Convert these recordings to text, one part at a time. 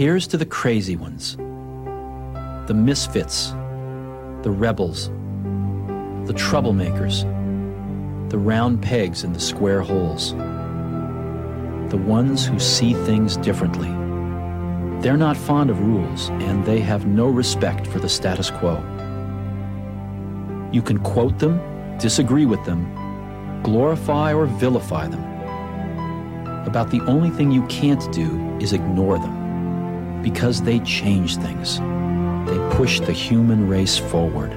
Here's to the crazy ones, the misfits, the rebels, the troublemakers, the round pegs in the square holes, the ones who see things differently. They're not fond of rules, and they have no respect for the status quo. You can quote them, disagree with them, glorify or vilify them. About the only thing you can't do is ignore them, because they change things. They push the human race forward.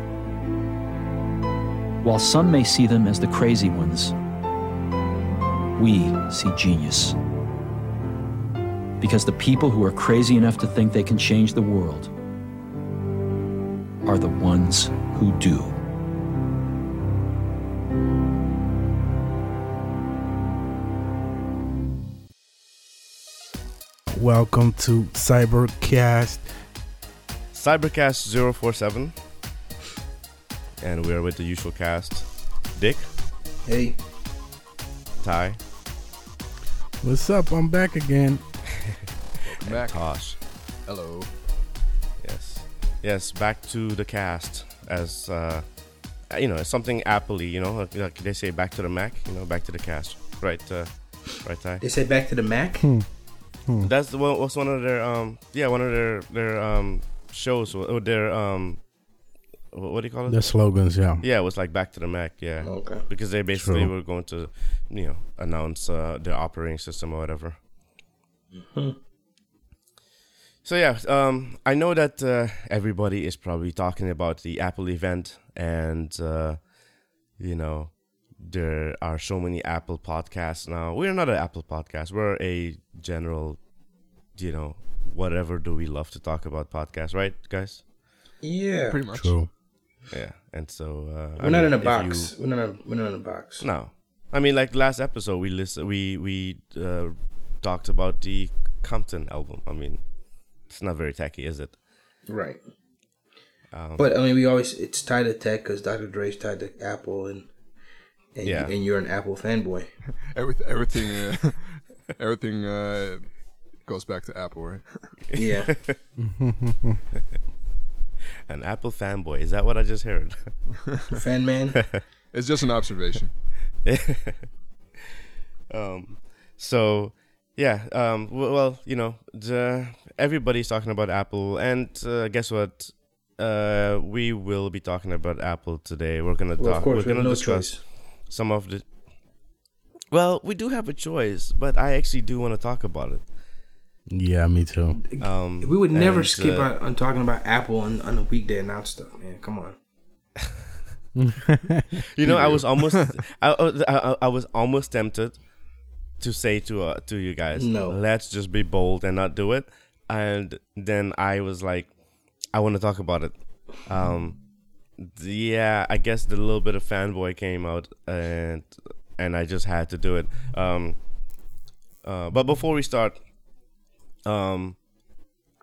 While some may see them as the crazy ones, we see genius. Because the people who are crazy enough to think they can change the world are the ones who do. Welcome to Cybercast. Cybercast 047. And we're with the usual cast. Dick, Hey, Ty, What's up? I'm back again. I'm back. Tosh. Hello. Yes. Yes, back to the cast as uh you know, something apple you know, like, like they say back to the Mac, you know, back to the cast. Right, uh right Ty. they say back to the Mac. That's the one was one of their um yeah, one of their their um shows or their um what do you call it? Their slogans, yeah. Yeah, it was like back to the Mac, yeah. Okay. because they basically True. were going to, you know, announce uh, their operating system or whatever. So yeah, um, I know that uh, everybody is probably talking about the Apple event, and uh, you know, there are so many Apple podcasts now. We're not an Apple podcast; we're a general, you know, whatever do we love to talk about podcast, right, guys? Yeah, Pretty much. True. Yeah, and so uh, we're I not mean, in a box. you- We're not. In, we're not in a box. No, I mean like last episode we list we we uh, talked about the Compton album. I mean, it's not very tacky, is it? Right. Um, But I mean, we always it's tied to tech because Dr. Dre's tied to Apple, and and, Yeah. you, and you're an Apple fanboy. Everything, everything, uh, everything uh, goes back to Apple, right? Yeah. An Apple fanboy. Is that what I just heard? Fan man. It's just an observation. um, so yeah. Um, w- well, you know, the, everybody's talking about Apple, and uh, guess what? Uh, we will be talking about Apple today. We're gonna Well, talk. of course, we're we gonna no discuss choice. Some of the. Well, we do have a choice, but I actually do want to talk about it. Yeah, me too. Um, We would never and, skip uh, on talking about Apple on, on a weekday and out stuff, man. Come on. You know, I was almost, I, I, I was almost tempted to say to uh, to you guys, No. let's just be bold and not do it. And then I was like, I want to talk about it. Um, yeah, I guess the little bit of fanboy came out, and and I just had to do it. Um, uh, but before we start, um,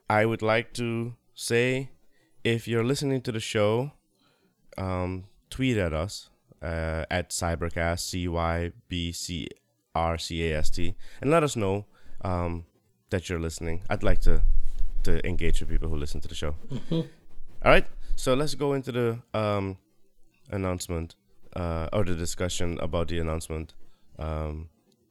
I would like to say, if you're listening to the show, um, tweet at us uh, at Cybercast C Y B C R C A S T and let us know um, that you're listening. I'd like to to engage with people who listen to the show. All right, so let's go into the um, announcement uh, or the discussion about the announcement. Um,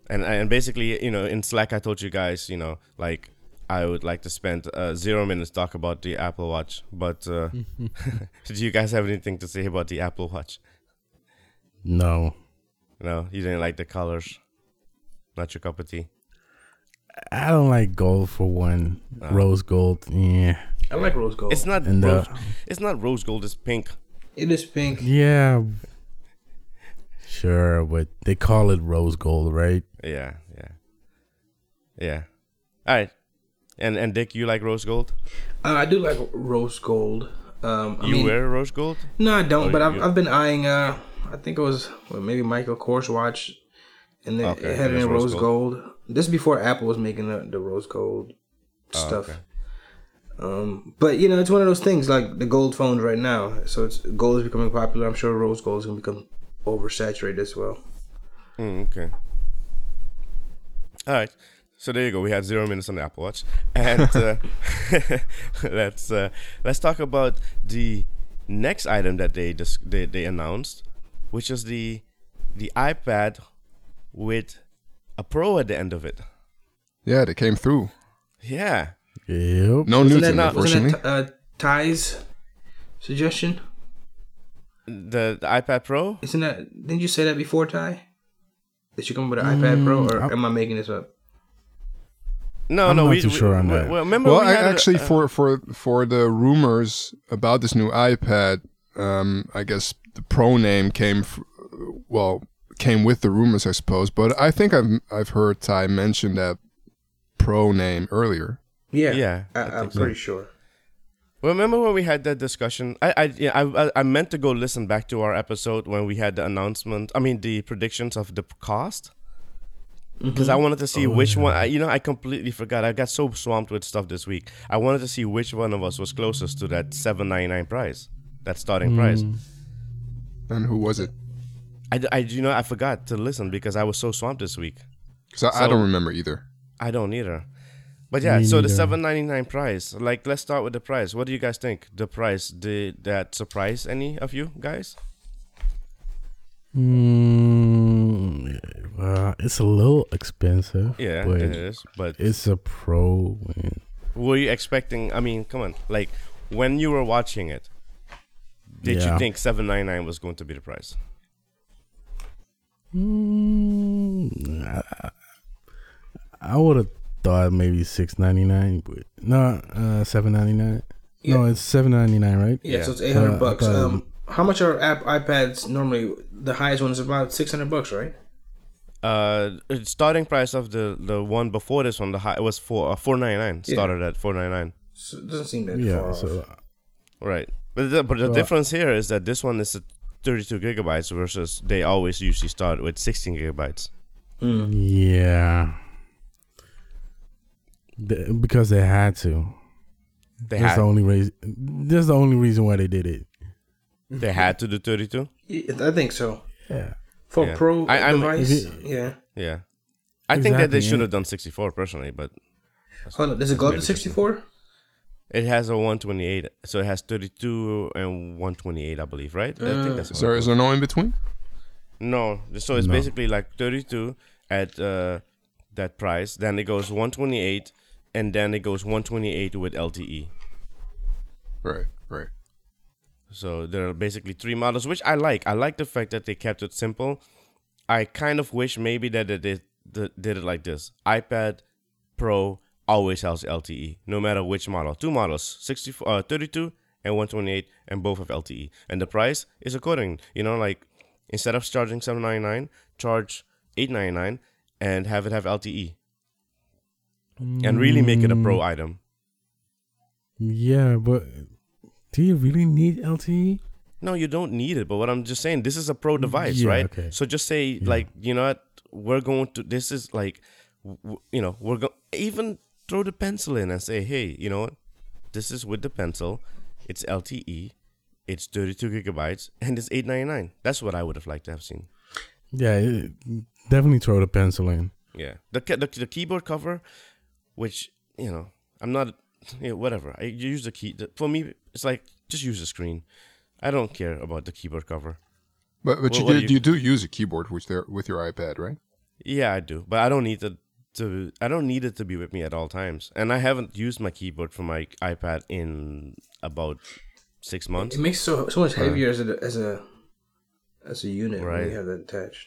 and and basically, you know, in Slack, I told you guys, you know, like I would like to spend uh, zero minutes talk about the Apple Watch. But uh, do you guys have anything to say about the Apple Watch? No. No, you didn't like the colors. Not your cup of tea. I don't like gold for one. Rose gold. Yeah. I like rose gold. It's not And, uh, rose. It's not rose gold. It's pink. It is pink. Yeah. Sure, but they call it rose gold, right? Yeah, yeah, yeah. All right. And and Dick, you like rose gold? Uh, I do like rose gold. Um, I you mean, wear rose gold? No, I don't. Oh, but I've, you- I've been eyeing. Uh, I think it was well, maybe Michael Kors watch, and then Okay, it had it in rose rose gold. gold. This is before Apple was making the, the rose gold Oh, stuff. okay. Um, but you know, it's one of those things like the gold phones right now. So it's gold is becoming popular. I'm sure rose gold is gonna become oversaturated as well. Mm, okay. All right. So there you go. We had zero minutes on the Apple Watch, and uh, let's uh, let's talk about the next item that they dis- they they announced, which is the the iPad with a Pro at the end of it. Yeah, they came through. Yeah, Yep. No Wasn't Newton, that, wasn't unfortunately. that uh, Ty's suggestion? the, the iPad Pro. Isn't that? Didn't you say that before, Ty? That you come with an iPad Pro, or I'm- am I making this up? No, I'm no, not we, too we- sure on we- that. Well, remember Well, we I, had a- actually, uh, for for for the rumors about this new iPad, um, I guess the Pro name came, f- well, came with the rumors, I suppose. But I think I've I've heard Ty mention that Pro name earlier. Yeah, Yeah, I, I I'm think so. pretty sure. Remember when we had that discussion? I, I, yeah, I, I- I meant to go listen back to our episode when we had the announcement. I mean, the predictions of the cost, mm-hmm. because I wanted to see oh, which one. I, you know, I completely forgot. I got so swamped with stuff this week. I wanted to see which one of us was closest to that seven ninety nine price, that starting price. Mm. And who was it? I, I, you know, I forgot to listen because I was so swamped this week. Because I, I don't remember either. I don't either. But yeah, Me so the seven ninety nine price. Like, let's start with the price. What do you guys think? The price did that surprise any of you guys? Mm, well, it's a little expensive. Yeah, but it is. But it's a pro. and were you expecting? I mean, come on. Like, when you were watching it, did you think seven ninety nine was going to be the price? Mm, I, I would have thought maybe six ninety nine, but no, uh, seven ninety nine. No, it's seven ninety nine, right? Yeah, Yeah. so it's eight hundred Uh, bucks. Um, how much are app iPads normally? The highest one is about six hundred bucks, right? Uh, starting price of the the one before this one, the high it was four uh, four ninety nine. Yeah. Started at four ninety nine. So it doesn't seem that Yeah. far So off. Right. But the, but the So, uh, difference here is that this one is a 32 gigabytes versus they always usually start with 16 gigabytes. yeah, The- because they had to. They That's had the only reason. That's the only reason why they did it. they had to do 32. I think so. Yeah. For Yeah. pro I- I'm- device, yeah. Yeah. I think that they Exactly, should have done 64 personally, but Hold on, does it go up to sixty four? it has a 128, so it has 32 and 128, I believe, right? I think that's Is there, is there no in between? No, so it's No. basically like 32 at uh, that price. Then it goes 128, and then it goes 128 with LTE. Right, right. So there are basically three models, which I like. I like the fact that they kept it simple. I kind of wish maybe that they did, that did it like this: iPad Pro always has LTE, no matter which model. Two models, 64, uh, 32 and 128, and both have LTE. And the price is according. You know, like instead of charging 799, charge 899 and have it have LTE, and really make it a pro mm. item. Yeah, but do you really need? LTE? No, you don't need it. But what I'm just saying, this is a pro mm, device, Yeah, right? okay. So just say like, you know what, we're going to. This is like, w- you know, we're going even throw the pencil in and say, hey, you know what, this is with the pencil. It's LTE. It's 32 gigabytes and it's 899. That's what I would have liked to have seen. Yeah, definitely throw the pencil in. Yeah, the the, the keyboard cover, which you know, I'm not, you know, whatever. I use the key. For me, it's like just use the screen. I don't care about the keyboard cover. But but What- you, do do, you- you do use a keyboard with their with your iPad, right? Yeah, I do, but I don't need it to. I don't need it to be with me at all times, and I haven't used my keyboard for my iPad in about six months. It makes so so much heavier as a as a as a unit when you have that attached.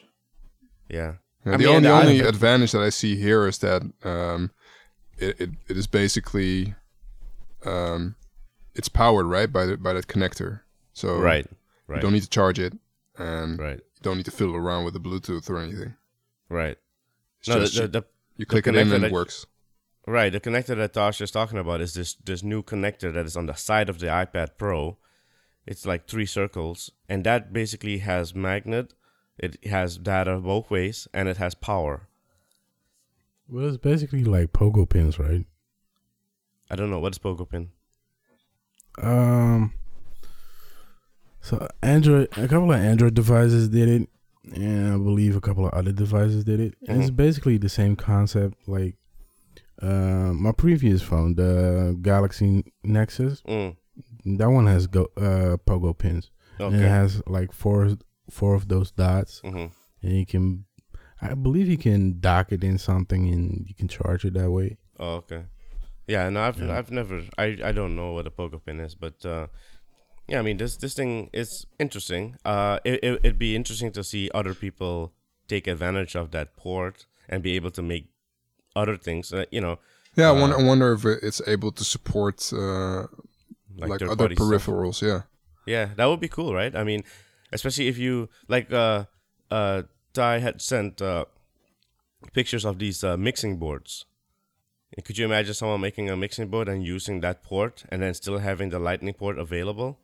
Yeah, Yeah, the mean, only, the only advantage that I see here is that um, it, it, it is basically um, it's powered right by the, by that connector. So right, you don't need to charge it, and right, you don't need to fiddle around with the Bluetooth or anything. right. It's No, just the, you, the, you click it in and it works. right. The connector that Tosh is talking about is this this new connector that is on the side of the iPad Pro. It's like three circles, and that basically has magnet. It has data both ways, and it has power. Well, it's basically like pogo pins, right? I don't know what is Pogo Pin. Um. So Android, a couple of Android devices did it, and I believe a couple of other devices did it. And it's basically the same concept. Like uh, my previous phone, the Galaxy Nexus, Mm. that one has go uh, pogo pins. And it has like four four of those dots, hmm and you can, I believe you can dock it in something, and you can charge it that way. Oh, okay. Yeah, no, I've Yeah. I've never I I don't know what a poker pin is, but uh, yeah, I mean this this thing is interesting. Uh, it, it it'd be interesting to see other people take advantage of that port and be able to make other things. Uh, you know, Yeah, I Uh, wonder, I wonder if it's able to support uh, like, like, other party stuff. peripherals. Yeah. Yeah, that would be cool, right? I mean, especially if you like uh uh Ty had sent uh pictures of these uh, mixing boards. Could you imagine someone making a mixing board and using that port and then still having the lightning port available?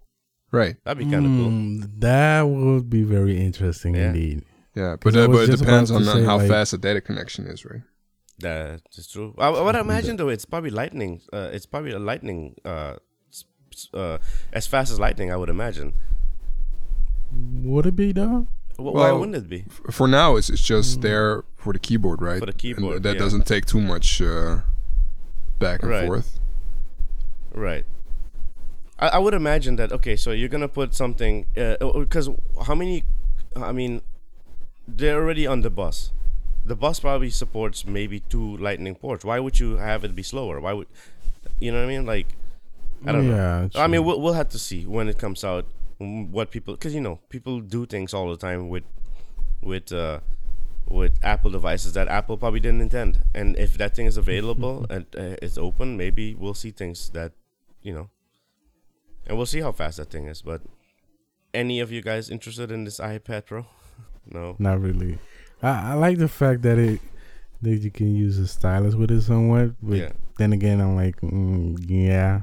Right. That'd be kind of cool. Mm, That would be very interesting Yeah. indeed. Yeah, but uh, but it depends on, say, how like- fast the data connection is, right? That is true. I, what I imagine though, it's probably lightning. Uh, it's probably a lightning. Uh, s- s- uh, as fast as lightning, I would imagine. Would it be though? Wh- Why wouldn't it be? F- For now, it's it's just there for the keyboard, right? For the And keyboard, that yeah. doesn't take too much uh, back and Right. forth. Right. I, I would imagine that. Okay, so you're gonna put something because how many? I mean, they're already on the bus. The bus probably supports maybe two lightning ports. Why would you have it be slower? Why would you know what I mean? Like, I don't know. yeah, I mean, we'll, we'll have to see when it comes out mm, what people because you know people do things all the time with with uh, with Apple devices that Apple probably didn't intend. And if that thing is available and uh, it's open, maybe we'll see things that you know, and we'll see how fast that thing is. But any of you guys interested in this iPad Pro? no. Not really. I, I like the fact that it that you can use a stylus with it somewhat. But Yeah. then again, I'm like, mm, yeah.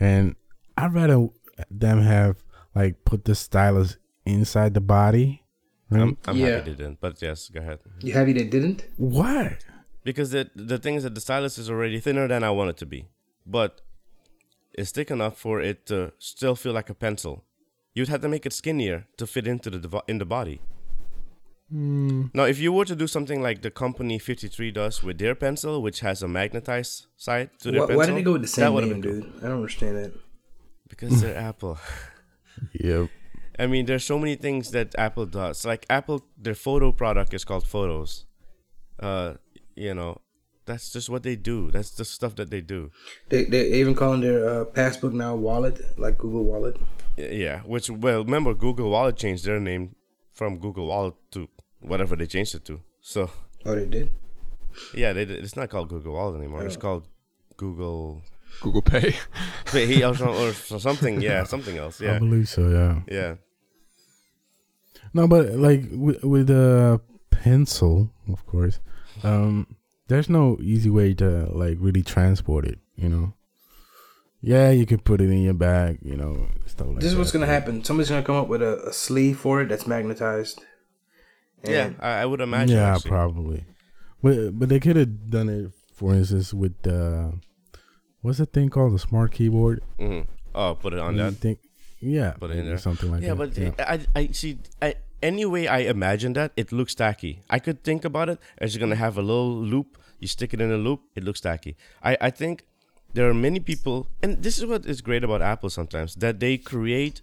And I'd rather them have like put the stylus inside the body. Right? I'm, I'm mm-hmm. Yeah. happy they didn't. But yes, go ahead. You happy they didn't? Why? Because the the thing is that the stylus is already thinner than I want it to be, but it's thick enough for it to still feel like a pencil. You'd have to make it skinnier to fit into the devi- in the body. Hmm. Now, if you were to do something like the company 53 does with their pencil, which has a magnetized side to their Why, pencil, why did they go with the that same would've name, been cool. I don't understand that. Because they're Apple. Yep. I mean, there's so many things that Apple does. Like Apple, their photo product is called Photos. Uh, you know, that's just what they do. That's the stuff that they do. They they even calling their uh, passbook now wallet, like Google Wallet. Yeah, which well, remember Google Wallet changed their name from Google Wallet to whatever they changed it to. So Oh, they did. yeah, they, did- it's not called Google Wallet anymore. It's called Google Google Pay. Pay or, some- or something. Yeah, something else. yeah. I believe so. Yeah. yeah. No, but like with, with a pencil, of course, um, there's no easy way to like really transport it. You know. Yeah, you could put it in your bag. You know, stuff like This is that. what's gonna happen. Somebody's gonna come up with a, a sleeve for it that's magnetized. Yeah, I, I would imagine. yeah, actually. probably. But but they could have done it, for instance, with the what's the thing called the smart keyboard? Mhm. Oh, put it on You that. think, yeah, Put it in there. something like yeah, that. but I, I see. I, any way I imagine that, it looks tacky. I could think about it as you're gonna have a little loop. You stick it in a loop, it looks tacky. I, I think there are many people, and this is what is great about Apple sometimes that they create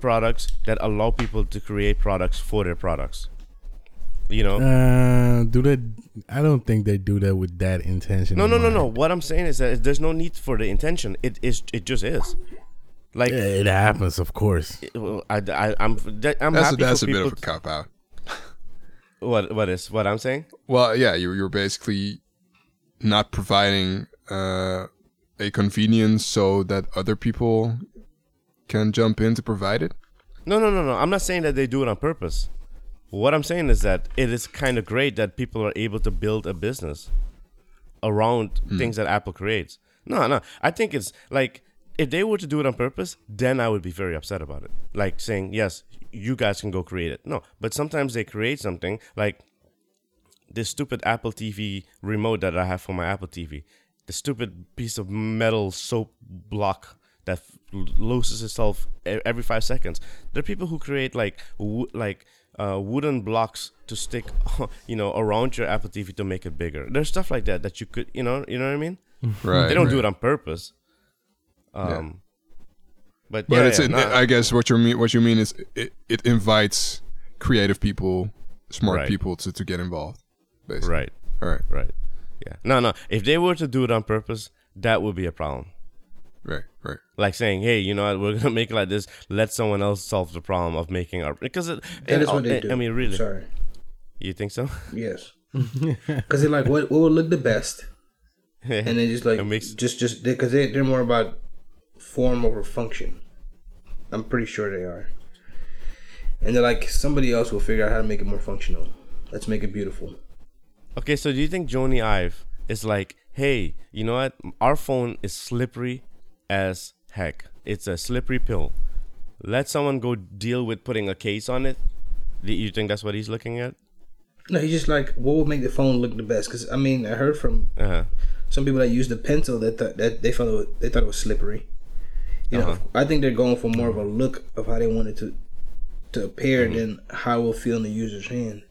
products that allow people to create products for their products. You know. Uh, do they? I don't think they do that with that intention. no, no, no, mind. no. What I'm saying is that there's no need for the intention. It is. It just is. Like Yeah, it happens, of course. well, I, I, I'm, I'm That's a, happy that's for a bit of a cop out. what, what is what I'm saying? Well, yeah, you're you're basically not providing uh, a convenience so that other people can jump in to provide it. No, no, no, no. I'm not saying that they do it on purpose. What I'm saying is that it is kind of great that people are able to build a business around hmm. things that Apple creates. No, no. I think it's like if they were to do it on purpose, then I would be very upset about it. Like saying, yes, you guys can go create it. No, but sometimes they create something like this stupid Apple TV remote that I have for my Apple TV. The stupid piece of metal soap block that loses itself every five seconds. There are people who create like w- like uh, wooden blocks to stick, you know, around your Apple TV to make it bigger. There's stuff like that that you could, you know, you know what I mean. Right. they don't do it on purpose. Um, but But yeah, it's yeah, I guess what you mean what you mean is it, it invites creative people, smart Right. people to, to get involved. Basically. right, All right. right, yeah. No, no. If they were to do it on purpose, that would be a problem. Right. Right. Like saying, "Hey, you know what? We're gonna make it like this. Let someone else solve the problem of making our." Because it, That and what they I- do. I mean, really, Sorry. you think so? Yes. Because they're like, what, what would look the best? And they just like, It makes- just, just, because they, they're more about form over function. I'm pretty sure they are. And they're like, somebody else will figure out how to make it more functional. Let's make it beautiful. Okay, so do you think Jony Ive is like, hey, you know what? Our phone is slippery as heck. It's a slippery pill. Let someone go deal with putting a case on it. You think that's what he's looking at? No, he's just like, what would make the phone look the best? Because I mean, I heard from Uh huh. some people that use the pencil that th- that they felt it was, they thought it was slippery. You know, Uh-huh. I think they're going for more of a look of how they want it to to appear than how it will feel in the user's hand.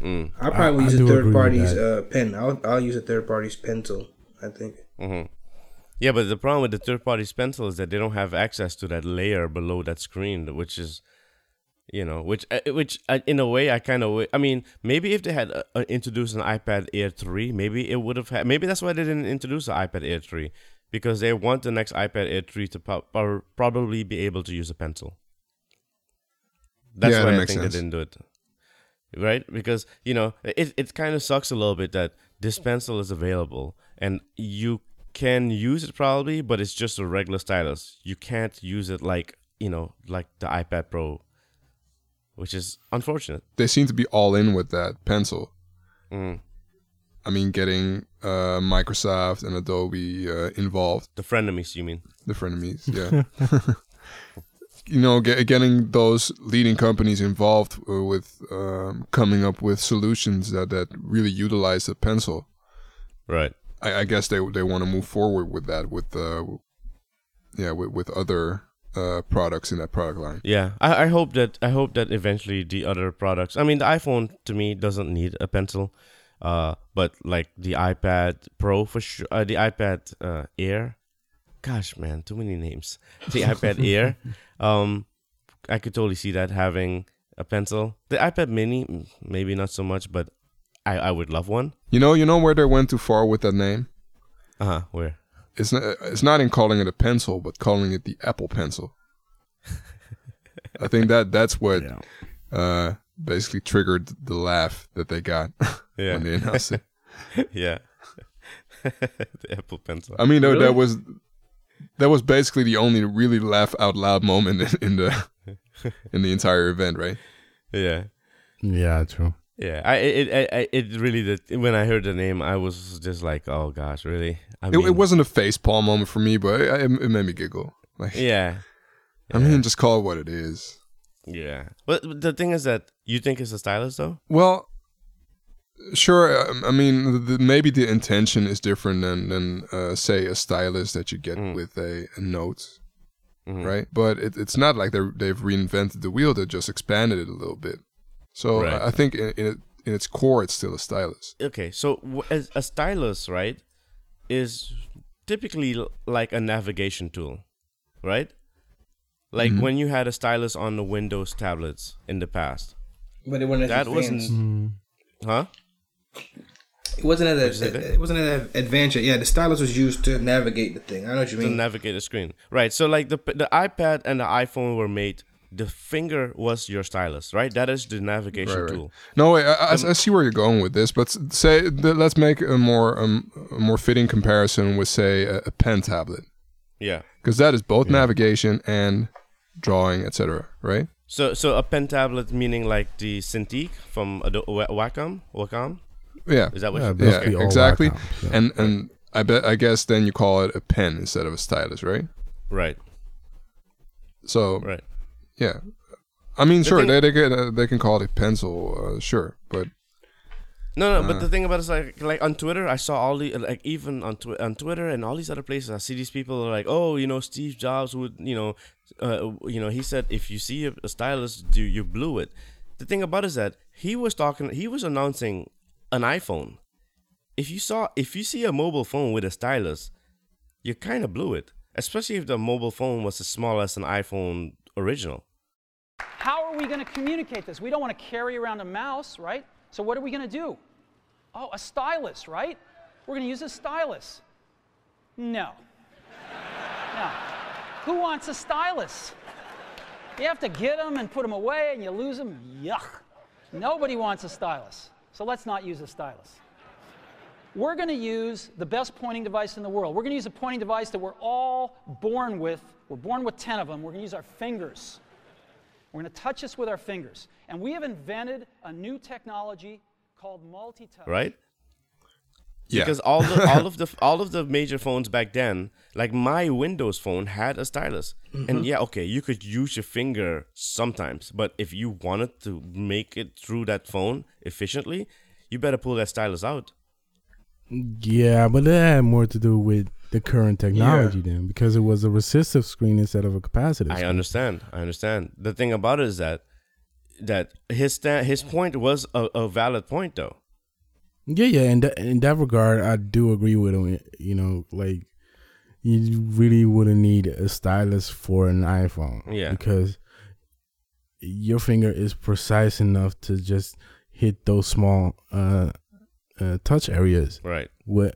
Mm. I probably I- use I a third party's uh, pen. I'll I'll use a third party's pencil. I think. Mm-hmm. Yeah, but the problem with the third party pencil is that they don't have access to that layer below that screen, which is, you know, which uh, which uh, in a way I kind of I mean maybe if they had uh, uh, introduced an iPad Air three, maybe it would have had. Maybe that's why they didn't introduce the iPad Air three because they want the next iPad Air three to po- po- probably be able to use a pencil. That's Yeah, why that I makes think sense. they didn't do it. Right? Because, you know, it, it kind of sucks a little bit that this pencil is available and you can use it probably, but it's just a regular stylus. You can't use it like, you know, like the iPad Pro, which is unfortunate. They seem to be all in with that pencil. Mm. I mean, getting uh, Microsoft and Adobe uh, involved, The frenemies, you mean? the frenemies. Yeah. you know, get, getting those leading companies involved uh, with um, coming up with solutions that, that really utilize the pencil. Right. I, I guess they they want to move forward with that with uh, yeah with, with other uh, products in that product line. Yeah, I, I hope that I hope that eventually the other products. I mean, the iPhone to me doesn't need a pencil, uh, but like the iPad Pro for sure, uh, the iPad uh, Air. Gosh, man, too many names. The iPad Air, um, I could totally see that having a pencil. The iPad Mini, maybe not so much, but I I would love one. You know, you know where they went too far with that name. Uh huh. Where? It's not, it's not in calling it a pencil, but calling it the Apple Pencil. I think that that's what Yeah. uh, basically triggered the laugh that they got Yeah. when they announced it. yeah. the Apple Pencil. I mean, that, Really? that was that was basically the only really laugh out loud moment in, in the in the entire event, right? yeah. Yeah, true. Yeah, I it it, I, it really did. When I heard the name, I was just like, "Oh gosh, really?" I It, mean, it wasn't a face palm moment for me, but it, it made me giggle. Like, Yeah, I mean, just call it what it is. yeah. But the thing is that you think it's a stylus, though. Well, sure. um, I mean, the, maybe the intention is different than than uh, say a stylus that you get Mm. with a, a note, Mhm. right? But it, it's not like they they've reinvented the wheel; they just expanded it a little bit. So Right. I, I think in in, in its core, it's still a stylus. Okay, so as a stylus, right, is typically like a navigation tool, right? Like Mm-hmm. when you had a stylus on the Windows tablets in the past, But it wasn't that advanced. wasn't, huh? It wasn't you as say that? it wasn't as advanced. yet. Yeah, the stylus was used to navigate the thing. I know what you to mean. navigate the screen. Right. So like the the iPad and the iPhone were made. The finger was your stylus, right? That is the navigation Right, right. tool. No, wait, I, I, I see where you're going with this, but say let's make a more um, a more fitting comparison with say a, a pen tablet, Yeah. because that is both navigation and drawing, etc. Right? So so a pen tablet meaning like the Cintiq from Ado- Wacom, Wacom. Yeah. Is that what? Yeah, you, Yeah, basically exactly. Wacom, yeah. And and I bet I guess then you call it a pen instead of a stylus, right? right. So Right. Yeah, I mean, sure, thing- they they can uh, they can call it a pencil, uh, sure, but No, no, Uh. but the thing about it is like, like on Twitter, I saw all the like even on twi- on Twitter and all these other places, I see these people are like, oh, you know, Steve Jobs would, you know, uh, you know, he said if you see a, a stylus, you you blew it. the thing about it is that he was talking, he was announcing an iPhone. If you saw, if you see a mobile phone with a stylus, you kind of blew it. Especially if the mobile phone was as small as an iPhone original. How are we going to communicate this? We don't want to carry around a mouse, right? So what are we going to do? Oh, a stylus, right? We're going to use a stylus. No. No. Who wants a stylus? You have to get them and put them away and you lose them. Yuck. Nobody wants a stylus. So let's not use a stylus. We're going to use the best pointing device in the world. We're going to use a pointing device that we're all born with. We're born with 10 of them. We're going to use our fingers. We're going to touch this with our fingers. And we have invented a new technology called multi-touch. right? Yeah. Because all the all of the all of the major phones back then, like my Windows phone had a stylus. And mm-hmm. yeah, okay, you could use your finger sometimes, but if you wanted to make it through that phone efficiently, you better pull that stylus out. Yeah, but that had more to do with the current technology then, because it was a resistive screen instead of a capacitive. I screen. understand. I understand. The thing about it is that that his sta- his point was a, a valid point though. Yeah, yeah. In that in that regard, I do agree with him. You know, like you really wouldn't need a stylus for an iPhone. Yeah. because your finger is precise enough to just hit those small uh, uh, touch areas. Right. Well,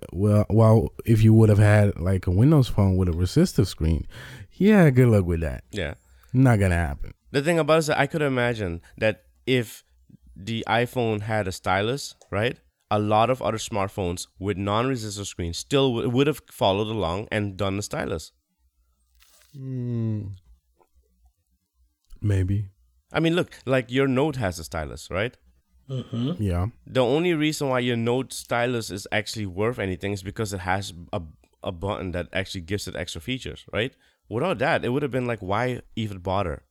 well, if you would have had like a Windows phone with a resistive screen, yeah, good luck with that. Yeah. Not gonna happen. The thing about it is that I could imagine that if the iPhone had a stylus, right? A lot of other smartphones with non-resistive screens still w- would have followed along and done the stylus. Hmm. Maybe. I mean, look, like your Note has a stylus, right? Yeah. The only reason why your Note stylus is actually worth anything is because it has a a button that actually gives it extra features, right? Without that, it would have been like, why even bother?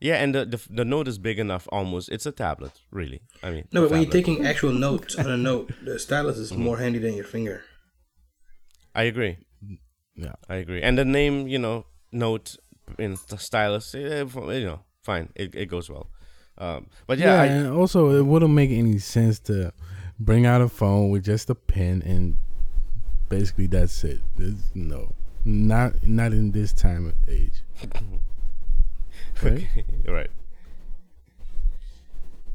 Yeah, and the, the the Note is big enough almost. It's a tablet, really. I mean, No, a but when you're taking actual notes on a note, the stylus is more handy than your finger. I agree. Yeah. I agree. And the name, you know, note in the stylus, eh, you know, fine. It, it goes well. Um, but yeah, Yeah, I, and also it wouldn't make any sense to bring out a phone with just a pen and basically that's it. There's, no, not not in this time of age. Right? right.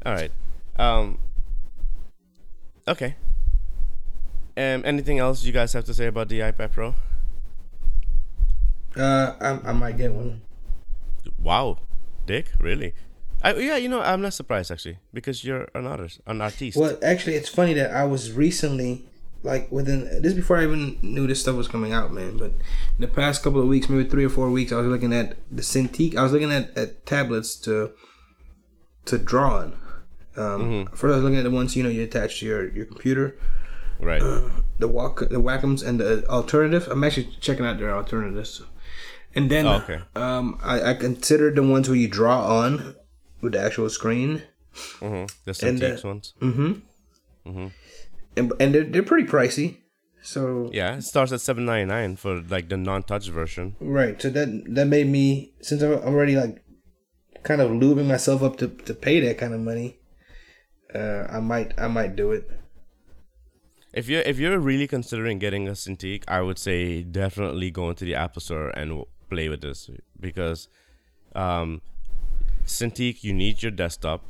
All right. Um. Okay. Um. Anything else you guys have to say about the iPad Pro? Uh, I, I might get one. Wow, Dick, really? I, yeah, you know, I'm not surprised actually because you're an artist, an artiste. Well, actually, it's funny that I was recently, like within this before I even knew this stuff was coming out, man. But in the past couple of weeks, maybe three or four weeks, I was looking at the Cintiq. I was looking at, at tablets to to draw on. Um, First, I was looking at the ones you know you attach to your your computer, Right. the walk, the Wacom's, and the alternative. I'm actually checking out their alternatives. And then, Oh, okay. um, I, I considered the ones where you draw on with the actual screen. hmm The and, uh, ones. and and they're, they're pretty pricey. So Yeah, it starts at seven ninety nine for like the non-touch version. right, so that that made me since I'm already like kind of lubing myself up to to pay that kind of money. Uh, I might I might do it. If you're if you're really considering getting a Cintiq, I would say definitely go into the Apple Store and w- play with this because um, Cintiq you need your desktop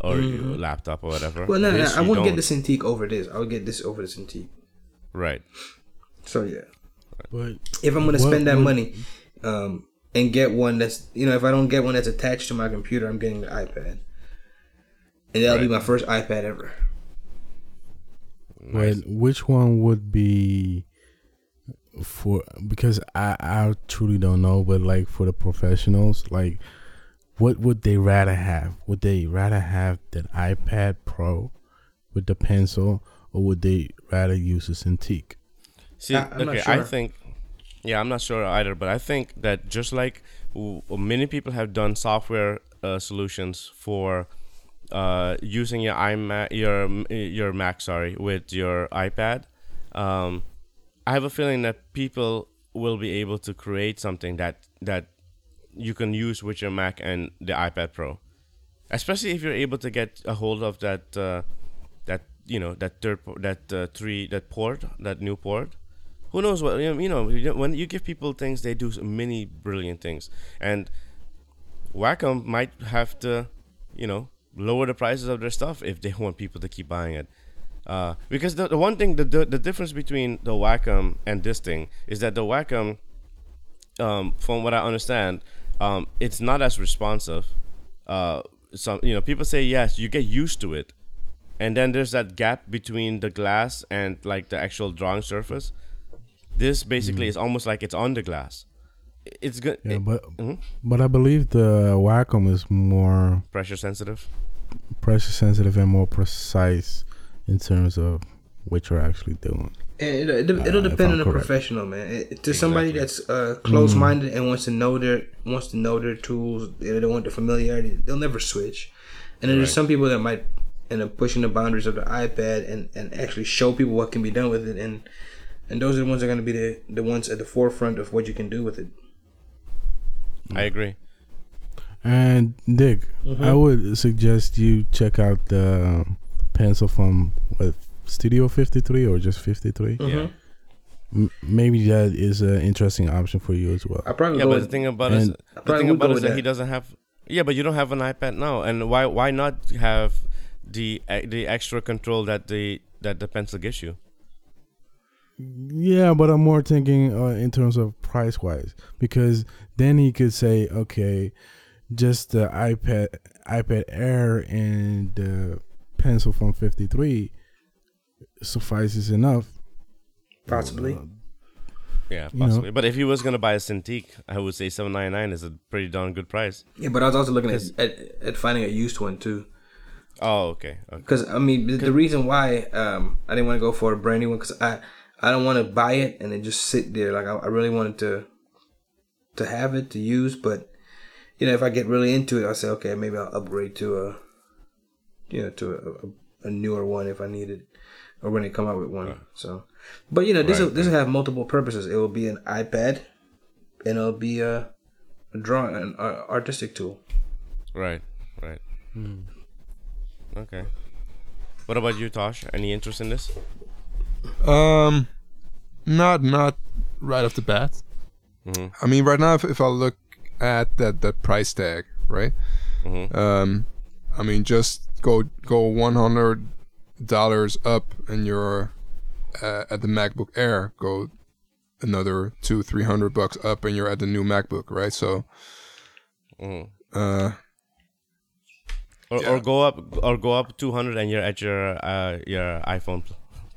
or your laptop or whatever. Well, no, no, This I you wouldn't get don't. the Cintiq over this. I would get this over the Cintiq. right. So yeah, But if I'm gonna What spend that would- money, um, and get one that's you know if I don't get one that's attached to my computer, I'm getting the iPad, and that'll be my first iPad ever. but which one would be for because I I truly don't know, but like for the professionals, like what would they rather have? Would they rather have that iPad Pro with the pencil, or would they rather use a Cintiq? See, I- I'm not okay, I think, yeah, I'm not sure either, but I think that just like w- many people have done software uh, solutions for uh, using your iMac, your your Mac, sorry, with your iPad, um, I have a feeling that people will be able to create something that that you can use with your Mac and the iPad Pro. especially if you're able to get a hold of that uh, that you know that third that uh, three that port that new port. Who knows what you know, When you give people things, they do many brilliant things, and Wacom might have to, you know, lower the prices of their stuff if they want people to keep buying it. Uh, because the, the one thing, the, the the difference between the Wacom and this thing is that the Wacom, um, from what I understand, um, it's not as responsive. Uh, some you know people say yes, you get used to it, and then there's that gap between the glass and like the actual drawing surface. This basically is almost like it's on the glass. It's good. Yeah, it- but Mhm. but I believe the Wacom is more pressure sensitive. pressure sensitive and more precise in terms of what you're actually doing. And it, it, it'll Uh, depend on the correct. professional, man. It, to somebody that's uh, close-minded and wants to know their wants to know their tools, they don't want the familiarity. They'll never switch. And then there's some people that might end up pushing the boundaries of the iPad and, and actually show people what can be done with it. And and those are the ones that are going to be the the ones at the forefront of what you can do with it. I agree. And Dick, Mm-hmm. I would suggest you check out the pencil from what Studio 53 or just 53. Mm-hmm. Yeah. M- maybe that is an interesting option for you as well. I probably Yeah, but with, the thing about it, is, the thing about go it is with that he doesn't have. Yeah, but you don't have an iPad now, and why why not have the e- the extra control that the that the pencil gives you? Yeah, but I'm more thinking uh, in terms of price wise because then he could say, okay, just the iPad iPad Air and the pencil from 53 suffices enough. possibly. Yeah, You know. possibly. But if he was gonna buy a Cintiq, I would say seven ninety nine is a pretty darn good price. Yeah, but I was also looking at, at at finding a used one too. Oh, okay. okay. Because I mean, the, the reason why um, I didn't want to go for a brand new one because I I don't want to buy it and then just sit there. Like I, I really wanted to to have it to use, but you know, if I get really into it, I'll say, okay, maybe I'll upgrade to a you know to a, a, a newer one if I need it, or when they come out with one. So, but you know, this will this will have multiple purposes. It will be an iPad, and it'll be a, a drawing, an uh, artistic tool. Right, right. Hmm. Okay. What about you, Tosh? Any interest in this? Um, not not right off the bat. Mhm. I mean, right now, if, if I look at that that price tag, right? Mhm. Um, I mean, just go go one hundred dollars up, and you're uh, at the MacBook Air. Go another two three hundred bucks up, and you're at the new MacBook, right? So, Mhm. uh, Or, or go up, or go up two hundred, and you're at your uh, your iPhone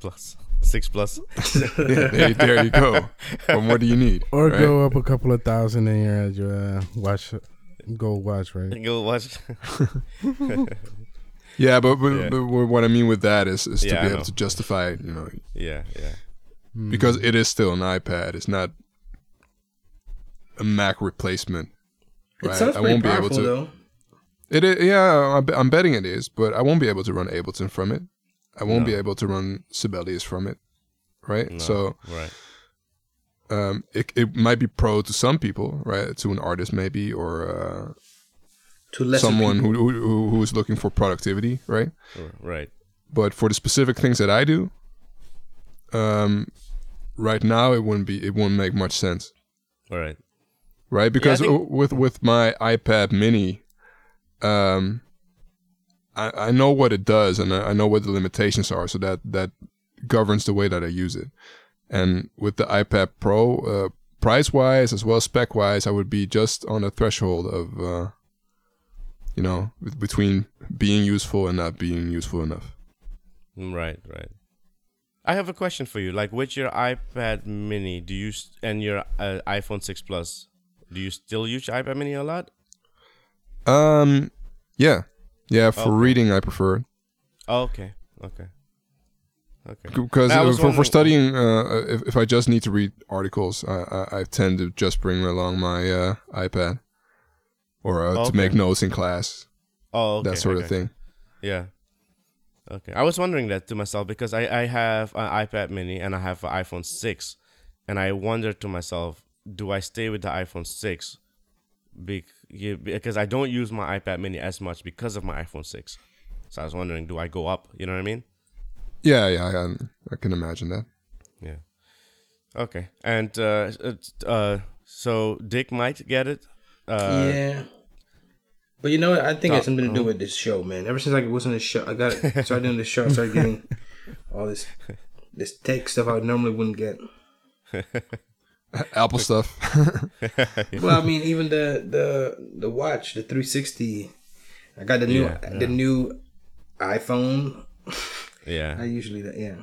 plus six plus. yeah, there, there you go. What more do you need? Or right? go up a couple of thousand and you're at your uh, watch, gold watch, right? go watch. Yeah, but, but, Yeah. but what I mean with that is, is to Yeah, I be able to justify, you know, yeah, yeah. because it is still an iPad. It's not a Mac replacement. It Right, sounds I won't be able to- though. It is, yeah, I'm, I'm betting it is, but I won't be able to run Ableton from it. I won't No. be able to run Sibelius from it, right? No, So right. um, it it might be pro to some people, right? To an artist maybe, or uh, To someone who, who who is looking for productivity, right? Right. But for the specific things that I do, um, right now it wouldn't be it wouldn't make much sense, All right. right? Because think- with with my iPad Mini, um, I I know what it does and I I know what the limitations are, so that that governs the way that I use it. And with the iPad Pro, uh, price wise as well as spec wise, I would be just on the threshold of, uh, you know, between being useful and not being useful enough. Mm, Right, right. I have a question for you. Like with your iPad Mini, do you st- and your uh, iPhone 6 Plus, do you still use your iPad Mini a lot? Um, yeah, yeah. For Okay. reading, I prefer it Oh, okay, okay, okay. because uh, for, for studying, uh, if, if I just need to read articles, I, I, I tend to just bring along my uh, iPad or uh, Okay. to make notes in class, Oh, okay, that sort okay. of thing. Yeah. Okay. I was wondering that to myself because I, I have an iPad mini and I have an iPhone 6. And I wondered to myself, do I stay with the iPhone 6 Be- because I don't use my iPad Mini as much because of my iPhone six. So I was wondering, do I go up? You know what I mean? Yeah, yeah, I, I can imagine that. Yeah. Okay. And uh, uh, so Dick might get it. Uh, yeah. But you know what? I think it has something to do with this show, man. Ever since I was on the show, I got started doing this show. I started getting all this this tech stuff I normally wouldn't get. Apple stuff. Well, I mean, even the the the watch, the 360. I got the new Yeah, the new iPhone. Yeah. I Yeah. usually yeah.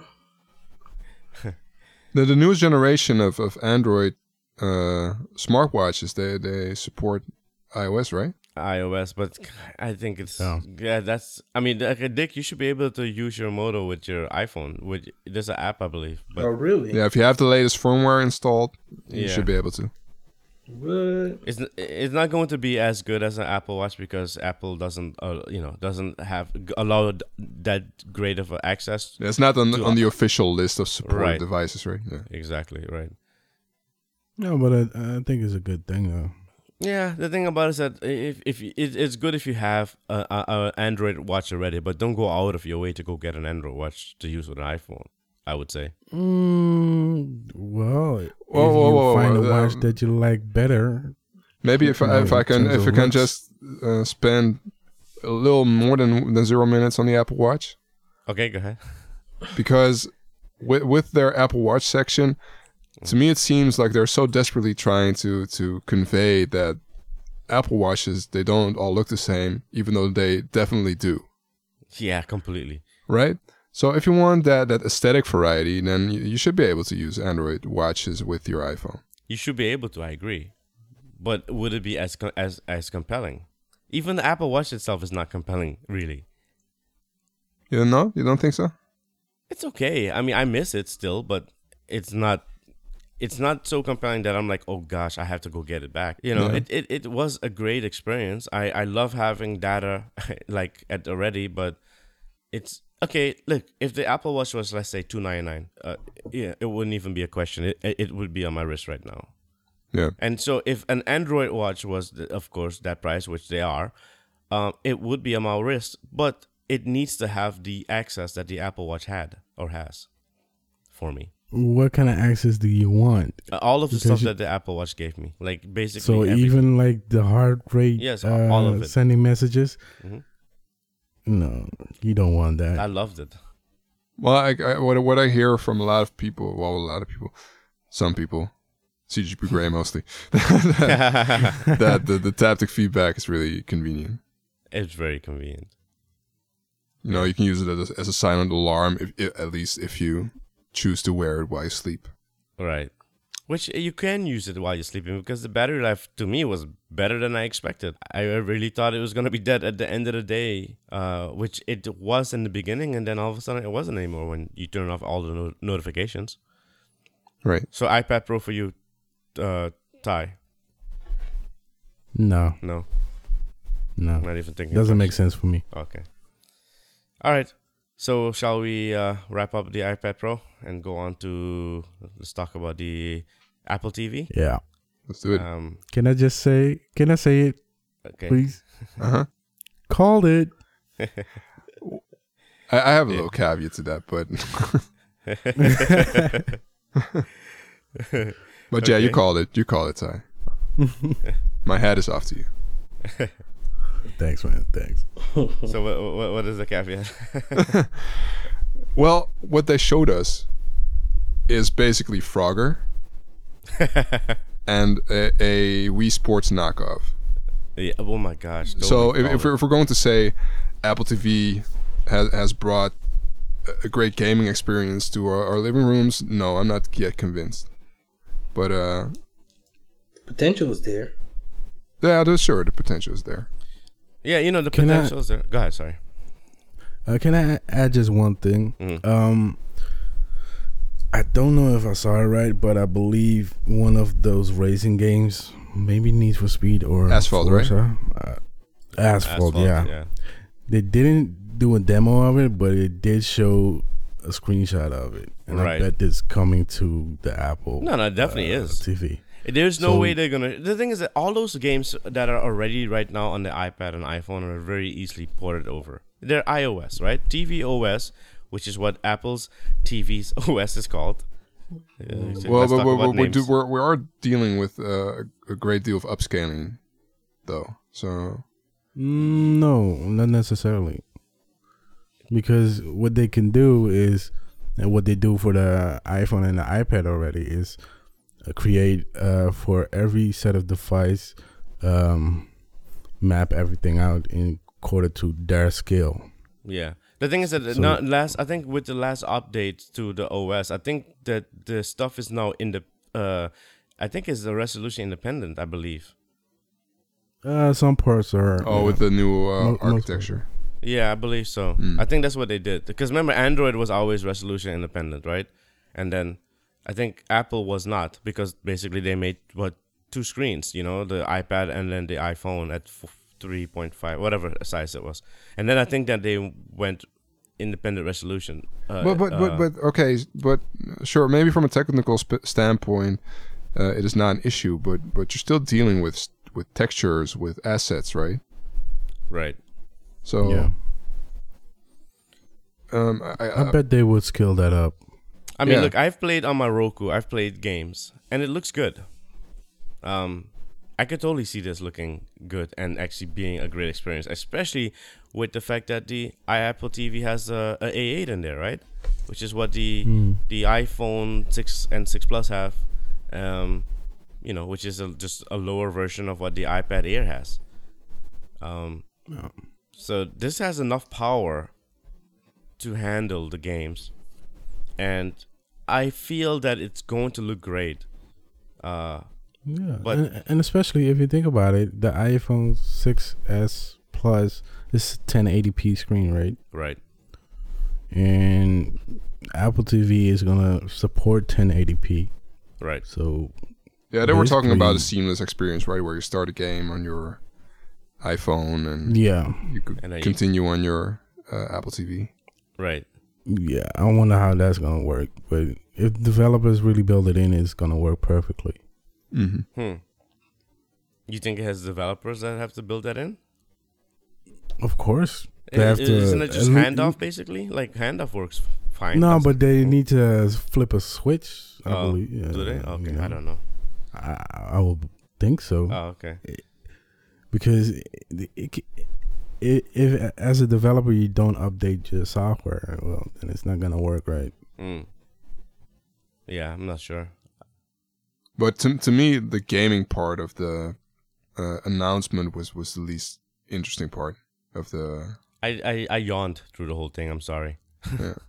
the, the newest generation of, of Android uh, smartwatches, they, they support iOS, right? iOS, but I think it's Yeah. yeah. That's I mean, like, uh, Dick, you should be able to use your Moto with your iPhone. With there's an app, I believe. But oh, really? Yeah, if you have the latest firmware installed, you Yeah. should be able to. What? It's it's not going to be as good as an Apple Watch because Apple doesn't uh, you know doesn't have g- allow d- that great of a access. It's not on, To- on the official list of supported Right. devices, right? Yeah. Exactly right. No, but I, I think it's a good thing though. Yeah, the thing about it is that if if it, it's good if you have a, a, a Android watch already, but don't go out of your way to go get an Android watch to use with an iPhone. I would say. Mm, well, if Whoa, you whoa, whoa, find whoa, a watch um, that you like better, Maybe if I, if I can if I can just uh, spend a little more than than zero minutes on the Apple Watch, Okay, go ahead. because with with their Apple Watch section, to me it seems like they're so desperately trying to to convey that Apple Watches they don't all look the same, even though they definitely do, Yeah, completely. right? So if you want that that aesthetic variety, then you, you should be able to use Android watches with your iPhone. You should be able to. I agree, but would it be as as as compelling? Even the Apple Watch itself is not compelling, really. You don't know? You don't think so? It's okay. I mean, I miss it still, but it's not. It's not so compelling that I'm like, oh gosh, I have to go get it back. You know, Yeah. it, it, it was a great experience. I, I love having data like at already, but it's okay. Look, if the Apple Watch was let's say two ninety nine, uh, yeah, it wouldn't even be a question. It it would be on my wrist right now. Yeah. And so, if an Android watch was, the, of course, that price, which they are, um, it would be on my wrist. But it needs to have the access that the Apple Watch had or has for me. What kind of access do you want? Uh, all of the Because stuff you- that the Apple Watch gave me, like basically. So everything. even like the heart rate, Yes, uh, all of it. sending messages. Mhm. No, you don't want that. I loved it. Well, I, I, what what I hear from a lot of people, well, a lot of people, some people, CGP Grey mostly, that the, the taptic feedback is really convenient. It's very convenient. You know, you can use it as a, as a silent alarm, if, if, at least if you choose to wear it while you sleep. Right. Which you can use it while you're sleeping because the battery life to me was better than I expected. I really thought it was going to be dead at the end of the day, uh, which it was in the beginning, and then all of a sudden it wasn't anymore when you turn off all the no- notifications. Right. So iPad Pro for you, uh, Ty? no, No, no, not even thinking. doesn't make sense for me. Okay. All right. So shall we uh, wrap up the iPad Pro and go on to let's talk about the Apple TV? Yeah. Let's do it. Um, Can I just say? Can I say it, okay. please? Uh huh. Called it. I, I have a Yeah. little caveat to that, but but yeah, you called it. You called it, Ty. My hat is off to you. Thanks, man. Thanks. So what, what, what is the caveat? Well, what they showed us is basically Frogger and a, a Wii Sports knockoff. yeah, oh my gosh. so if, if, we're, if we're going to say Apple TV has, has brought a- a great gaming experience to our, our living rooms, no, I'm not yet convinced. But uh, Potential is there. yeah, there's sure the potential is there. yeah, you know the potential is there. Go ahead. Sorry. Uh, can I add just one thing? Mhm. Um, I don't know if I saw it right, but I believe one of those racing games, maybe Need for Speed or Asphalt, right? Uh, Asphalt, yeah. yeah. They didn't do a demo of it, but it did show a screenshot of it, and I bet it's coming to the Apple. No, no, it definitely uh, is. TV. There's no So- way they're gonna. The thing is that all those games that are already right now on the iPad and iPhone are very easily ported over. They're iOS, right? TV OS, which is what Apple's TV's OS is called. Uh, Well, but, but, but we, do, we're, we are dealing with uh, a great deal of upscaling, though. So no, not necessarily. Because what they can do is, and what they do for the iPhone and the iPad already is uh, create uh, for every set of device, um, map everything out in quarter to their scale. Yeah. The thing is that So- not last. I think with the last update to the OS, I think that the stuff is now in the. Uh, I think it's the resolution independent. I believe. Uh, some parts are. oh, uh, with the new uh, Mo- architecture. Yeah, I believe so. Hmm. I think that's what they did. Because remember, Android was always resolution independent, right? And then I think Apple was not because basically they made what two screens, you know, the iPad and then the iPhone at f- 3.5, whatever size it was. And then I think that they went independent resolution. Uh, But but uh, but but okay, but sure, maybe from a technical sp- standpoint, uh, it is not an issue. But but you're still dealing with with textures, with assets, right? right. So yeah, um, I, I, I bet they would scale that up. I mean, Yeah. look, I've played on my Roku. I've played games, and it looks good. Um, I could totally see this looking good and actually being a great experience, especially with the fact that the iApple TV has a, a A8 in there, right? Which is what the Mm. the iPhone six and six Plus have. Um, you know, which is a, just a lower version of what the iPad Air has. Um, Yeah. so this has enough power to handle the games, and I feel that it's going to look great. Uh, Yeah, But- and, and especially if you think about it, the iPhone 6s Plus is 1080p screen, right? right. And Apple TV is gonna support 1080p. Right. So yeah, they were talking about a seamless experience, right? Where you start a game on your iPhone and yeah, you could And then you- continue on your uh, Apple TV. Right. yeah, I wonder how that's gonna work. But if developers really build it in, it's gonna work perfectly. Hmm Hmm. You think it has developers that have to build that in? Of course, they have to. Isn't it just handoff basically? Like handoff works fine. No, but they need to flip a switch. I Oh, believe. Yeah, do they? you Okay, know. I don't know. I, I would think so. Oh, okay. because it, it, it, if as a developer you don't update your software, well, then it's not gonna work right. Mm. Yeah, I'm not sure. But to to me, the gaming part of the uh, announcement was was the least interesting part of the. I, I, I yawned through the whole thing. I'm sorry. Yeah.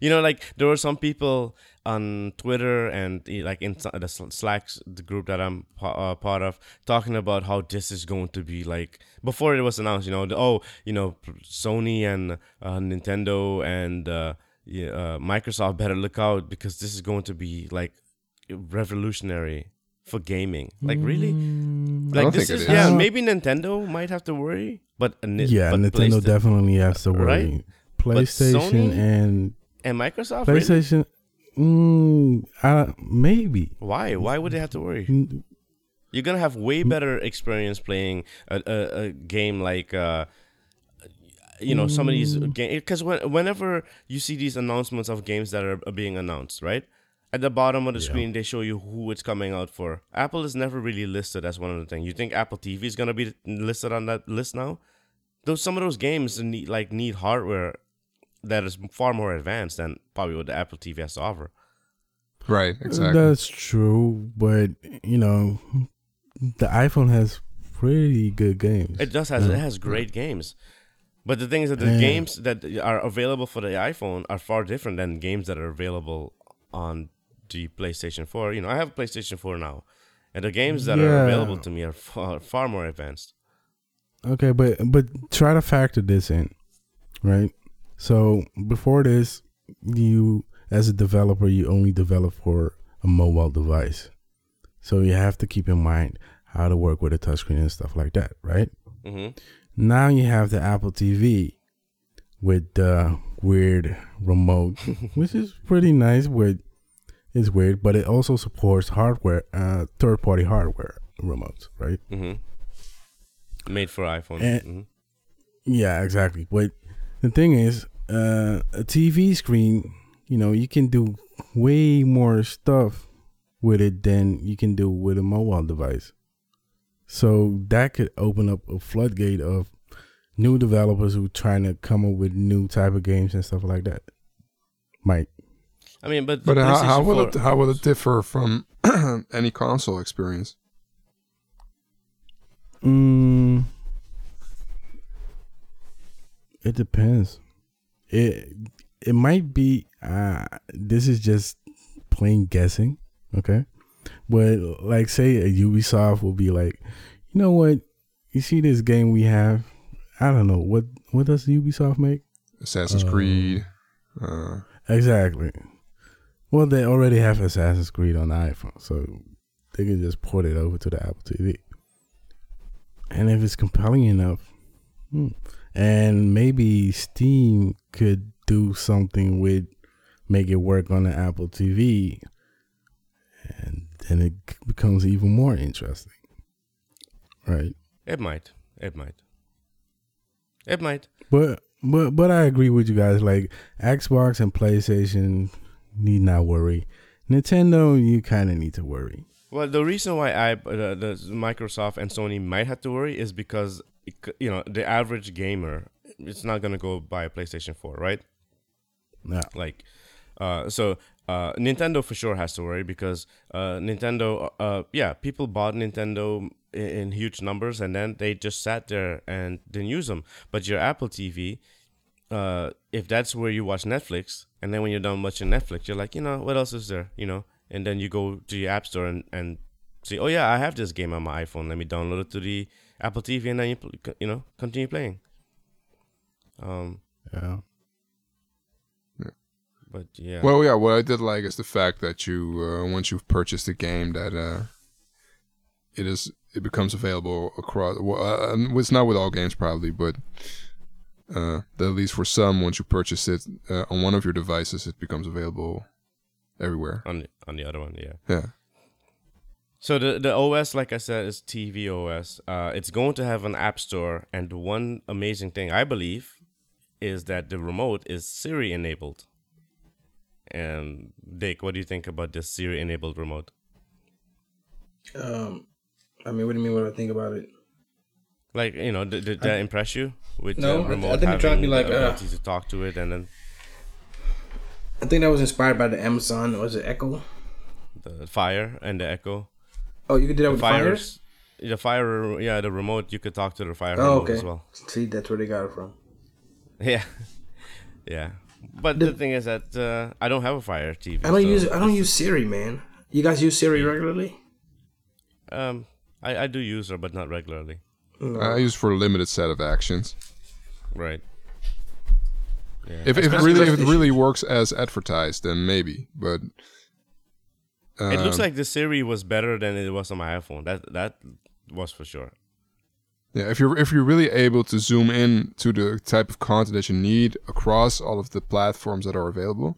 You know, like there were some people on Twitter and eh, like in the Slacks, the group that I'm pa- uh, part of, talking about how this is going to be like before it was announced. You know, the, oh, you know, Sony and uh, Nintendo and uh, yeah, uh, Microsoft better look out because this is going to be like revolutionary for gaming. Like really, Mm, like don't this think it is is. yeah. Maybe Nintendo might have to worry, but uh, yeah, but Nintendo Playsta- definitely has to worry. Right? PlayStation Sony? and and Microsoft. really? PlayStation, mm, uh, maybe. Why? Why would they have to worry? Mm, You're gonna have way better experience playing a, a, a game like, uh, you know, some of these games. Because when, whenever you see these announcements of games that are, are being announced, right? At the bottom of the screen, they show you who it's coming out for. Apple is never really listed as one of the things. You think Apple TV is gonna be listed on that list now? Those some of those games need like need hardware that is far more advanced than probably what the Apple TV has to offer. Right. Uh, exactly. That's true, but you know, the iPhone has pretty good games. It does has Yeah. it has great games, but the thing is that the Yeah. games that are available for the iPhone are far different than games that are available on the PlayStation 4. You know, I have a PlayStation 4 now, and the games that are available to me are far, far more advanced. Okay, but but try to factor this in, right? So before this, you as a developer, you only develop for a mobile device, so you have to keep in mind how to work with a touchscreen and stuff like that, right? hmm Now you have the Apple TV with the weird remote, which is pretty nice. With is weird, but it also supports hardware, uh, third party hardware remotes, right? Mm-hmm. Made for iPhone. And- Mhm. Yeah, exactly. But the thing is, uh, a TV screen, you know, you can do way more stuff with it than you can do with a mobile device. So that could open up a floodgate of new developers who are trying to come up with new type of games and stuff like that. Might I mean, but But how, how will 4 it how will it differ from any console experience? Mm, it depends. It it might be. Uh, this is just plain guessing. Okay, but like, say a Ubisoft will be like, you know what? You see this game we have. I don't know what what does Ubisoft make Assassin's Uh, Creed. Uh, exactly. Well, they already have Assassin's Creed on the iPhone, so they can just port it over to the Apple TV. And if it's compelling enough, hmm, and maybe Steam could do something with make it work on the Apple TV, and then it becomes even more interesting, right? It might. It might. It might. But but but I agree with you guys. Like Xbox and PlayStation need not worry. Nintendo, you kind of need to worry. Well, the reason why I uh, the Microsoft and Sony might have to worry is because you know the average gamer it's not gonna go buy a PlayStation 4, right? Yeah. Like, uh, so uh, Nintendo for sure has to worry because uh, Nintendo, uh, yeah, people bought Nintendo in, in huge numbers and then they just sat there and didn't use them. But your Apple TV, uh, if that's where you watch Netflix, and then when you're done watching Netflix, you're like, you know, what else is there, you know? And then you go to your App Store and, and see, oh yeah, I have this game on my iPhone. Let me download it to the Apple TV, and then you you know continue playing. Um, Yeah. but yeah. Well, yeah. What I did like is the fact that you, uh, once you've purchased the game, that uh, it is it becomes available across. Well, uh, it's not with all games probably, but uh, that at least for some, once you purchase it uh, on one of your devices, it becomes available everywhere. on the on the other one, yeah. Yeah. So the the OS, like I said, is TV OS. Uh, it's going to have an app store, and the one amazing thing I believe is that the remote is Siri enabled. And Dick, what do you think about this Siri enabled remote? Um, I mean, what do you mean? What do I think about it? Like you know, did, did that impress you with No, the remote think I'm trying to be like, the uh, to talk to it, and then I think that was inspired by the Amazon. Was it Echo? the Fire and the Echo. Oh, you could do that The with fires. Fires, the Fire, yeah, the remote. You could talk to the Fire Oh, remote okay. as well. See, that's where they got it from. Yeah, yeah. But the, thing is that uh, I don't have a Fire TV. I don't so- use I don't use Siri, man. You guys use Siri regularly? Um, I, I do use her, but not regularly. I use for a limited set of actions. Right. Yeah. If, if it really if it really works as advertised, then maybe. But it looks um, like the Siri was better than it was on my iPhone. That that was for sure. Yeah, if you're if you're really able to zoom in to the type of content that you need across all of the platforms that are available,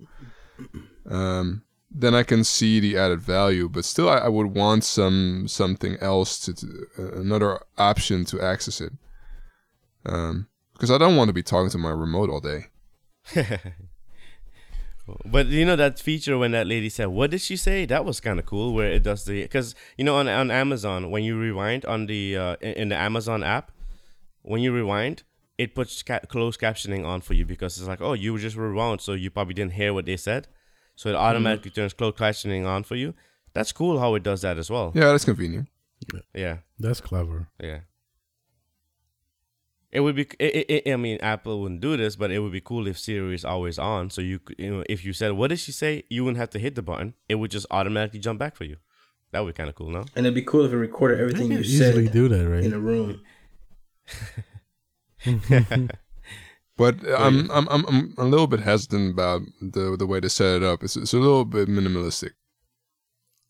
um, then I can see the added value. But still, I, I would want some something else to, to uh, another option to access it, um, because I don't want to be talking to my remote all day. But you know that feature when that lady said, "What did she say?" That was kind of cool. Where it does the because you know on on Amazon when you rewind on the uh, in, the Amazon app, when you rewind, it puts ca- closed captioning on for you because it's like, oh, you just rewound, so you probably didn't hear what they said, so it automatically mm-hmm. turns closed captioning on for you. That's cool how it does that as well. Yeah, that's convenient. Yeah. That's clever. Yeah. It would be. It, it, I mean, Apple wouldn't do this, but it would be cool if Siri is always on. So you, you know, if you said, "What did she say?" you wouldn't have to hit the button. It would just automatically jump back for you. That would be kind of cool, no? And it'd be cool if it recorded everything can you easily said do that, right? in a room. But I'm, I'm I'm I'm a little bit hesitant about the the way to set it up. It's it's a little bit minimalistic.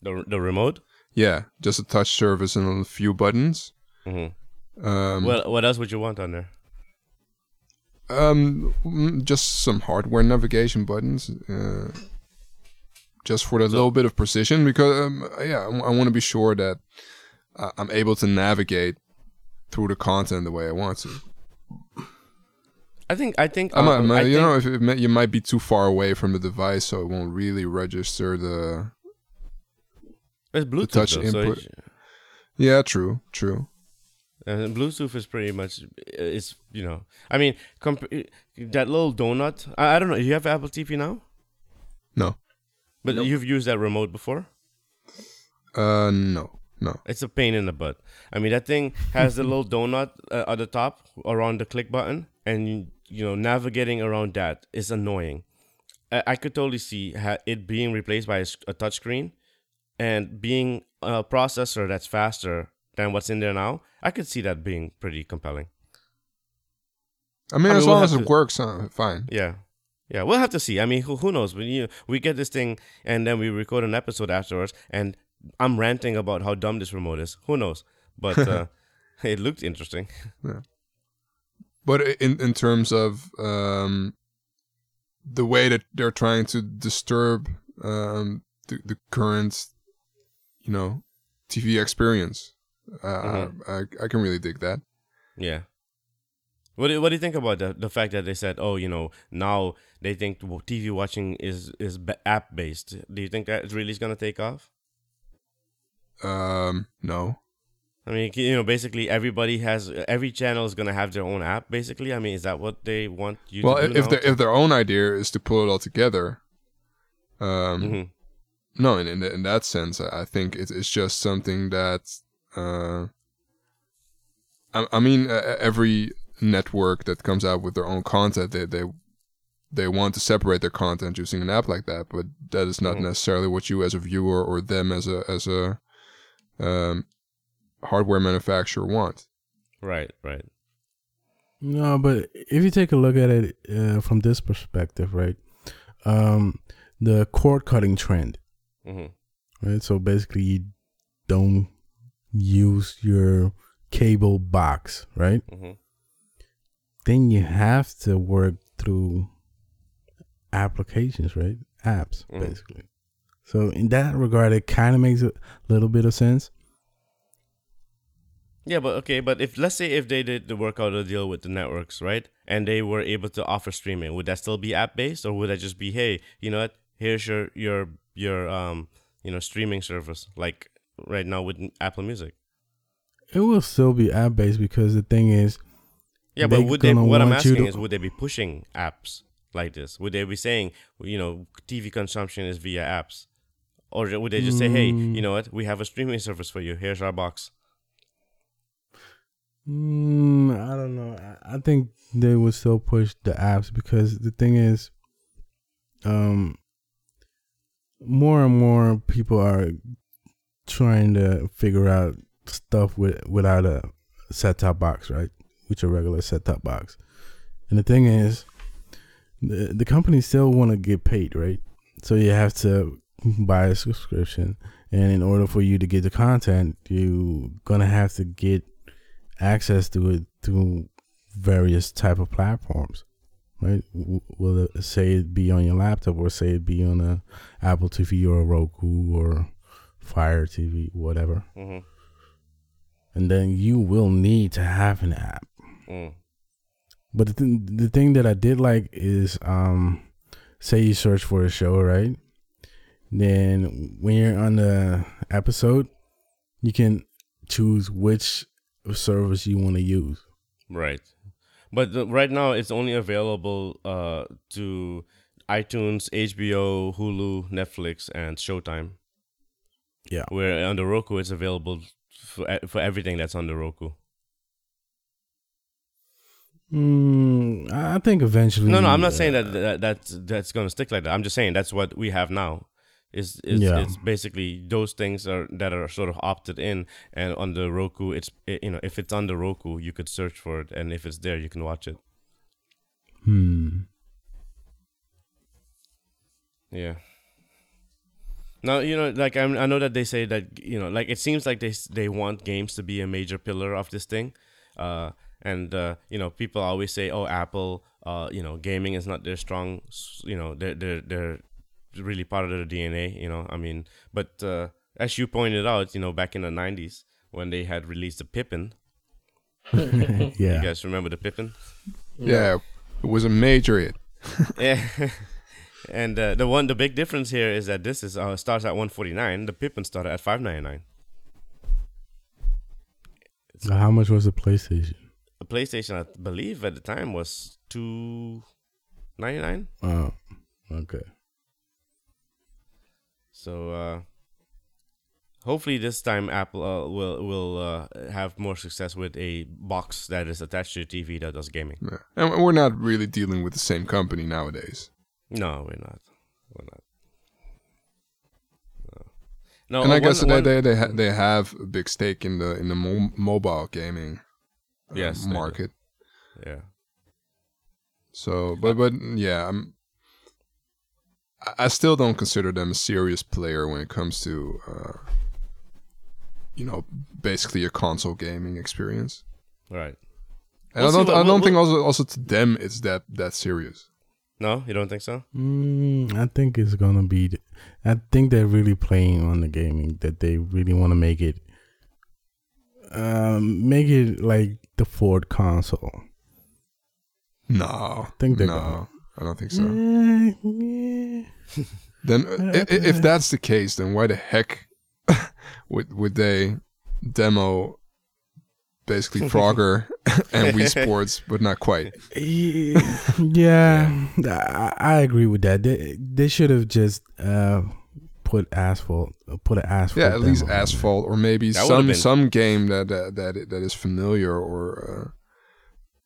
The the remote. Yeah, just a touch surface and a few buttons. hmm Um, Well, what else would you want on there? um, mm, just some hardware navigation buttons. Uh, just for that little bit of precision because um, yeah, I, want to be sure that uh, I'm able to navigate through the content the way I want to. I think I think I'm, um, I'm, I you think- know if it, may- you might be too far away from the device, so it won't really register the. it's Bluetooth touch though, input. it- Yeah, true, true. And Bluetooth is pretty much it's you know I mean comp- that little donut. I, I don't know. You have Apple TV now, No, but you've used that remote before. uh, no, no. It's a pain in the butt. I mean that thing has the little donut uh, at the top around the click button, and you, know navigating around that is annoying. I, I could totally see ha- it being replaced by a touchscreen, and being a processor that's faster than what's in there now. I could see that being pretty compelling. I mean, I mean, as we'll long as it to- works, uh, fine. Yeah. Yeah, we'll have to see. I mean, who, who knows? When you we get this thing and then we record an episode afterwards, and I'm ranting about how dumb this remote is. Who knows? But uh, it looked interesting. But in in terms of um, the way that they're trying to disturb um, the, the current, you know, TV experience, uh, Mhm. I, I can really dig that. Yeah. What do, what do you think about the the fact that they said, oh, you know, now they think TV watching is is app based? Do you think that really is gonna take off? Um, no, I mean, you know, basically everybody has every channel is gonna have their own app. Basically, I mean, is that what they want you well, to do if their if their own idea is to pull it all together, um, Mhm. no, in in, in that sense, I think it's it's just something that, uh, I, I mean, uh, every network that comes out with their own content, they they they want to separate their content using an app like that, but that is not Mhm. necessarily what you as a viewer or them as a as a um, hardware manufacturer wants. Right, right. No, but if you take a look at it uh, from this perspective, right? Um, the cord cutting trend, hmm right? So basically, you don't use your cable box, right? hmm Then you have to work through applications, right? Apps, Mhm. basically. So in that regard, it kind of makes a little bit of sense. Yeah, but okay, but if let's say if they did the work out a deal with the networks, right, and they were able to offer streaming, would that still be app based, or would that just be, hey, you know what, here's your your your um you know streaming service, like right now with Apple Music? It will still be app based because the thing is, Yeah, but would they? What I'm asking to- is, would they be pushing apps like this? Would they be saying, you know, TV consumption is via apps, or would they just say, hey, Mm. you know what, we have a streaming service for you. Here's our box. Mm, I don't know. I, think they would still push the apps because the thing is, um, more and more people are trying to figure out stuff with without a set top box, right? With your regular set top box, and the thing is, the the companies still want to get paid, right? So you have to buy a subscription, and in order for you to get the content, you're gonna have to get access to it through various type of platforms right? Will it say it be on your laptop or say it be on a apple tv or a roku or fire tv whatever. Hmm and then you will need to have an app. Mm. but the, th- the thing that i did like is um say you search for a show right? Then when you're on the episode you can choose which service you want to use Right. But the, right now, it's only available uh, to iTunes, HBO, Hulu, Netflix, and Showtime. Yeah. Where on the Roku, it's available for e- for everything that's on the Roku. Mm, I think eventually. No, no, I'm not saying uh, that, that that's that's gonna stick like that. I'm just saying that's what we have now. Is is Yeah. it's basically those things are that are sort of opted in, and on the Roku, it's it, you know if it's on the Roku, you could search for it, and if it's there, you can watch it. Hmm. Yeah. Now you know, like I'm, I know that they say that you know, like it seems like they they want games to be a major pillar of this thing, uh, and uh, you know, people always say, oh, Apple, uh, you know, gaming is not their strong, you know, their their their really part of their DNA. You know, I mean, but uh, as you pointed out, you know, back in the '90s when they had released the Pippin, yeah. you guys remember the Pippin? Yeah, it was a major hit. Yeah. and uh, the one, the big difference here is that this is uh, starts at 149. The Pippin started at 599. So how much was the PlayStation? The PlayStation, I believe, at the time was 299. Oh, okay. So uh, hopefully this time Apple uh, will will uh, have more success with a box that is attached to your TV that does gaming. Yeah. And we're not really dealing with the same company nowadays. No, we're not. We're not. No, and I guess one- they one- they they, ha- they have a big stake in the in the mo- mobile gaming uh, Yes, market. yeah. So, but but yeah, I'm. I- I still don't consider them a serious player when it comes to, uh, you know, basically a console gaming experience. Right. And We'll I don't. what- I don't think we'll- also also to them it's that that serious. No, you don't think so? Mm, I think it's gonna be. th- I think they're really playing on the gaming that they really want to make it. Um, make it like the Ford console. No, I think they're no, gonna- I don't think so. Then, uh, i- i- if that's the case, then why the heck would would they demo basically Frogger and Wii Sports, but not quite? yeah, I, I agree with that. They they should have just uh put asphalt, put an asphalt. Yeah, at least demo there. Asphalt, or maybe That some some game that that that, that is familiar or.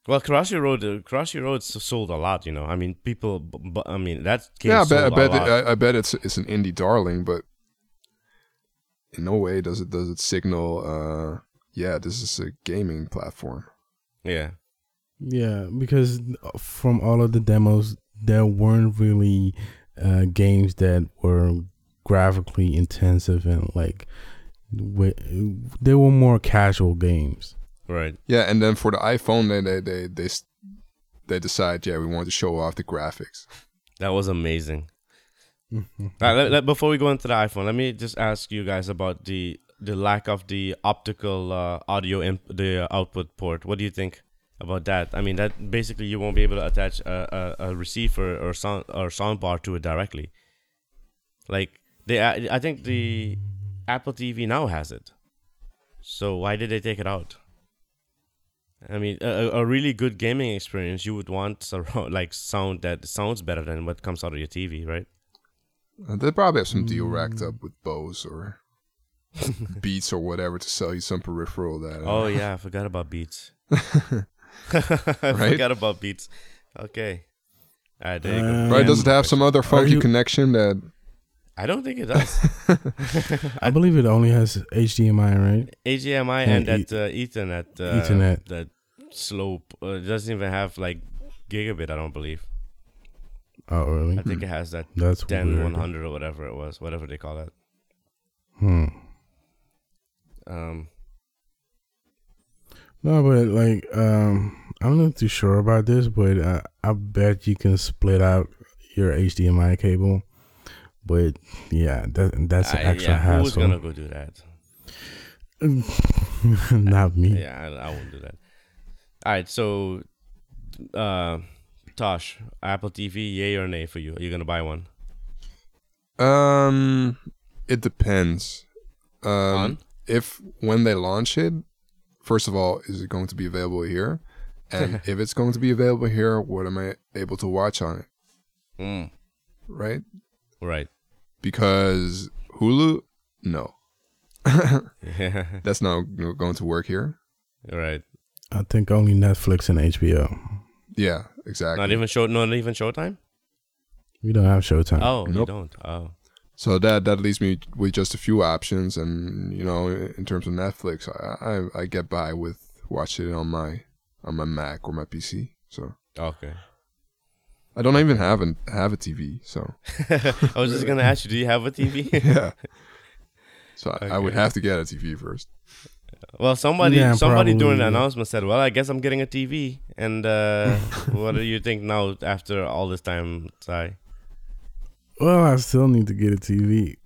Uh, Well, Crossy Road, uh, Crossy Road sold a lot. You know, I mean, people. b- b- I mean, that game yeah, I bet, I sold bet, a lot. it, I, I bet it's it's an indie darling, but in no way does it does it signal. Uh, yeah, this is a gaming platform. yeah. Yeah, because from all of the demos, there weren't really uh, games that were graphically intensive and like wi- they were more casual games. Right. Yeah, and then for the iPhone, they they they they, they decide, yeah, we want to show off the graphics. That was amazing. Uh, let- let- before we go into the iPhone, let me just ask you guys about the the lack of the optical uh, audio imp- the uh, output port. What do you think about that? I mean, that basically you won't be able to attach a, a, a receiver or sound or sound bar to it directly. Like they, I I think the Apple TV now has it. So why did they take it out? I mean, a, a- a really good gaming experience, you would want surround, like sound that sounds better than what comes out of your TV, right? Uh, they probably have some deal racked up with Bose or Beats or whatever to sell you some peripheral that. uh, Oh yeah, I forgot about Beats. I Right? forgot about Beats. Okay. All right, there you go. Uh, Right? Does it have some other funky you- connection that? I don't think it does. I believe it only has HDMI, right? HDMI Yeah, and that uh, Ethernet. Uh, Ethernet. That slope uh, it doesn't even have like gigabit. I don't believe. Oh, really? I think it has that That's 10 weird. 100 or whatever it was, whatever they call it. Hmm. Um, No, but like, um, I'm not too sure about this, but uh, I bet you can split out your HDMI cable. But yeah, that that's an I- extra yeah, who's hassle. gonna go do that? not me. Yeah, I, I won't do that. All right, so, uh, Tosh, Apple TV, yay or nay for you? Are you gonna buy one? Um, it depends. Um, On? if when they launch it, first of all, is it going to be available here? And if it's going to be available here, what am I able to watch on it? Mm, Right? right. Because Hulu, no, that's not going to work here. right. I think only Netflix and HBO. Yeah, exactly. Not even show, not even Showtime. We don't have Showtime. Oh, you Nope. don't. Oh, So that that leaves me with just a few options, and you know, in terms of Netflix, I I, I get by with watching it on my on my Mac or my PC. So okay. I don't even have a have a TV. So I was just gonna ask you, do you have a TV? yeah. So I, I would have to get a TV first. well, somebody, Yeah, somebody during the probably. announcement said, "Well, I guess I'm getting a TV." And uh, what do you think now after all this time, Sai? Well, I still need to get a TV.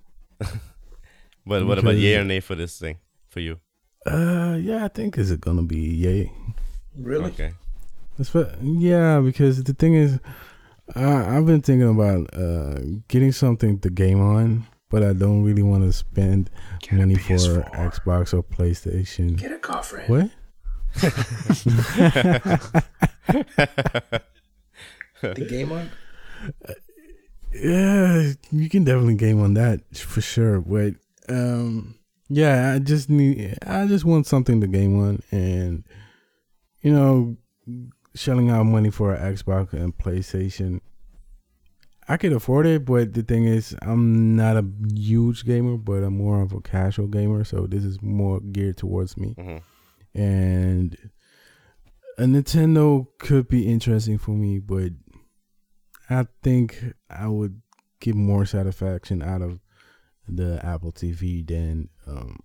But what about Because- yay or nay for this thing for you? Uh, yeah, I think is it gonna be yay. Really? Okay. That's what, yeah, because the thing is, I, I've been thinking about uh getting something to game on, but I don't really want to spend Get money for Xbox or PlayStation. Get a girlfriend. What? The game on? Yeah, you can definitely game on that for sure. But um, yeah, I just need, I just want something to game on, and you know, shelling out money for an Xbox and PlayStation. I could afford it, but the thing is, I'm not a huge gamer, but I'm more of a casual gamer. So this is more geared towards me, hmm and a Nintendo could be interesting for me, but I think I would get more satisfaction out of the Apple TV than um,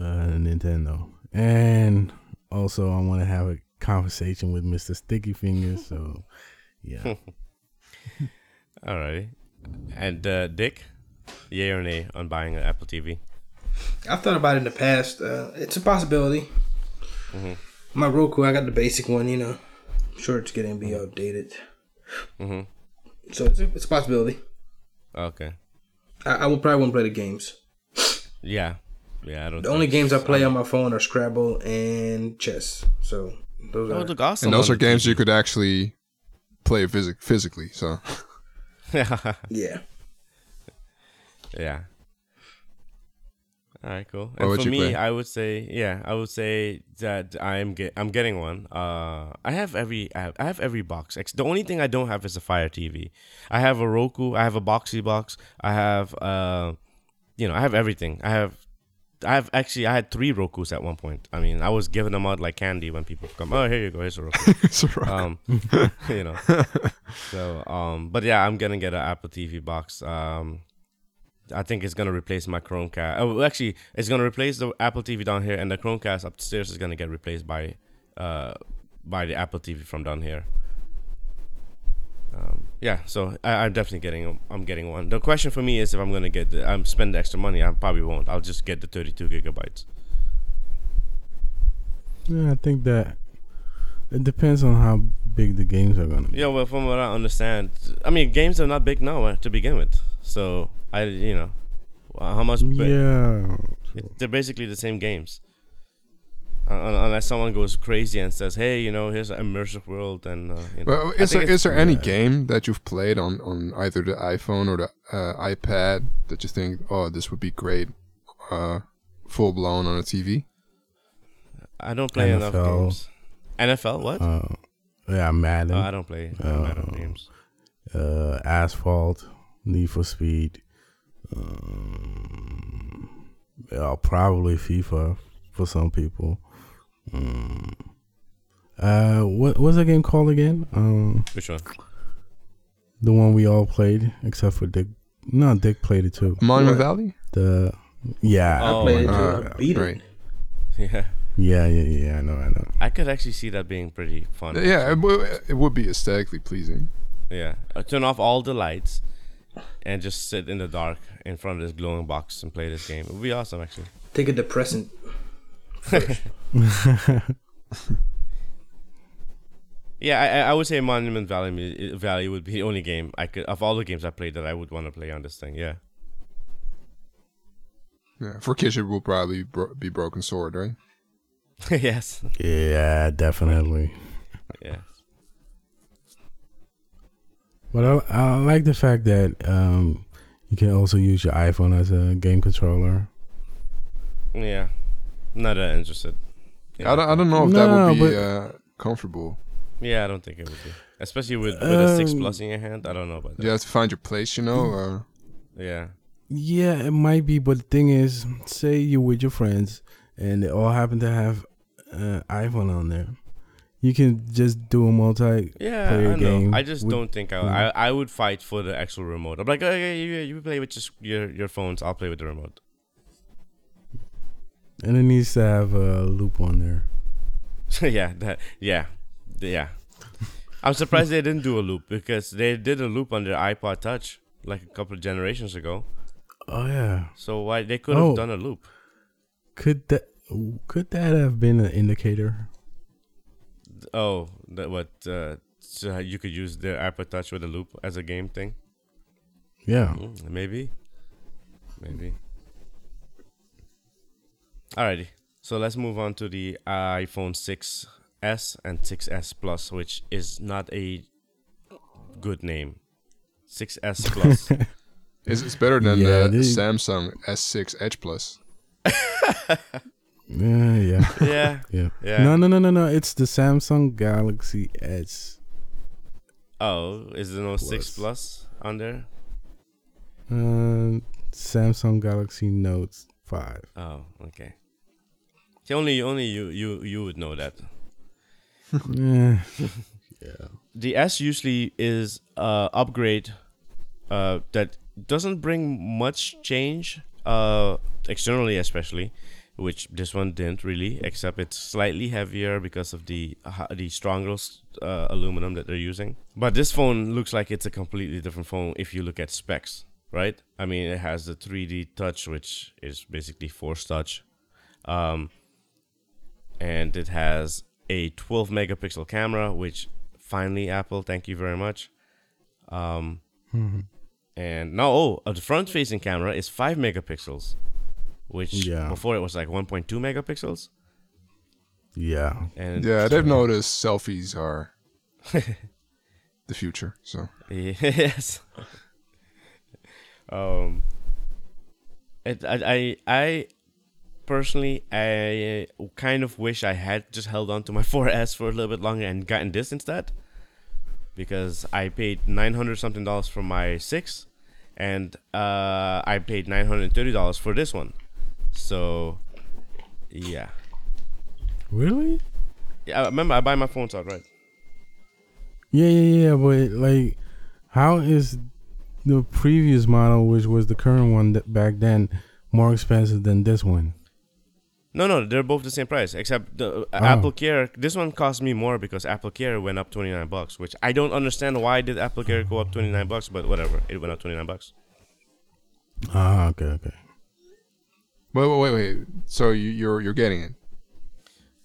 uh, Nintendo. And also, I want to have a conversation with Mr. Sticky Fingers. So, yeah. Alrighty. And uh, Dick, yay or nay on buying an Apple TV? I've thought about it in the past. Uh, it's a possibility. Mm-hmm. My Roku, I got the basic one, you know. I'm sure it's getting be outdated. hmm So it's a, it's a possibility. Okay. I, I will probably won't play the games. Yeah. Yeah. I don't. The only games I play on my phone are Scrabble and chess. So those That are look awesome. and those are games TV. you could actually play physic- physically. So yeah. yeah. All right, cool. And for me, play? I would say, yeah, I would say that I'm get, I'm getting one. Uh, I have every I have, I have every box. The only thing I don't have is a Fire TV. I have a Roku. I have a Boxee Box. I have uh, you know, I have everything. I have. I have actually I had three Roku's at one point. I mean, I was giving them out like candy when people come. Oh, here you go. Here's a Roku. a um you know so um but yeah i'm gonna get an apple tv box um i think it's gonna replace my chromecast oh actually it's gonna replace the apple tv down here and the chromecast upstairs is gonna get replaced by uh by the apple tv from down here um, yeah, so I, I'm definitely getting I'm getting one. The question for me is if I'm gonna get the, I'm spend the extra money. I probably won't. I'll just get the 32 gigabytes. yeah, I think that it depends on how big the games are going to be. Yeah, well, from what I understand, I mean, games are not big now uh, to begin with. So I, you know, how much? Yeah. they're basically the same games. Uh, unless someone goes crazy and says, "Hey, you know, here's an immersive world," and uh, you know, Well, I is there think there any yeah. game that you've played on, on either the iPhone or the uh, iPad that you think, oh, this would be great, uh, full blown on a TV? I don't play enough games. NFL, what? Uh, yeah, Madden. oh, I don't play uh, Madden Oh. games. uh, Asphalt, Need for Speed. Um, yeah, probably FIFA for some people. Um, uh, what was that game called again? Um, Which one? the one we all played except for Dick. No, Dick played it too. Monument What? Valley? The yeah, Oh, I played it too. uh, I beat right. it. Yeah, yeah, yeah, yeah. I know, I know. I could actually see that being pretty fun. Yeah, it, w- it would be aesthetically pleasing. Yeah, uh, turn off all the lights and just sit in the dark in front of this glowing box and play this game. It would be awesome, actually. Take a depressant. Yeah, I, I- I would say Monument Valley mu- Valley would be the only game I could of all the games I played that I would want to play on this thing. Yeah, Yeah, for kids, it will probably bro- be Broken Sword, right? yes, Yeah, definitely. yeah. But I, I like the fact that um, you can also use your iPhone as a game controller. Yeah, not that interested. Yeah. I, don't, I don't know if that No, would be but- uh, comfortable. Yeah, I don't think it would be, especially with, with a six Um, plus in your hand. I don't know about that. You have to find your place, you know. Uh, Yeah, Yeah, it might be, but the thing is, say you're with your friends and they all happen to have uh, iPhone on there. You can just do a multi. yeah, Play a I know. game I just with- don't think I, I I would fight for the actual remote. I'm like, okay, you you play with just your your phones. I'll play with the remote. And it needs to have a loop on there. yeah, that yeah, yeah. I'm surprised they didn't do a loop because they did a loop on their iPod Touch like a couple of generations ago. Oh yeah. So why they could have Oh. done a loop? Could that could that have been an indicator? Oh, that what? Uh, so you could use the iPod Touch with a loop as a game thing. Yeah. Mm, maybe, maybe. Alrighty, so let's move on to the iPhone 6s and 6s Plus, which is not a good name. 6s Plus. It's, it's better than Yeah, the they- Samsung S6 Edge Plus. Yeah, yeah. yeah. Yeah. Yeah. No, no, no, no, no. It's the Samsung Galaxy S. Oh, is there no 6 Plus. Plus on there? Uh, Samsung Galaxy Note 5. Oh, okay. See, only only you you you would know that. yeah. the S usually is uh upgrade uh that doesn't bring much change uh externally especially which this one didn't really except it's slightly heavier because of the uh, the stronger uh, aluminum that they're using but this phone looks like it's a completely different phone if you look at specs right i mean it has the 3d touch which is basically force touch um and it has a 12 megapixel camera which finally apple thank you very much um and now oh uh, the front facing camera is 5 megapixels which Yeah. before it was like 1.2 megapixels Yeah. and Yeah, they've noticed selfies are the future. So yes um it, I, I i personally i kind of wish i had just held on to my 4s for a little bit longer and gotten this instead because i paid 900 something dollars for my 6 and uh i paid 930 dollars for this one so yeah Really? yeah I remember i buy my phones outright Yeah, yeah, yeah. But like, how is the previous model, which was the current one that back then, more expensive than this one? No, no, they're both the same price except the uh, Oh. Apple Care. This one cost me more because Apple Care went up twenty nine bucks, which I don't understand why did Apple Care go up twenty nine bucks, but whatever, it went up twenty nine bucks. Ah, okay, okay. wait, wait, wait, wait. So you, you're you're getting it.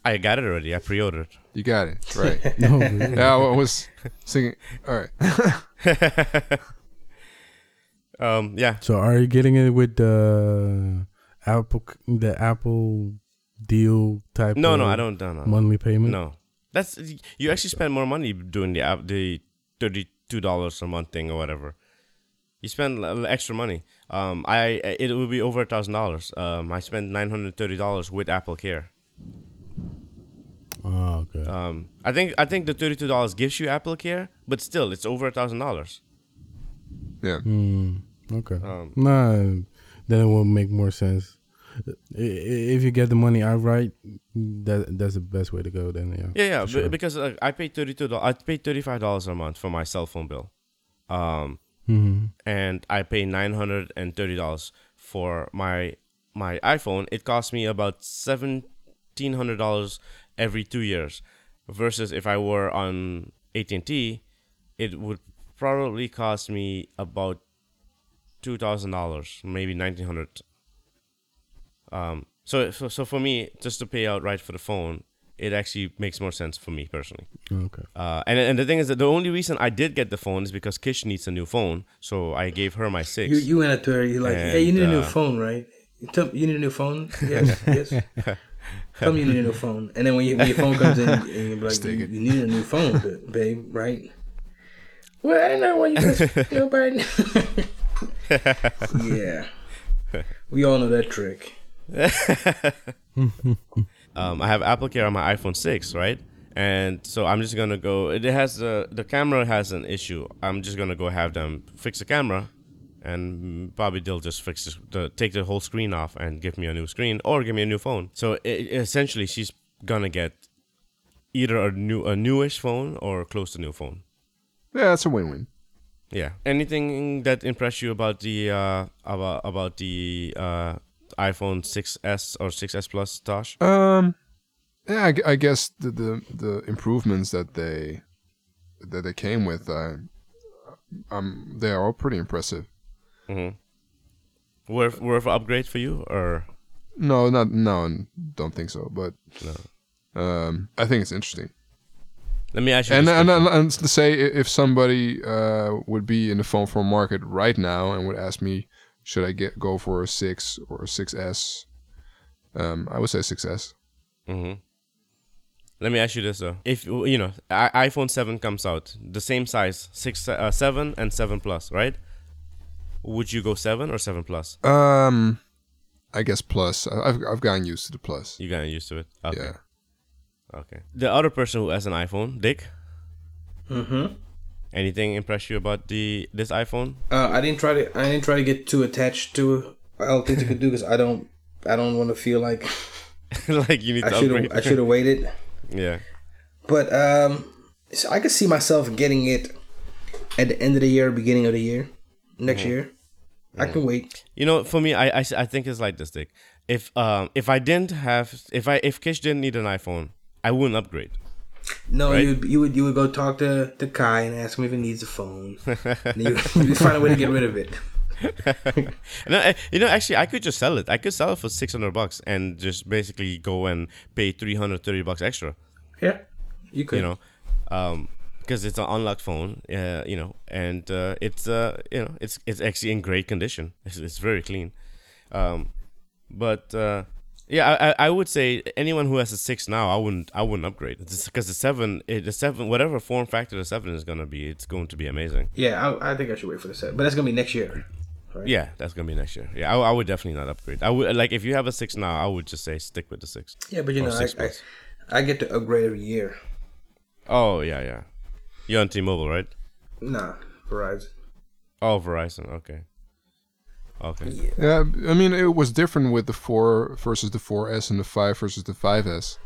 I got it already. I pre ordered. You got it right. No, really? yeah, I was thinking. All right. Um, yeah, So are you getting it with the Apple, the Apple deal type? no, no, I don't, no, no, monthly payment. no. That's you actually spend more money doing the app, the thirty two dollars a month thing or whatever. You spend extra money. Um, I it will be over a thousand dollars. Um, I spent nine hundred thirty dollars with Apple Care. Oh, okay. Um, I think I think the thirty two dollars gives you Apple Care, but still, it's over a thousand dollars. Yeah. Hmm. Okay. Um, nah, then it will make more sense. If you get the money outright, that that's the best way to go. Then yeah. Yeah, yeah, sure. because uh, I paid thirty two dollars. I paid thirty five dollars a month for my cell phone bill, um, hmm and I pay nine hundred and thirty dollars for my my iPhone. It cost me about seventeen hundred dollars every two years, versus if I were on AT and T, it would probably cost me about two thousand dollars, maybe nineteen hundred. Um, so, so so for me, just to pay outright for the phone, it actually makes more sense for me personally. Okay. Uh, and and the thing is that the only reason I did get the phone is because Kish needs a new phone, so I gave her my six. You you went up to her. You're like, hey, you need a new uh, phone, right? You, tell, you need a new phone. Yes, yes. Tell me you need a new phone, and then when, you, when your phone comes in, and you're like, you, you need a new phone, babe, right? Well, I don't know why you just nobody. yeah, we all know that trick. um, I have Apple Care on my iPhone six, right? And so I'm just gonna go. It has the the camera has an issue. I'm just gonna go have them fix the camera, and probably they'll just fix the take the whole screen off and give me a new screen or give me a new phone. So i essentially, she's gonna get either a new a newish phone or close to new phone. Yeah, that's a win-win. Yeah. Anything that impressed you about the uh about about the uh iPhone 6s or 6s Plus, Tosh? Um, yeah, I, I guess the, the the improvements that they that they came with, uh, um, they are all pretty impressive. Mm-hmm. Worth worth upgrade for you or No, not no, don't think so. But um, I think it's interesting. let me ask you And and, and, and to say if somebody uh, would be in the phone phone market right now and would ask me, should I get go for a six or a 6S? Um, I would say 6S. Mm-hmm. Let me ask you this though: If you know I- iPhone Seven comes out, the same size, six, uh, seven, and seven plus, right? Would you go seven or seven plus? Um, I guess plus. I- I've I've gotten used to the plus. You gotten used to it. Okay. Yeah. Okay. The other person who has an iPhone, Dick. Mm-hmm. Anything impress you about the this iPhone? Uh, I didn't try to. I didn't try to get too attached to all things I could do because I don't. I don't want to feel like like you need I to should. I should have waited. yeah. But um, so I could see myself getting it at the end of the year, beginning of the year, next year. I can wait. You know, for me, I, I, I think it's like this, Dick. If um if I didn't have if I if Kish didn't need an iPhone, I wouldn't upgrade. No, Right. you would, you would you would go talk to to Kai and ask him if he needs a phone. and you would find a way to get rid of it. No, eh, you know, actually, I could just sell it. I could sell it for six hundred bucks and just basically go and pay three hundred thirty bucks extra. Yeah, you could. You know, um, because it's an unlocked phone. Uh, you know, and uh, it's uh, you know, it's it's actually in great condition. It's, it's very clean. Um, but uh, yeah, I, I would say anyone who has a six now, I wouldn't I wouldn't upgrade because the seven, eh, the seven, whatever form factor the seven is gonna be, it's going to be amazing. Yeah, I, I think I should wait for the set, but that's gonna be next year. Right? Yeah, that's gonna be next year. Yeah, I, I would definitely not upgrade. I would like if you have a six now, I would just say stick with the six. Yeah, but you know, I, I. I get to upgrade every year. Oh yeah, yeah. You're on T-Mobile, right? Nah, Verizon. Oh, Verizon. Okay. Okay. Yeah, I mean it was different with the four versus the 4S and the five versus the 5S.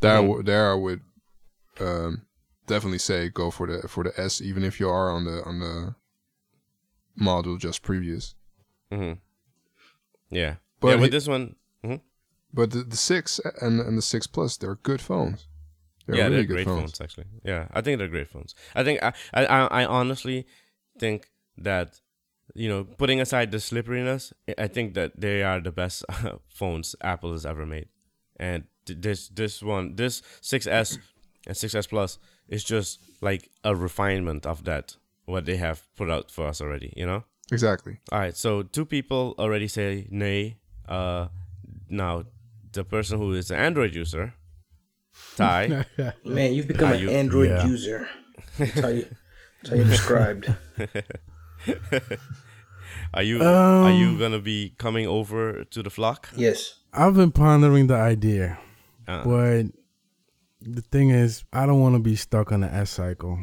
There, I w- there I would um, definitely say go for the for the S, even if you are on the on the model just previous. Mm-hmm. Yeah. But yeah, with he- this one, mhm. But the, the six and and the six plus, they're good phones. They're yeah, really they're good great phones. phones. Actually, yeah, I think they're great phones. I think I, I, I I honestly think that you know, putting aside the slipperiness, I- I think that they are the best phones Apple has ever made. And this this one, this 6S and 6S Plus is just like a refinement of that what they have put out for us already. You know. Exactly. All right, so two people already say nay. Uh, now the person who is an Android user, Ty. Man, you've become an you- Android Yeah. user. That's how you. That's how you're described. Are you are you Um, gonna be coming over to the flock? Yes. I've been pondering the idea, Uh, but the thing is, I don't want to be stuck on the S cycle.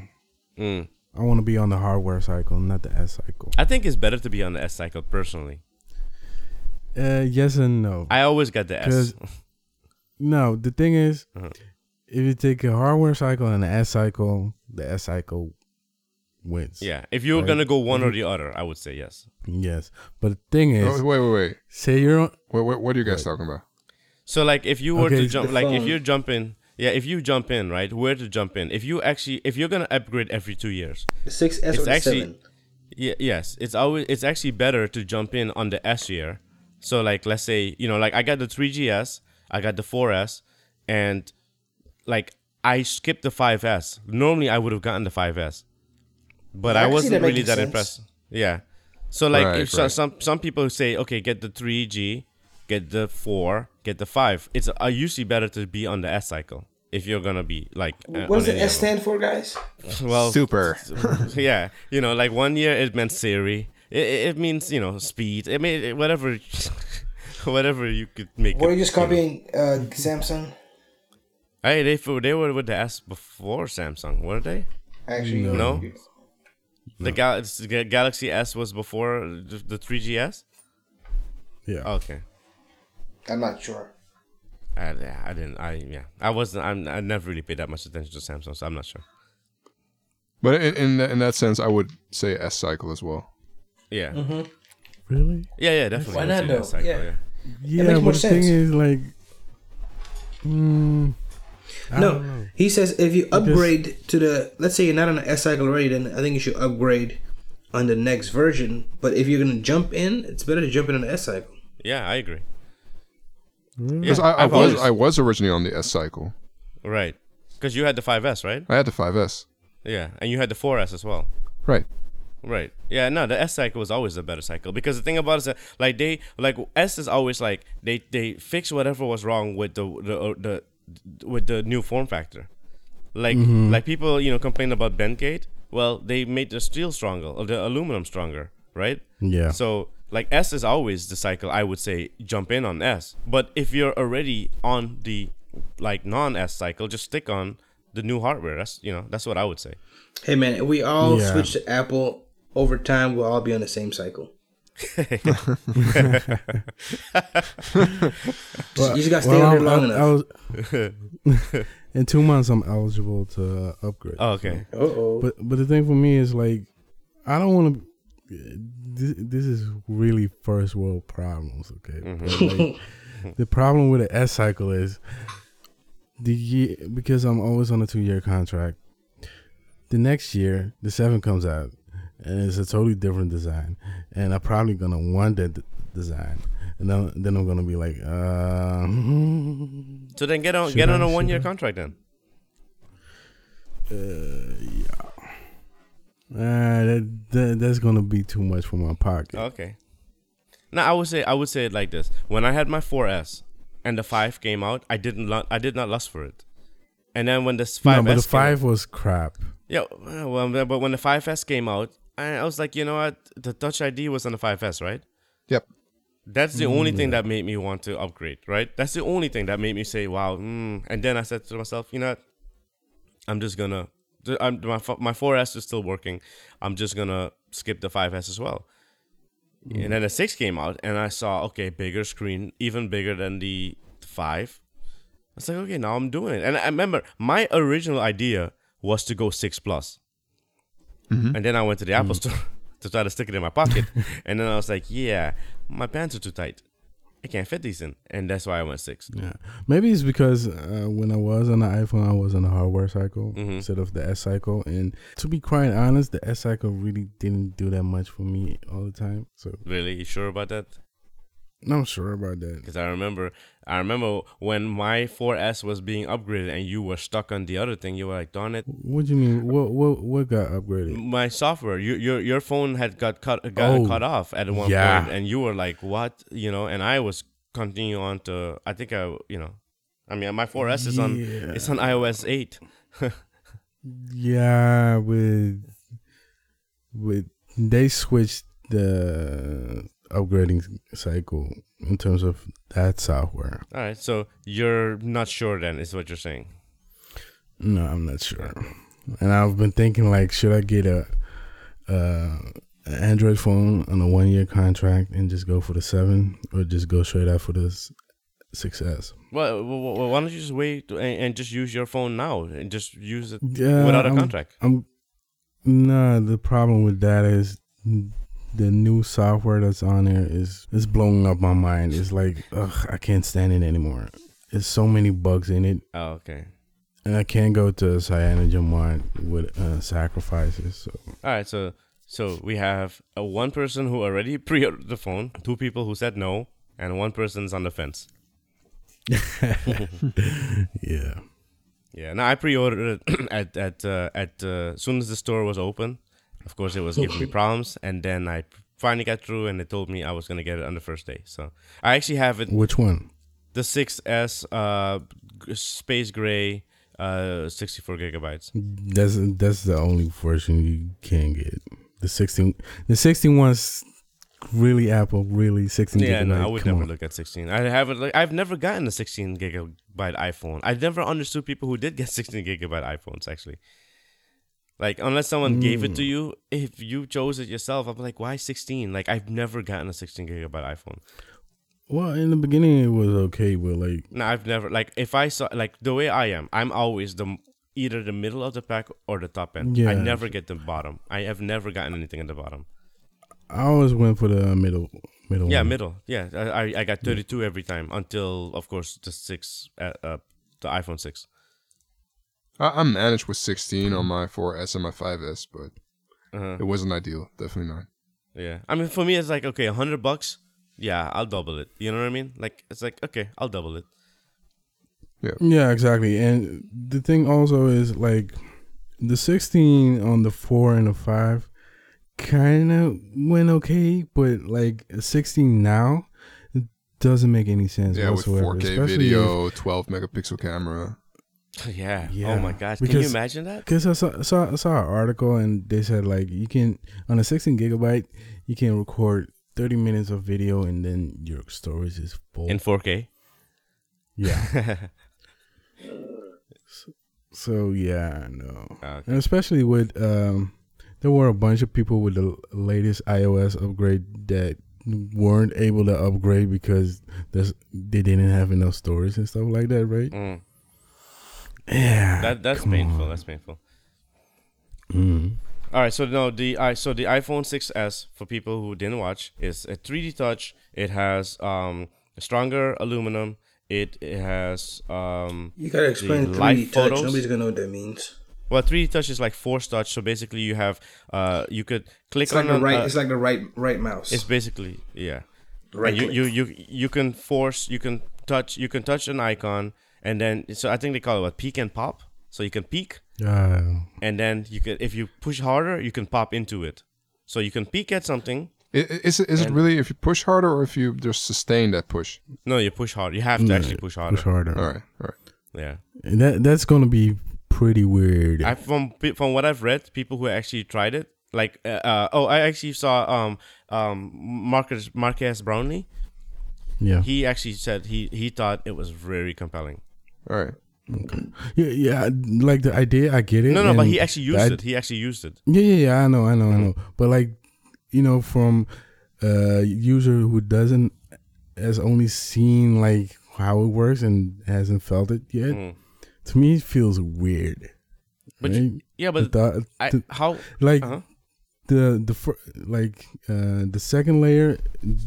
mm. I want to be on the hardware cycle, not the S cycle. I think it's better to be on the S cycle personally. Uh, yes and no. I always get the S. 'Cause- No, the thing is, Uh-huh. if you take a hardware cycle and an S cycle, the S cycle wins. Yeah, if you're Right. gonna go one or mm-hmm. the other, I would say yes. Yes, but the thing is, Oh, wait, wait, wait. say you're on, What, what, what are you guys talking about? So like if you were Okay, to jump, like if you jump in, yeah, if you jump in, right, where to jump in? If you actually, if you're gonna upgrade every two years, The 6S It's or actually- 7? Yeah, yes, it's always it's actually better to jump in on the S year. So like let's say, you know, like I got the 3GS, I got the 4S and like I skipped the 5S. Normally I would have gotten the 5S. But I I, wasn't that really that sense. impressed. Yeah. So like Right, if so, right. some some people say, okay, get the 3G, get the 4, get the 5. It's uh, usually better to be on the S cycle if you're going to be like uh, What does the S of stand for, guys? Well, Super. yeah, you know, like one year it meant Siri. It, it it means you know speed. It made whatever, whatever you could make. Were it, you just know. copying uh, Samsung? Hey, they they were with the S before Samsung, were they? Actually, No. The Gal- the Galaxy S was before the, the 3GS. yeah. Okay, I'm not sure. I, yeah, I didn't. I yeah, I wasn't. I'm, I never really paid that much attention to Samsung, so I'm not sure. But in, in in that sense, I would say S cycle as well. Yeah, Really? yeah, yeah, definitely. Why not say that though? Yeah. Yeah, makes but more the thing is, like, mm, I no, he says if you upgrade to the, let's say you're not on the S cycle already, then I think you should upgrade on the next version. But if you're gonna jump in, it's better to jump in on the S cycle. Yeah, I agree. Because Yeah, I, I was always- I was originally on the S cycle. Right. Because you had the 5S, right? I had the 5S. Yeah, and you had the 4S as well. Right. Right. Yeah. No, the S cycle was always the better cycle because the thing about it is that like they like S is always like they they fix whatever was wrong with the the uh, the with the new form factor. Like mm-hmm. like people you know complain about Bendgate. Well, they made the steel stronger or the aluminum stronger, right? Yeah. So like S is always the cycle I would say jump in on S. But if you're already on the like non S cycle, just stick on the new hardware. That's you know that's what I would say. Hey man, if we all Yeah. switch to Apple over time, we'll all be on the same cycle. Well, you just gotta stay well, on I'm- here long I- enough. I was, in two months, I'm eligible to uh, upgrade. Oh, okay. Uh oh. But but the thing for me is like, I don't want to. This, this is really first world problems, okay? But, like, the problem with the S cycle is the year because I'm always on a two year contract. The next year, the seven comes out, and it's a totally different design, and I'm probably gonna want that d- design, and then then I'm gonna be like, uh, So then get on get on a one year I? contract then. Uh, that, that that's gonna be too much for my pocket. Okay. Now I would say I would say it like this: when I had my 4S and the five came out, I didn't lu- I did not lust for it. And then when this 5S no, but the five was crap. yeah, well, but when the 5S came out, I, I was like, you know what? The Touch ID was on the 5S, right? Yep. That's the only thing that made me want to upgrade, right? That's the only thing that made me say, "Wow!" Mm. And then I said to myself, "You know, what? I'm just gonna. I'm, my f- my 4S is still working. I'm just gonna skip the 5S as well." And then the six came out, and I saw okay, bigger screen, even bigger than the five. I was like, okay, now I'm doing it. And I remember my original idea was to go six plus. And then I went to the Apple store to try to stick it in my pocket. and then I was like, yeah, my pants are too tight. I can't fit these in. And that's why I went six. Yeah, maybe it's because uh, when I was on the iPhone, I was on the hardware cycle Mm-hmm. instead of the S cycle. And to be quite honest, the S cycle really didn't do that much for me all the time. So Really? You sure about that? I'm sure about that. Because I remember, I remember when my 4S was being upgraded and you were stuck on the other thing. You were like, darn it, What do you mean? What what what got upgraded? my software your your your phone had got cut got Oh, cut off at one yeah. point and you were like what you know and i was continuing on to i think i you know i mean my 4s is on it's on ios 8 Yeah, with with they switched the upgrading cycle in terms of that software. all right so you're not sure then is what you're saying No, I'm not sure. And I've been thinking like, should I get a uh, an Android phone on a one year contract and just go for the seven, or just go straight out for the s- 6S? well, well, why don't you just wait and, and just use your phone now and just use it Yeah, without a I'm- contract I'm nah. The problem with that is the new software that's on there is is blowing up my mind. It's like, ugh, I can't stand it anymore. There's so many bugs in it, oh okay and I can't go to Cyanogen CyanogenMod with uh, sacrifices. So all right so so we have a one person who already pre-ordered the phone two people who said no and one person's on the fence yeah. Yeah, Now I pre-ordered it at at uh, at uh, as soon as the store was open. Of course, it was giving me problems, and then I finally got through, and they told me I was gonna get it on the first day. So I actually have it, Which one? the 6S, uh, g- space gray, uh, 64 gigabytes. That's that's the only version you can get. The sixteen, the sixteen one's really Apple, really sixteen. Yeah, no. I would Come never on. look at 16. I haven't. Like, I've never gotten a 16 gigabyte iPhone. I've never understood people who did get 16 gigabyte iPhones. Actually, like unless someone gave it to you, if you chose it yourself, I'm like, why 16? Like I've never gotten a 16 gigabyte iPhone. Well, in the beginning it was okay, but like No, I've never like if I saw like the way I am, I'm always the either the middle of the pack or the top end. Yeah. I never get the bottom. I have never gotten anything at the bottom. I always went for the middle, middle. Yeah, one. middle. Yeah, I I- got 32 every time until of course the six, uh, uh the iPhone six. I, I managed with 16 on my 4S and my 5S, but Uh-huh. it wasn't ideal. Definitely not. Yeah. I mean, for me, it's like okay, a hundred bucks. Yeah, I'll double it. You know what I mean? Like it's like okay, I'll double it. Yeah, Yeah, exactly. And the thing also is like the 16 on the 4 and the 5 kind of went okay, but like 16 now it doesn't make any sense Yeah, with whatsoever. 4K especially video, 12 megapixel camera. yeah. Oh my gosh, can you imagine that? Because I saw, saw I saw an article and they said like you can on a 16 gigabyte you can record 30 minutes of video and then your storage is full. In 4K. yeah. So yeah, no, Okay. and especially with um, there were a bunch of people with the latest iOS upgrade that weren't able to upgrade because there's they didn't have enough storage and stuff like that, right? Mm. Yeah, That that's come painful. on. That's painful. Mm. All right, so no, the I so the iPhone 6s for people who didn't watch is a 3D touch. It has um stronger aluminum. It, it has um You gotta explain 3D touch. photos. Nobody's gonna know what that means. well 3D touch is like force touch. So basically you have uh you could click It's like on the right. uh, it's like the right right mouse. it's basically yeah. right. You, you you you can force you can touch you can touch an icon and then so I think they call it what peek and pop. So you can peek, Uh, and then you can if you push harder you can pop into it. So you can peek at something. Is it, is it really if you push harder or if you just sustain that push? No, you push hard. You have to actually push harder. push harder. All right, all right. Yeah. And that that's gonna be pretty weird. I from from what I've read, people who actually tried it, like uh, uh oh, I actually saw um um Marcus Marques Brownlee. yeah, He actually said he he thought it was very compelling. All right. yeah, yeah. Like the idea, I get it. No, no, but he actually used id- it. He actually used it. Yeah, yeah, yeah. I know, I know, I Mm-hmm. know. But like, you know, from a user who doesn't has only seen like how it works and hasn't felt it yet, Mm. to me it feels weird. But right? you- yeah, but The- I the- how like uh-huh. the the fir- like uh the second layer,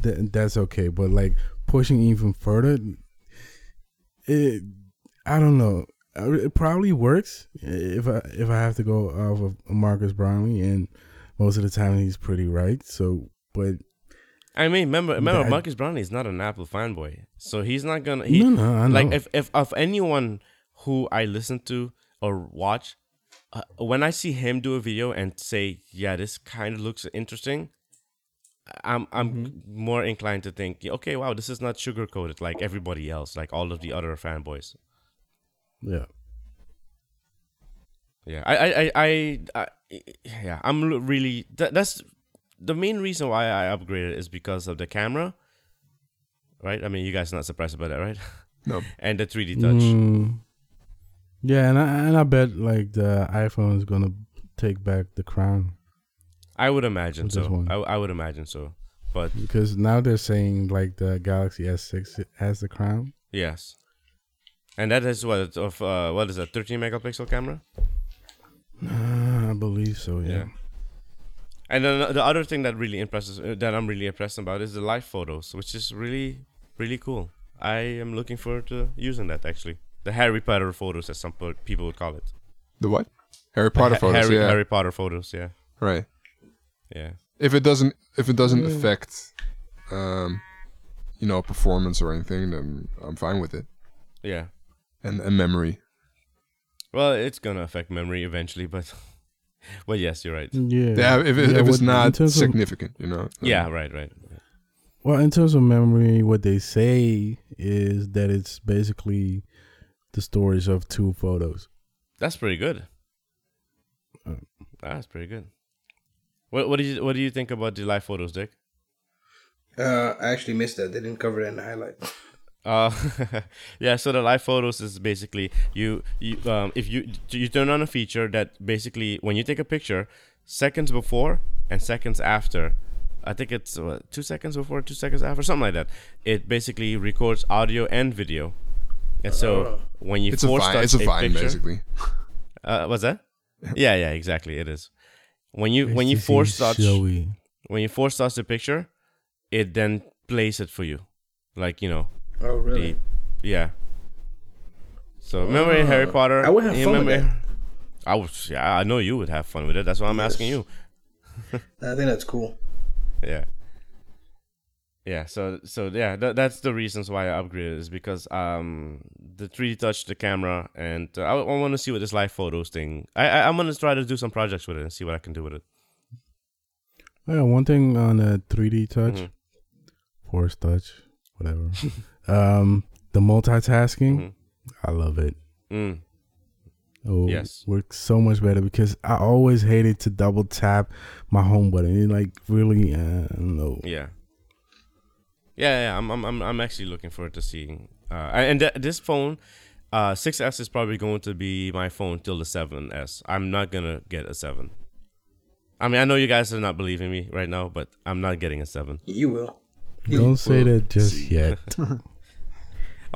th- that's okay. But like pushing even further, it I don't know. It probably works if I if I have to go off of Marques Brownlee, and most of the time he's pretty right. So, but I mean, remember, remember, That- Marques Brownlee is not an Apple fanboy, so he's not gonna. He, no, no, I know. like if if of anyone who I listen to or watch, uh, when I see him do a video and say, "Yeah, this kind of looks interesting," I'm I'm Mm-hmm. more inclined to think, "Okay, wow, this is not sugar coated like everybody else, like all of the other fanboys." Yeah, Yeah, I I I, I, I yeah, I'm really that, that's the main reason why I upgraded is because of the camera. Right? I mean, you guys are not surprised about that, right? No. and the 3D touch. Mm, yeah, and I and I bet like the iPhone is gonna take back the crown I would imagine so. I, I would imagine so. But because now they're saying like the Galaxy S6 has the crown. yes. And that is what of uh, what is that 13 megapixel camera? Uh, I believe so. Yeah. Yeah. And then the other thing that really impresses uh, that I'm really impressed about is the live photos, which is really really cool. I am looking forward to using that actually. The Harry Potter photos, as some people would call it. The what? Harry Potter Ha- photos. Harry, yeah. Harry Potter photos, yeah, Right. yeah. If it doesn't, if it doesn't affect, um, you know, performance or anything, then I'm fine with it. Yeah. And and memory. Well, it's gonna affect memory eventually, but well, yes, you're right. Yeah. Yeah. If it, Yeah, if it's what- not terms of- significant, you know. then- Yeah, right, right. Well, in terms of memory, what they say is that it's basically the stories of two photos. That's pretty good. Uh, That's pretty good. What what do you what do you think about the live photos, Dick? Uh, I actually missed that. They didn't cover it in the highlight. Uh, yeah. So the live photos is basically you you um if you you turn on a feature that basically when you take a picture, seconds before and seconds after, I think it's what, two seconds before, two seconds after, something like that. It basically records audio and video, and so when you It's a force vine. It's a vine, picture, basically. Uh, what's that? yeah, yeah, exactly. It is. When you when you force touch showy. when you force touch the picture, it then plays it for you, like you know Oh, really? the yeah. So remember in Harry Potter? I would have you fun with remember- I was. Yeah, I know you would have fun with it. That's why I'm asking you. I think that's cool. Yeah. Yeah. So so yeah, that, that's the reasons why I upgraded is because um the 3D touch, the camera, and uh, I, I want to see what this live photos thing. I, I I'm gonna try to do some projects with it and see what I can do with it. Yeah, one thing on the 3D touch, Mhm. force touch, whatever. um, the multitasking, Mhm. I love it. Mm. Oh, Yes. works so much better because I always hated to double tap my home button. It like really, uh, I don't know. Yeah. Yeah, yeah. I'm I'm I'm, I'm actually looking forward to seeing. Uh, and th- this phone, uh, 6S is probably going to be my phone till the 7S. I'm not gonna get a seven. I mean, I know you guys are not believing me right now, but I'm not getting a seven. You will. Don't say that just yet.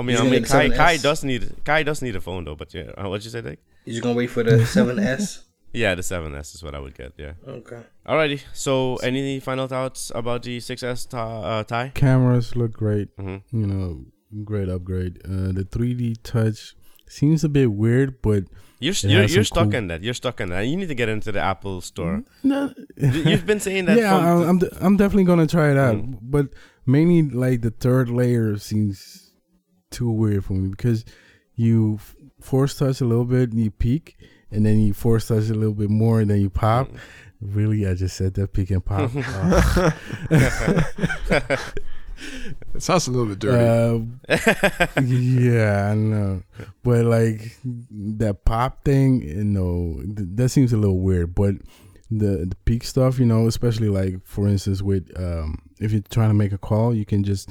I mean, I mean, Kai, Kai 7S. does need Kai does need a phone though. But yeah, uh, what'd you say, Dick? You just gonna wait for the 7S? Yeah, the 7S is what I would get. Yeah. Okay. Alrighty. So, any final thoughts about the 6S t- uh, tie? Cameras look great. Mm-hmm. You know, great upgrade. Uh, the 3D touch seems a bit weird, but You're you're, you're stuck cool- in that. You're stuck in that. You need to get into the Apple store. no, You've been saying that. yeah, I'm I'm, de- I'm definitely gonna try it out. Mm. But mainly like the third layer seems too weird for me because you f- force touch a little bit and you peek, and then you force touch a little bit more and then you pop. Mm. Really, I just said that peek and pop. Uh, It sounds a little bit dirty. uh, yeah, I know, but like that pop thing, you know, th- that seems a little weird. But the the peek stuff, you know, especially like for instance with um, if you're trying to make a call, you can just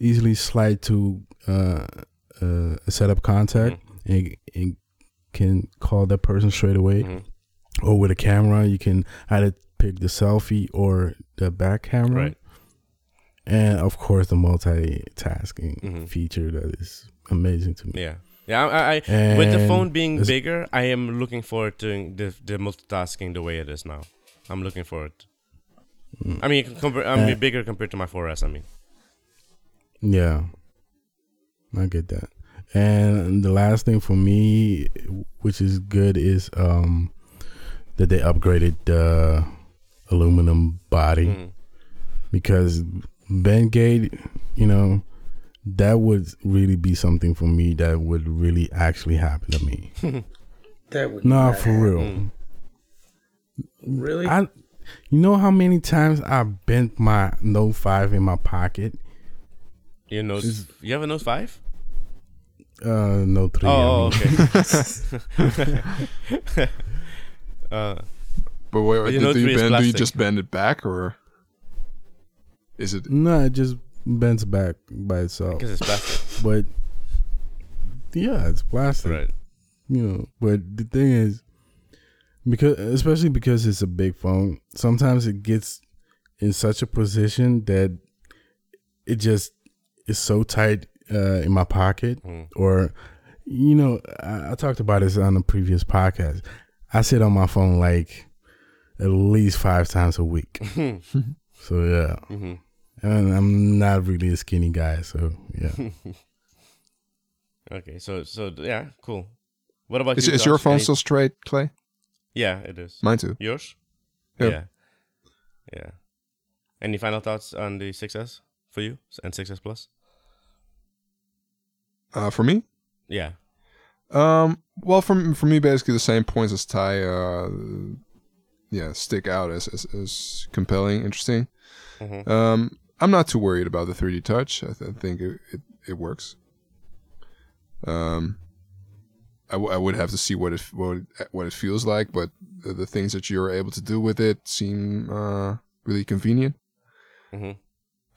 easily slide to uh, uh, a setup contact and, and can call that person straight away. Mhm. Or with a camera, you can either pick the selfie or the back camera Right. and of course the multitasking Mhm. feature that is amazing to me. Yeah. Yeah, I, I, with the phone being bigger, I am looking forward to the the multitasking the way it is now. I'm looking forward. I mean, compar- I mean, bigger compared to my 4S. I mean, Yeah, I get that. And the last thing for me, which is good, is um that they upgraded the aluminum body Mhm. because Bendgate, you know, that would really be something for me that would really actually happen to me. That would nah, not for happen. real. Mm. Really? I, you know how many times I bent my Note Five in my pocket? You know, you have a Note Five? Uh, Note Three. I Oh, mean. okay. uh, but wait, but you do, know do you is bend? Do you plastic. just bend it back, or is it? No, it just bends back by itself. because it's plastic, But yeah, it's plastic. right? You know, but the thing is, because especially because it's a big phone, sometimes it gets in such a position that it just is so tight uh, in my pocket, Mm. or you know, I, I talked about this on the previous podcast. I sit on my phone like at least five times a week. so yeah, hmm and I'm not really a skinny guy, so yeah. Okay, so so yeah, cool. What about Is, you? is your phone Any- still straight, Clay? Yeah, it is. Mine too. Yours? Yep. Yeah. Yeah. Any final thoughts on the 6S for you and 6S Plus? Uh, for me, Yeah. Um, well, for for me, basically the same points as Ty. Uh, yeah, stick out as as, as compelling, interesting. Mhm. Um, I'm not too worried about the 3D touch. I, th- I think it, it it works. Um, I, w- I would have to see what it what it, what it feels like, but the, the things that you're able to do with it seem uh really convenient. Mhm.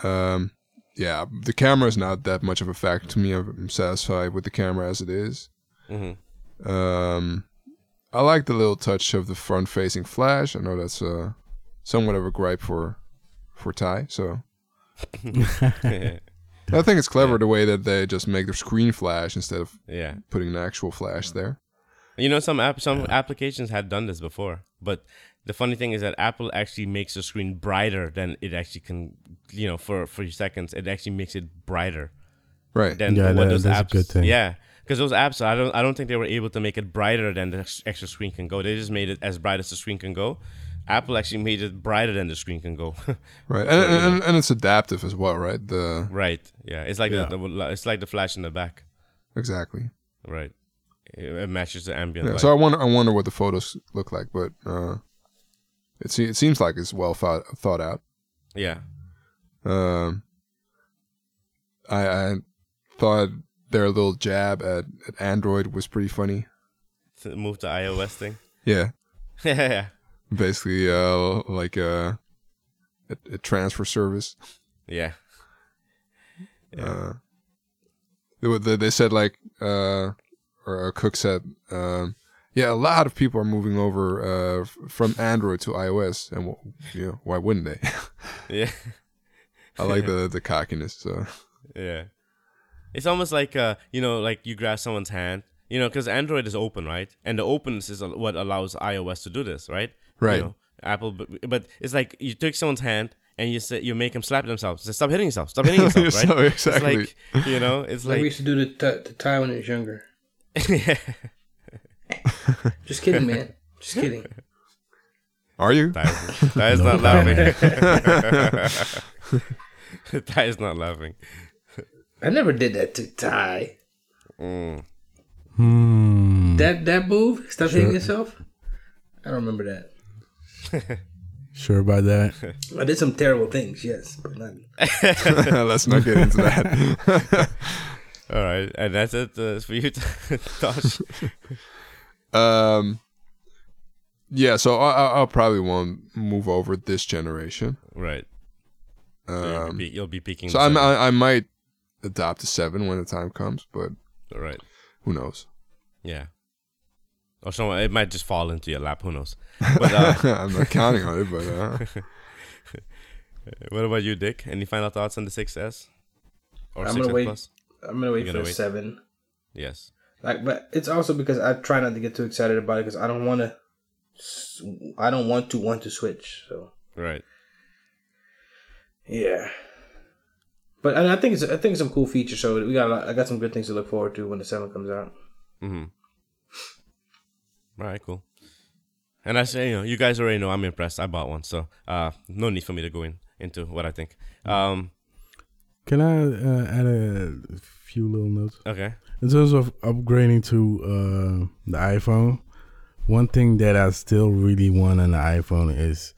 Um, yeah, the camera is not that much of a factor to me. I'm satisfied with the camera as it is. hmm Um, I like the little touch of the front-facing flash. I know that's uh, somewhat of a gripe for for Ty. So I think it's clever the way that they just make the screen flash instead of yeah. putting an actual flash there. You know, some app, some applications had done this before, but the funny thing is that Apple actually makes the screen brighter than it actually can. You know, for for seconds, it actually makes it brighter Right. than Yeah, that- those that's a apps. good thing. Yeah, because those apps, I don't, I don't think they were able to make it brighter than the extra screen can go. They just made it as bright as the screen can go. Apple actually made it brighter than the screen can go. Right, and, and, and it's adaptive as well, right? The right? Yeah, it's like Yeah. The, the, it's like the flash in the back. exactly. Right. It, it matches the ambient Yeah, light. so I wonder, I wonder what the photos look like, but uh, it, se- it seems like it's well thought thought out. yeah. Um, I, I thought their little jab at, at Android was pretty funny. To move to iOS thing. Yeah, yeah, yeah, basically, uh, like a, a, a transfer service. yeah. Uh, they, they, they said like, uh, or Cook said, um, yeah, a lot of people are moving over uh, from Android to iOS, and w- you know, why wouldn't they? Yeah. I like the the cockiness. So Yeah. It's almost like uh, you know, like you grab someone's hand, you know, because Android is open, right? And the openness is what allows iOS to do this, right? Right. You know, Apple, but, but it's like you take someone's hand and you say you make them slap themselves. Say, stop hitting yourself. Stop hitting yourself. Right? So, exactly. It's like you know, it's Like we like used to do to, t- to Ty when he was younger. yeah. Just kidding, man. Just kidding. are you? That is, that is not laughing. that is not laughing. I never did that to Ty. Mm. Hmm. That that move? Stop hitting yourself? I don't remember that. Sure about that? I did some terrible things, yes, but not. Let's not get into that. All right, and that's it uh, for you, Tosh. Um, yeah. So I, I- I'll probably won't move over this generation. right. So you'll, Um, be, you'll be peeking. so I'm. I, I might adopt a seven when the time comes, but right. who knows? Yeah. Or someone, it might just fall into your lap. Who knows? But uh, I'm not counting on it, but uh, what about you, Dick? Any final thoughts on the 6S or I'm 6S gonna wait. Plus? I'm gonna wait You're for gonna the wait? seven. Yes. Like, but it's also because I try not to get too excited about it because I don't want to. I don't want to want to switch. So Right. yeah. But and I think it's I think it's some cool features. So we got a lot, I got some good things to look forward to when the seven comes out. Mm-hmm. All right. Cool. And I say, you know, you guys already know I'm impressed. I bought one, so uh, no need for me to go in into what I think. Um. Can I uh, add a few little notes? Okay. In terms of upgrading to uh, the iPhone, one thing that I still really want on the iPhone is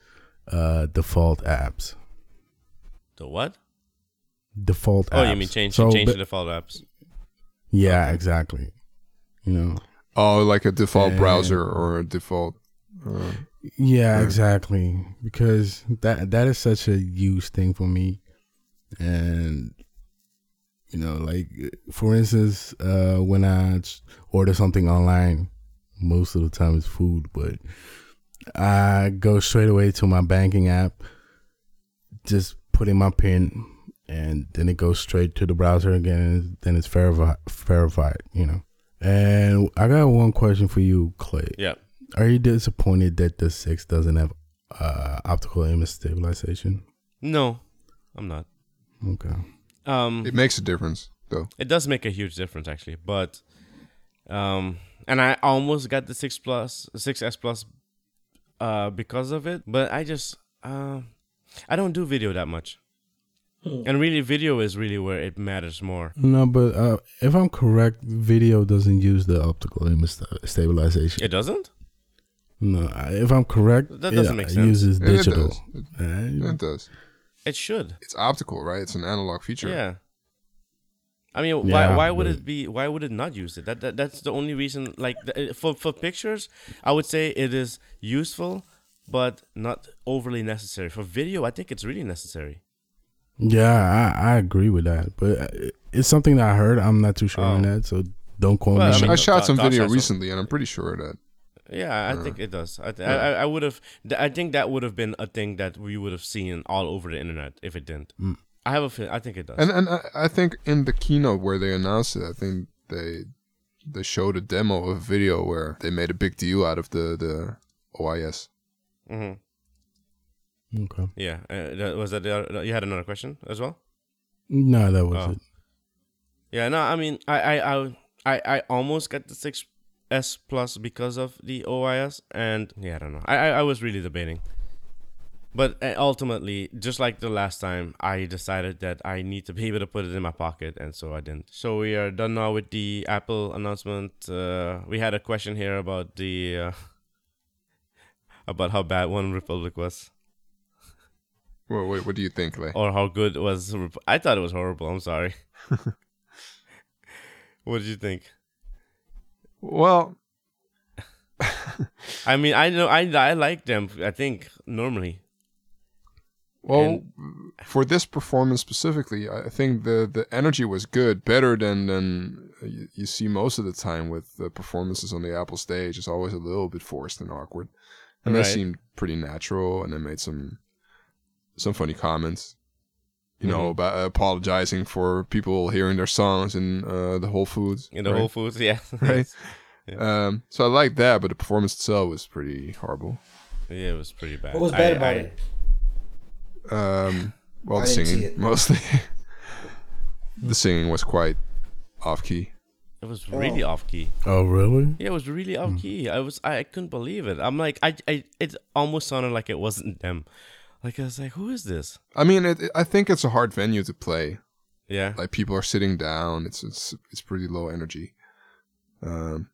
uh, default apps. The what? Default apps. Oh, apps. you mean change So, change but- the default apps? Yeah, exactly. You know. oh, like a default Yeah. browser or a default. Uh, Yeah, Yeah. exactly. Because that that is such a huge thing for me, and you know, like for instance, uh, when I order something online, most of the time it's food, but I go straight away to my banking app, just put in my PIN, and then it goes straight to the browser again, and then it's verified. Verified, you know. And I got one question for you, Clay. Yeah. Are you disappointed that the six doesn't have uh, optical image stabilization? No, I'm not. Okay. Um. it makes a difference, though. It does make a huge difference actually, but um and I almost got the 6 six S plus uh because of it, but I just uh I don't do video that much. And really video is really where it matters more. No, but uh, if I'm correct, video doesn't use the optical image sta- stabilization. It doesn't? no, I- if I'm correct, That doesn't it make uh, sense. uses Yeah, it digital. does. It, Uh, it does. It should. It's optical, right? It's an analog feature. Yeah. I mean, Yeah, why why would but- it be why would it not use it? That, that that's the only reason like for for pictures, I would say it is useful but not overly necessary. For video, I think it's really necessary. yeah, I, I agree with that, but uh, it's something that I heard. I'm not too sure on Oh. that, so don't quote Well, me. I I, mean, I shot some has video some- recently, and I'm pretty sure that Yeah, I think it does. I, th- I, I would have. I think that would have been a thing that we would have seen all over the internet if it didn't. I have a feel. I think it does. And and I, I think in the keynote where they announced it, I think they they showed a demo of a video where they made a big deal out of the the OIS. hmm Okay. Yeah. Uh, that- was that the other, you had another question as well? No, that was Oh. it. Yeah. No. I mean, I, I, I, I I almost got the 6S Plus because of the OIS, and yeah, I don't know. I I, I was really debating. But uh, ultimately, just like the last time, I decided that I need to be able to put it in my pocket, and so I didn't. So we are done now with the Apple announcement. Uh, we had a question here about the uh, about how bad OneRepublic was, Well, wait, what do you think, Lay? or how good was. Rep- I thought it was horrible. I'm sorry. what did you think? Well, I mean, I know I I like them. I think normally. well, for this performance specifically, I think the the energy was good, better than than you, you see most of the time with the performances on the Apple stage. It's always a little bit forced and awkward, and Right. they seemed pretty natural. And they made some some funny comments, you know, Mhm. about apologizing for people hearing their songs in uh, the Whole Foods. In the right? Whole Foods, yeah. right? Yeah. Um, so I like that, but the performance itself was pretty horrible. yeah, it was pretty bad. What was bad I- about I- it? Um, well, the singing it. mostly. the singing was quite off key. It was really off key. Oh, really? Yeah, it was really off Hmm. key. I was I, I couldn't believe it. I'm like I, I it almost sounded like it wasn't them. Like I was like, who is this? I mean, it, I think it's a hard venue to play. Yeah. Like people are sitting down. It's it's it's pretty low energy. Um,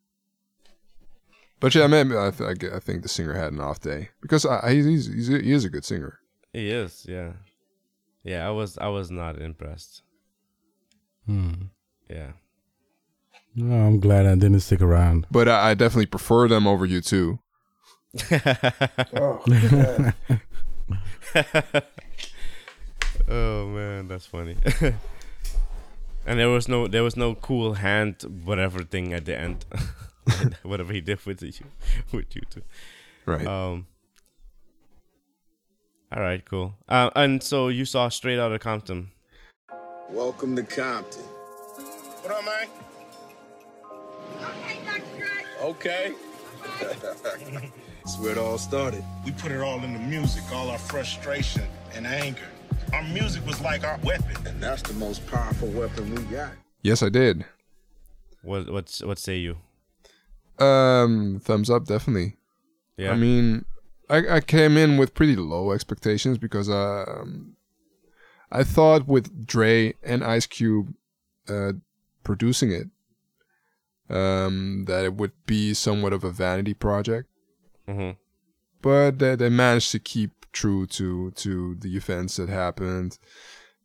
but yeah, man, I, th- I, get- I think the singer had an off day because I, I, he's, he's he is a good singer. He is, yeah. Yeah, I was I was not impressed. Hmm. Yeah. No, I'm glad I didn't stick around. But I, I definitely prefer them over U2. Oh, God. oh man, that's funny. and there was no there was no cool hand whatever thing at the end. whatever he did with you with U2. Right. Um. All right, cool. Uh, and so you saw Straight Outta Compton. Welcome to Compton. What up, man? Okay, Dr. Dre. Okay. That's where it all started. We put it all in the music, all our frustration and anger. Our music was like our weapon. And that's the most powerful weapon we got. yes, I did. What what's what say you? Um, thumbs up, definitely. Yeah. I mean, I, I came in with pretty low expectations because um, I thought with Dre and Ice Cube uh, producing it, um, that it would be somewhat of a vanity project. Hmm But they, they managed to keep true to to the events that happened.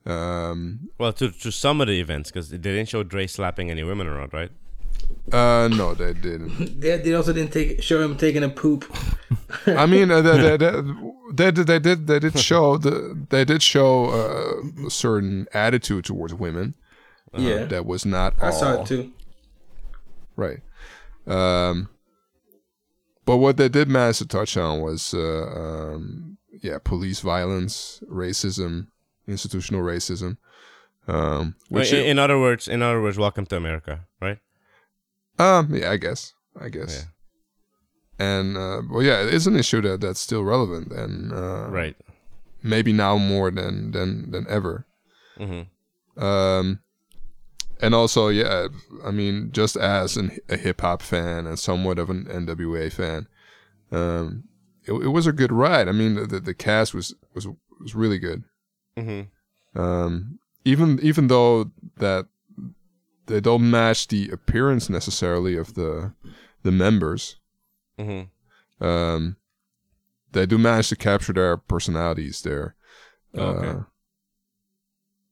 Um, Well, to to some of the events because they didn't show Dre slapping any women around, right? uh, no, they didn't. they, they also didn't take show him taking a poop. I mean, uh, they, they, they, they, they did they did show the they did show uh, a certain attitude towards women. uh, Yeah. that was not. I saw it too. Right. Um, but what they did manage to touch on was, uh, um, yeah, police violence, racism, institutional racism. Um, which, in, in other words, in other words, welcome to America, right? um, yeah, I guess, I guess. Yeah. And uh, well, yeah, it is an issue that that's still relevant, and uh, Right. maybe now more than than than ever. hmm Um, and also, yeah, I mean, just as an, a hip hop fan and somewhat of an NWA fan, um, it, it was a good ride. I mean, the, the, cast was, was was really good. hmm Um, even even though that they don't match the appearance necessarily of the the members, hmm um, they do manage to capture their personalities there. Okay. Uh,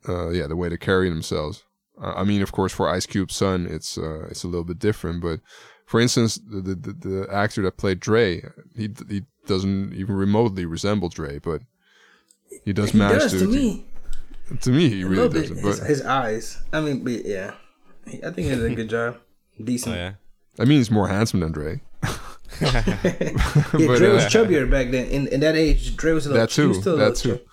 uh, yeah, the way they carry themselves. Uh, I mean, of course, for Ice Cube's son, it's uh, it's a little bit different. But for instance, the the, the, the actor that played Dre, he he doesn't even remotely resemble Dre, but he does He manage does to. to me. to me, he A really doesn't. His, But his eyes. I mean, but yeah. I think he did a good job. Oh Decent. yeah. I mean, he's more handsome than Dre. Yeah, But, Dre was uh, chubbier back then. In, in that age, Dre was a little. That he was too. still a That little too. chub-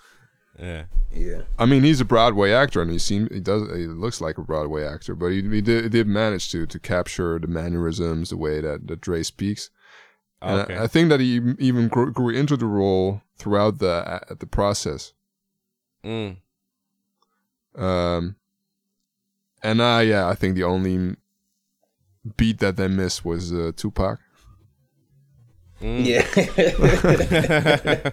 Yeah. Yeah. I mean, he's a Broadway actor, and he seems he does he looks like a Broadway actor, but he, he did he did manage to to capture the mannerisms, the way that that Dre speaks. And I- Okay. I, think that he even grew, grew into the role throughout the uh, the process. Mm. Um, and uh, yeah, I think the only beat that they missed was uh, Tupac. Yeah.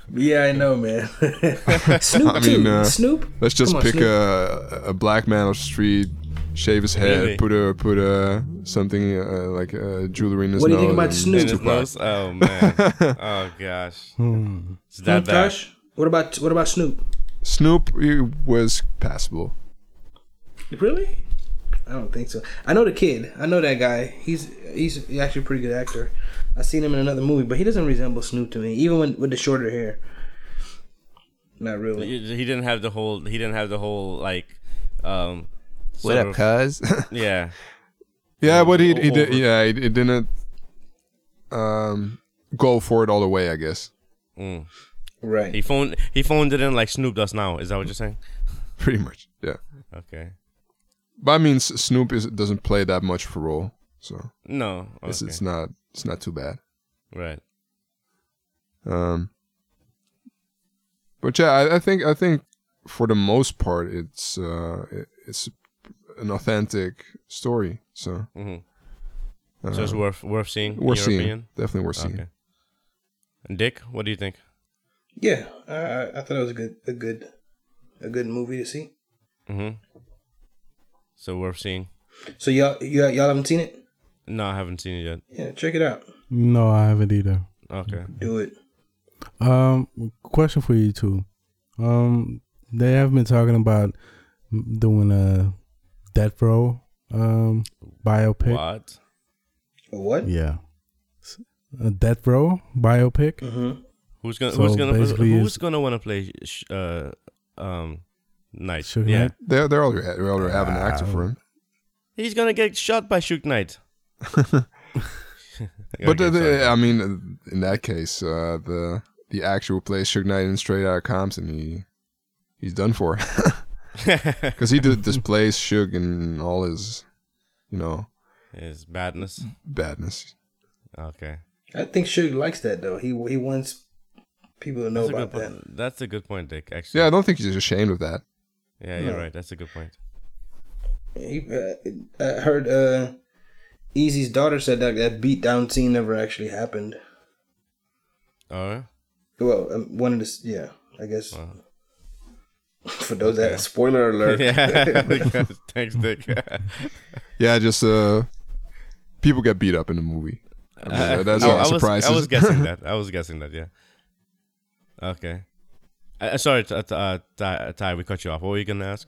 yeah, I know, man. Snoop I mean, too. uh, Snoop. Let's just on, pick Snoop. a a black man off the street, shave his head, Really? put a put a something uh, like uh, jewelry in his nose. What do you think about Snoop? In it's his Tupac. nose? Oh man. oh gosh. Hmm. It's that bad. Josh, what about what about Snoop? Snoop he was passable. Really? I don't think so. I know the kid. I know that guy. He's he's actually a pretty good actor. I seen him in another movie, but he doesn't resemble Snoop to me, even when, with the shorter hair. Not really. He he didn't have the whole. He didn't have the whole like. Um, What up, of- cuz? Yeah. yeah, but he he did. Yeah, he, he didn't um go for it all the way. I guess Mm. Right. He phoned. He phoned it in like Snoop does now. Is that what you're saying? pretty much. Yeah, Okay. but I mean Snoop is doesn't play that much of a role, so No. it's Okay. it's not it's not too bad. right. Um, but yeah, I, I think I think for the most part, it's uh, it, it's an authentic story. So hmm uh, so it's worth worth seeing. worth your seeing. opinion? Definitely worth seeing. Okay. And Dick, what do you think? Yeah, I, I I thought it was a good a good a good movie to see. Mm-hmm. So worth seeing. So y'all y'all, y'all haven't seen it? No, I haven't seen it yet. Yeah, check it out. No, I haven't either. Okay. Do it. Um, question for you two. Um, they have been talking about doing a Death Row um biopic. What? What? Yeah, a Death Row biopic. Mm-hmm. Who's gonna So Who's gonna basically Who's gonna want to play? sh- Uh, um, Knight. Suge yeah. Knight? they're they already they already have an actor for him. He's gonna get shot by Suge Knight. But Okay, uh, the, sorry. I mean, in that case, uh, the the actor who plays Suge Knight in Straight Outta Compton, he he's done for because he did displays Suge and all his, you know, His badness. badness. Okay. I think Suge likes that though. He he wants people to know That's a good about that. point. That's a good point, Dick. Actually. Yeah, I don't think he's ashamed of that. Yeah, you're No. right. That's a good point. He, uh, I heard uh, Eazy's daughter said that that beat down scene never actually happened. Oh. yeah? Well, um, one of the yeah, I guess Wow. for those Okay. that spoiler alert. yeah. Thanks, Dick. Yeah, just uh, people get beat up in the movie. I mean, uh, that's I, not I was. I was guessing that. I was guessing that. Yeah. Okay. Uh, sorry, t- t- uh, Ty, Ty, we cut you off. What were you gonna ask?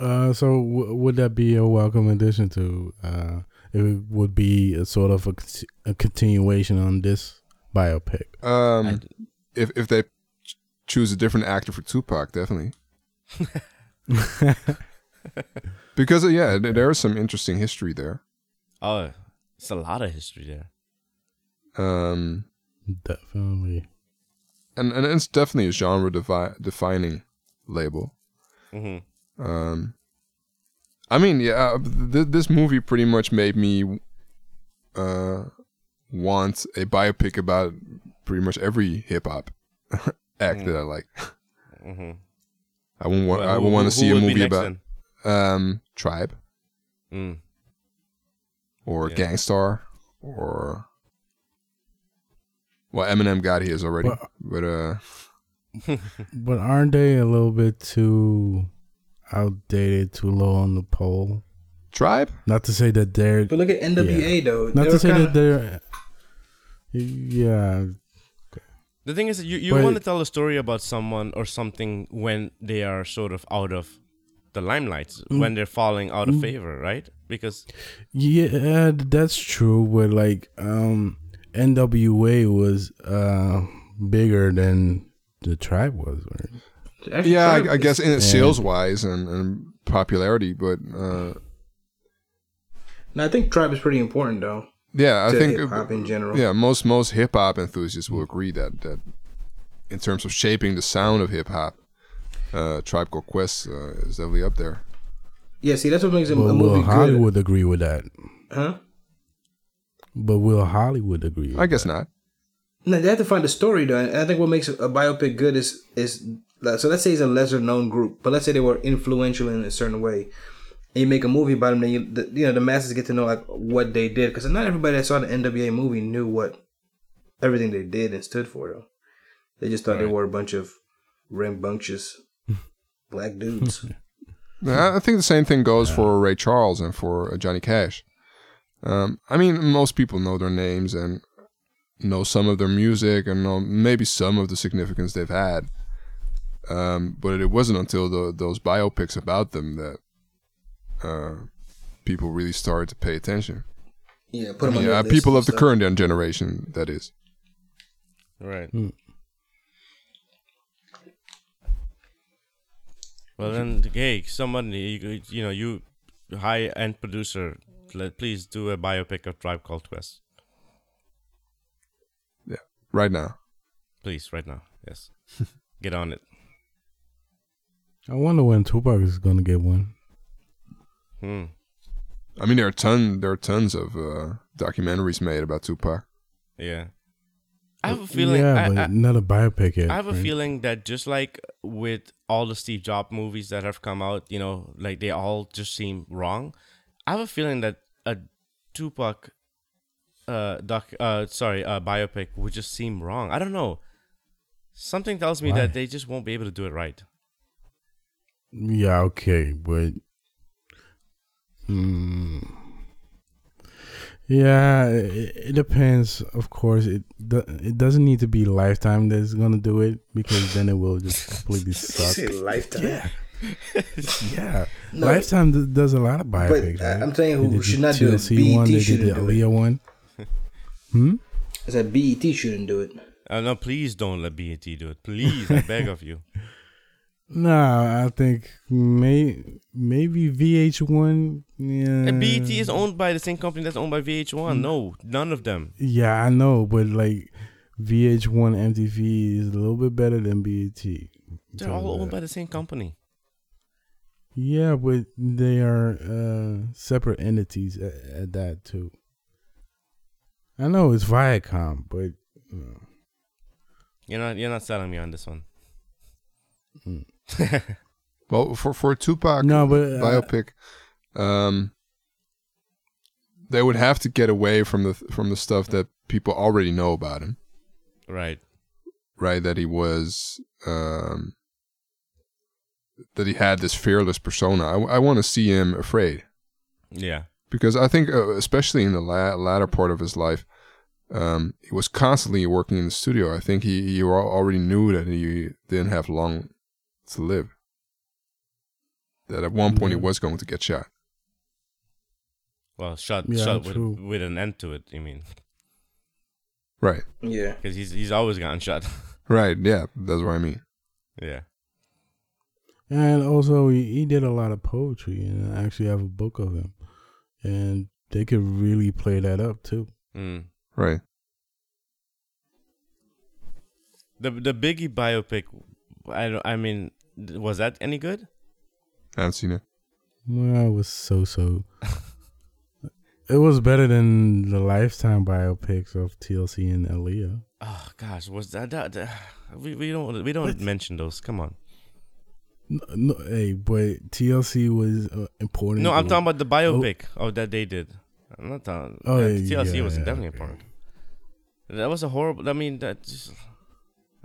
Uh, so w- would that be a welcome addition to? Uh, it would be a sort of a, con- a continuation on this biopic. Um, if if they ch- choose a different actor for Tupac, definitely. because uh, yeah, there is some interesting history there. Oh, it's a lot of history there. Um, Definitely. and and it's definitely a genre defi- defining label. hmm Um, I mean, yeah, uh, th- this movie pretty much made me uh want a biopic about pretty much every hip hop act that I like. hmm I wouldn't want. Well, I who- would want to see a movie next about um Tribe Mm. or Yeah. Gang Starr or well Eminem got his already, Well- but uh But aren't they a little bit too outdated, too low on the pole? Tribe. Not to say that they're. But look at NWA though. Not They to say kinda- that they're. Yeah, The thing is, that you, you But- want to tell a story about someone or something when they are sort of out of the limelight, Mm. when they're falling out of favor, right? Because yeah, that's true. But like, um, NWA was uh bigger than the tribe was. Right? Actually, Yeah, I, I guess in Yeah. sales wise and, and popularity, but uh No, I think Tribe is pretty important though. yeah, I to think hip hop in general. yeah most most hip hop enthusiasts will agree that that in terms of shaping the sound of hip hop, uh, Tribe Called Quest uh, is definitely up there. Yeah, see, that's what makes a, But a will movie good. Hollywood agree with that? Huh? But will Hollywood agree? I guess not. No, they have to find a story though. And I think what makes a biopic good is is like, so. Let's say it's a lesser known group, but let's say they were influential in a certain way, and you make a movie about them, then you the, you know the masses get to know like what they did because not everybody that saw the NWA movie knew what everything they did and stood for. Though they just thought they were a bunch of rambunctious black dudes. I I think the same thing goes for Ray Charles and for uh, Johnny Cash. Um, I mean, most people know their names and know some of their music and know maybe some of the significance they've had. Um, but it wasn't until the, those biopics about them that uh, people really started to pay attention. Yeah, put 'em on yeah, their list people of the stuff. current generation, that is. Right. Hmm. Well then, hey, somebody, you, you know, you high end producer, let, please do a biopic of Tribe Called Quest, Yeah, Right now. please, right now. Yes, get on it. I wonder when Tupac is gonna get one. Hmm. I mean, there are ton, there are tons of uh, documentaries made about Tupac. Yeah. I have a feeling. Yeah, I, but I, not a biopic yet. I have a right? feeling that just like with all the Steve Jobs movies that have come out, you know, like they all just seem wrong. I have a feeling that a Tupac, uh, doc, uh, sorry, uh, biopic would just seem wrong. I don't know. Something tells me Why? that they just won't be able to do it right. Yeah, okay, but mm, yeah, it, it depends. Of course, it it doesn't need to be Lifetime that's gonna do it because then it will just completely suck. Say lifetime. Yeah, yeah. No. Lifetime d- does a lot of But biopics. uh, right? I'm saying you who did should the not do it. TLC one. BET They did shouldn't the do it. One. Hmm. I said BET shouldn't do it. Uh, no, please don't let BET do it. Please, I beg of you. Nah, I think may maybe VH1. Yeah. And BET is owned by the same company that's owned by VH1. No, none of them. Yeah, I know, but like VH1 MTV is a little bit better than BET. They're all owned by the same company. Yeah, but they are uh, separate entities at, at that too. I know it's Viacom, but uh, You're not. You're not selling me on this one. Well, for for a Tupac No, but, uh, biopic, um, they would have to get away from the from the stuff that people already know about him, Right. right? That he was, um, that he had this fearless persona. I, I want to see him afraid Yeah. because I think, uh, especially in the la- latter part of his life, um, he was constantly working in the studio. I think he he already knew that he didn't have long to live. That at one point he was going to get shot. Well, shot Yeah, shot with, with an end to it. You mean? Right. Yeah. Because he's he's always gotten shot. Right. Yeah. That's what I mean. yeah. and also he, he did a lot of poetry, and I actually have a book of him, and they could really play that up too. Mm. Right. The the Biggie biopic. I don't. I mean, th- was that any good? I haven't seen it. Well, it was so so. it was better than the Lifetime biopics of TLC and Aaliyah. Oh gosh, was that that? that- we we don't we don't What? mention those. Come on. No, no, hey, but TLC was uh, important. No, I'm talking about the biopic oh that they did. I'm not talking. Oh, yeah, yeah, TLC yeah, was yeah, definitely okay. important. That was a horrible. I mean, that just.